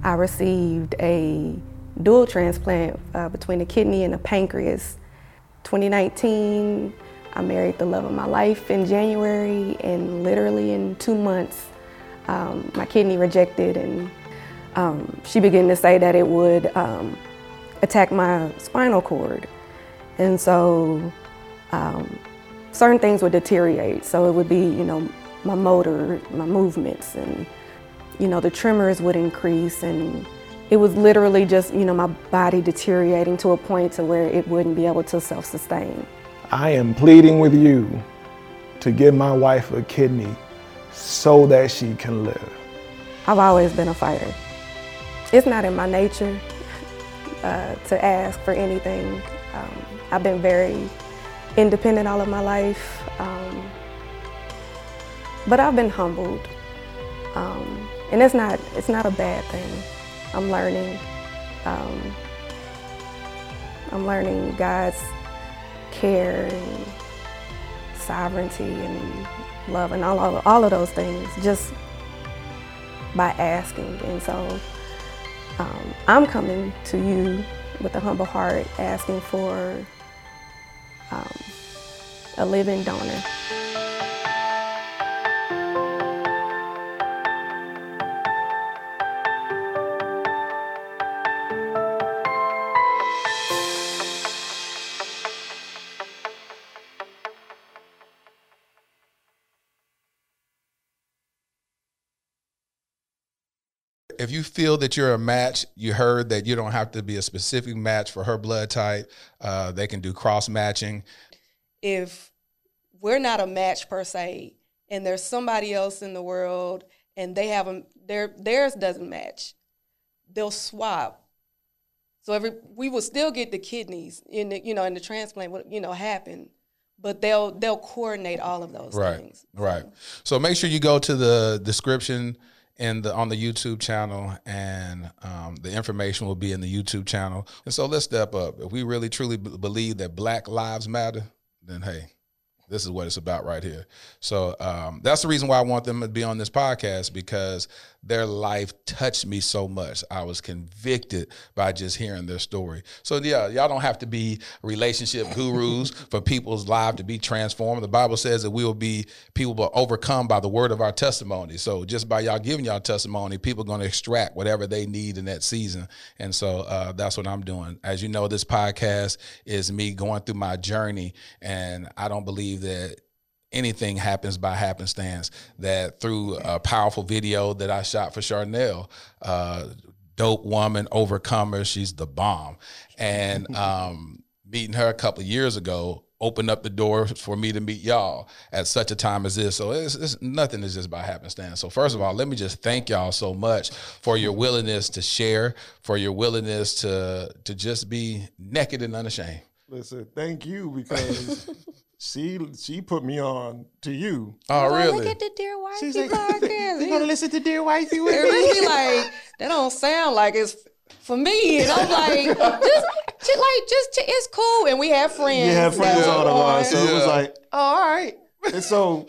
I received a dual transplant uh, between a kidney and a pancreas. 2019, I married the love of my life in January, and literally in two months, um, my kidney rejected, and um, she began to say that it would um, attack my spinal cord. And so um, certain things would deteriorate. So it would be, you know, my motor, my movements, and, you know, the tremors would increase. And it was literally just, you know, my body deteriorating to a point to where it wouldn't be able to self-sustain. I am pleading with you to give my wife a kidney so that she can live. I've always been a fighter. It's not in my nature uh, to ask for anything. Um, I've been very independent all of my life. Um, but I've been humbled. Um, and it's not, it's not a bad thing. I'm learning. Um, I'm learning God's care and sovereignty and love and all, all, all of those things just by asking. And so um, I'm coming to you with a humble heart asking for um, a living donor. If you feel that you're a match, you heard that you don't have to be a specific match for her blood type. Uh, they can do cross matching. If we're not a match per se, and there's somebody else in the world, and they have a their theirs doesn't match, they'll swap. So every we will still get the kidneys in the you know in the transplant you know happen, but they'll they'll coordinate all of those right, things. Right. So make sure you go to the description in the on the YouTube channel, and um, the information will be in the YouTube channel. And so let's step up. If we really truly b- believe that Black Lives Matter, then hey, This is what it's about right here. So um, that's the reason why I want them to be on this podcast because their life touched me so much. I was convicted by just hearing their story. So yeah, y'all don't have to be relationship gurus for people's lives to be transformed. The Bible says that we will be people will overcome by the word of our testimony. So just by y'all giving y'all testimony, people are going to extract whatever they need in that season. And so uh, that's what I'm doing. As you know, this podcast is me going through my journey, and I don't believe that anything happens by happenstance. That through a powerful video that I shot for Charnel, uh, dope woman, overcomer, she's the bomb. And um, meeting her a couple of years ago opened up the door for me to meet y'all at such a time as this. So it's, it's nothing is just by happenstance. So first of all, let me just thank y'all so much for your willingness to share, for your willingness to to just be naked and unashamed. Listen, thank you because she she put me on to you. Oh, Like, really? Look at the dear wifey She's like, podcast. you gonna listen to Dear Wifey with me? really like that don't sound like it's for me. And I'm like, just, just like just it's cool. And we have friends. You have friends that on the were line, so it was like, oh, all right. And so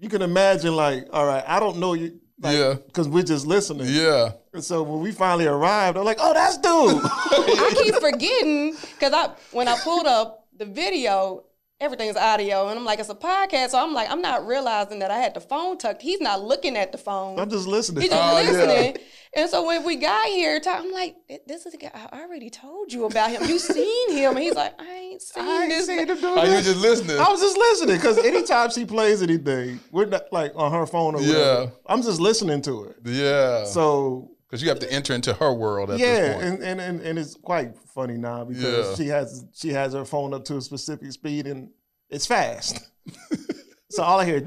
you can imagine, like, all right, I don't know you, like, Yeah. because we're just listening. Yeah. And so when we finally arrived, I'm like, oh, that's dude. I keep forgetting because I when I pulled up the video, everything's audio, and I'm like, it's a podcast. So I'm like, I'm not realizing that I had the phone tucked. He's not looking at the phone. I'm just listening. He's just Oh, yeah. listening. And so when we got here, I'm like, this is the guy. I already told you about him. You seen him? And he's like, I ain't seen I ain't this. seen him do Are you just listening? I was just listening because anytime she plays anything, we're not like on her phone or whatever. Yeah. I'm just listening to it. Yeah. So Because you have to enter into her world at yeah, this point. and, and, and, and it's quite funny now because Yeah. she has she has her phone up to a specific speed and it's fast. so all I hear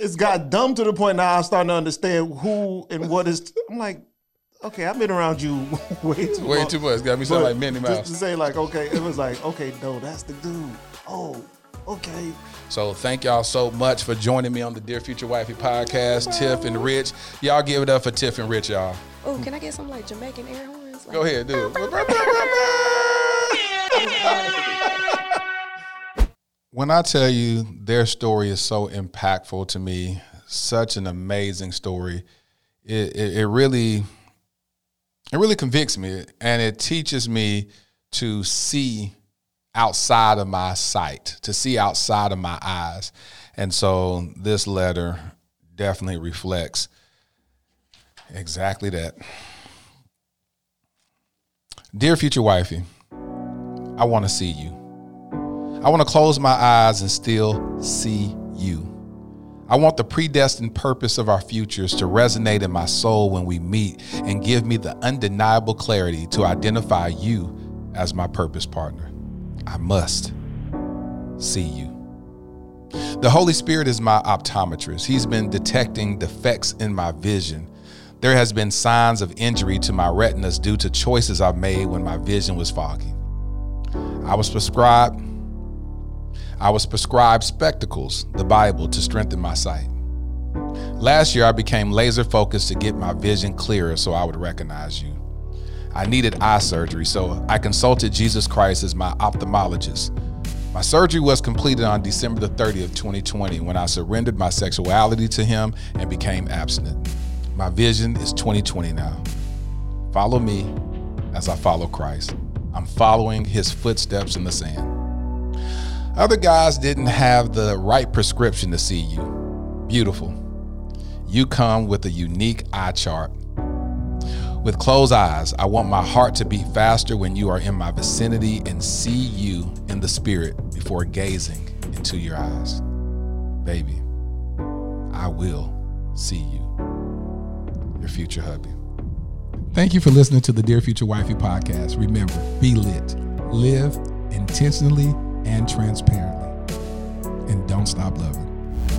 it's got dumb to the point now I'm starting to understand who and what is I'm like, okay, I've been around you way too Way long. too much. Got me sound like Minnie just to say like, okay, it was like, okay, no, that's the dude. Oh, okay. So thank y'all so much for joining me on the Dear Future Wifey podcast. Tiff and Rich. Y'all give it up for Tiff and Rich, y'all. Oh, can I get some like Jamaican air horns? Like, Go ahead, do it. when I tell you their story is so impactful to me, such an amazing story, it, it, it really it really convicts me and it teaches me to see outside of my sight, to see outside of my eyes. And so this letter definitely reflects exactly that. Dear future wifey, I want to see you. I want to close my eyes and still see you. I want the predestined purpose of our futures to resonate in my soul when we meet and give me the undeniable clarity to identify you as my purpose partner. I must see you. The Holy Spirit is my optometrist. He's been detecting defects in my vision. There has been signs of injury to my retinas due to choices I made when my vision was foggy. I was prescribed I was prescribed spectacles, the Bible, to strengthen my sight. Last year, I became laser focused to get my vision clearer so I would recognize you. I needed eye surgery, so I consulted Jesus Christ as my ophthalmologist. My surgery was completed on December the 30th, 2020, when I surrendered my sexuality to Him and became abstinent. My vision is 2020 now. Follow me as I follow Christ. I'm following His footsteps in the sand. Other guys didn't have the right prescription to see you. Beautiful. You come with a unique eye chart. With closed eyes, I want my heart to beat faster when you are in my vicinity and see you in the spirit before gazing into your eyes. Baby, I will see you. Your future hubby. Thank you for listening to the Dear Future Wifey podcast. Remember, be lit, live intentionally and transparently, and don't stop loving.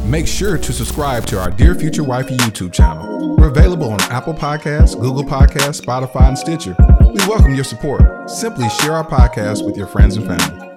Make sure to subscribe to our Dear Future Wifey YouTube channel. We're available on Apple Podcasts, Google Podcasts, Spotify, and Stitcher. We welcome your support. Simply share our podcast with your friends and family.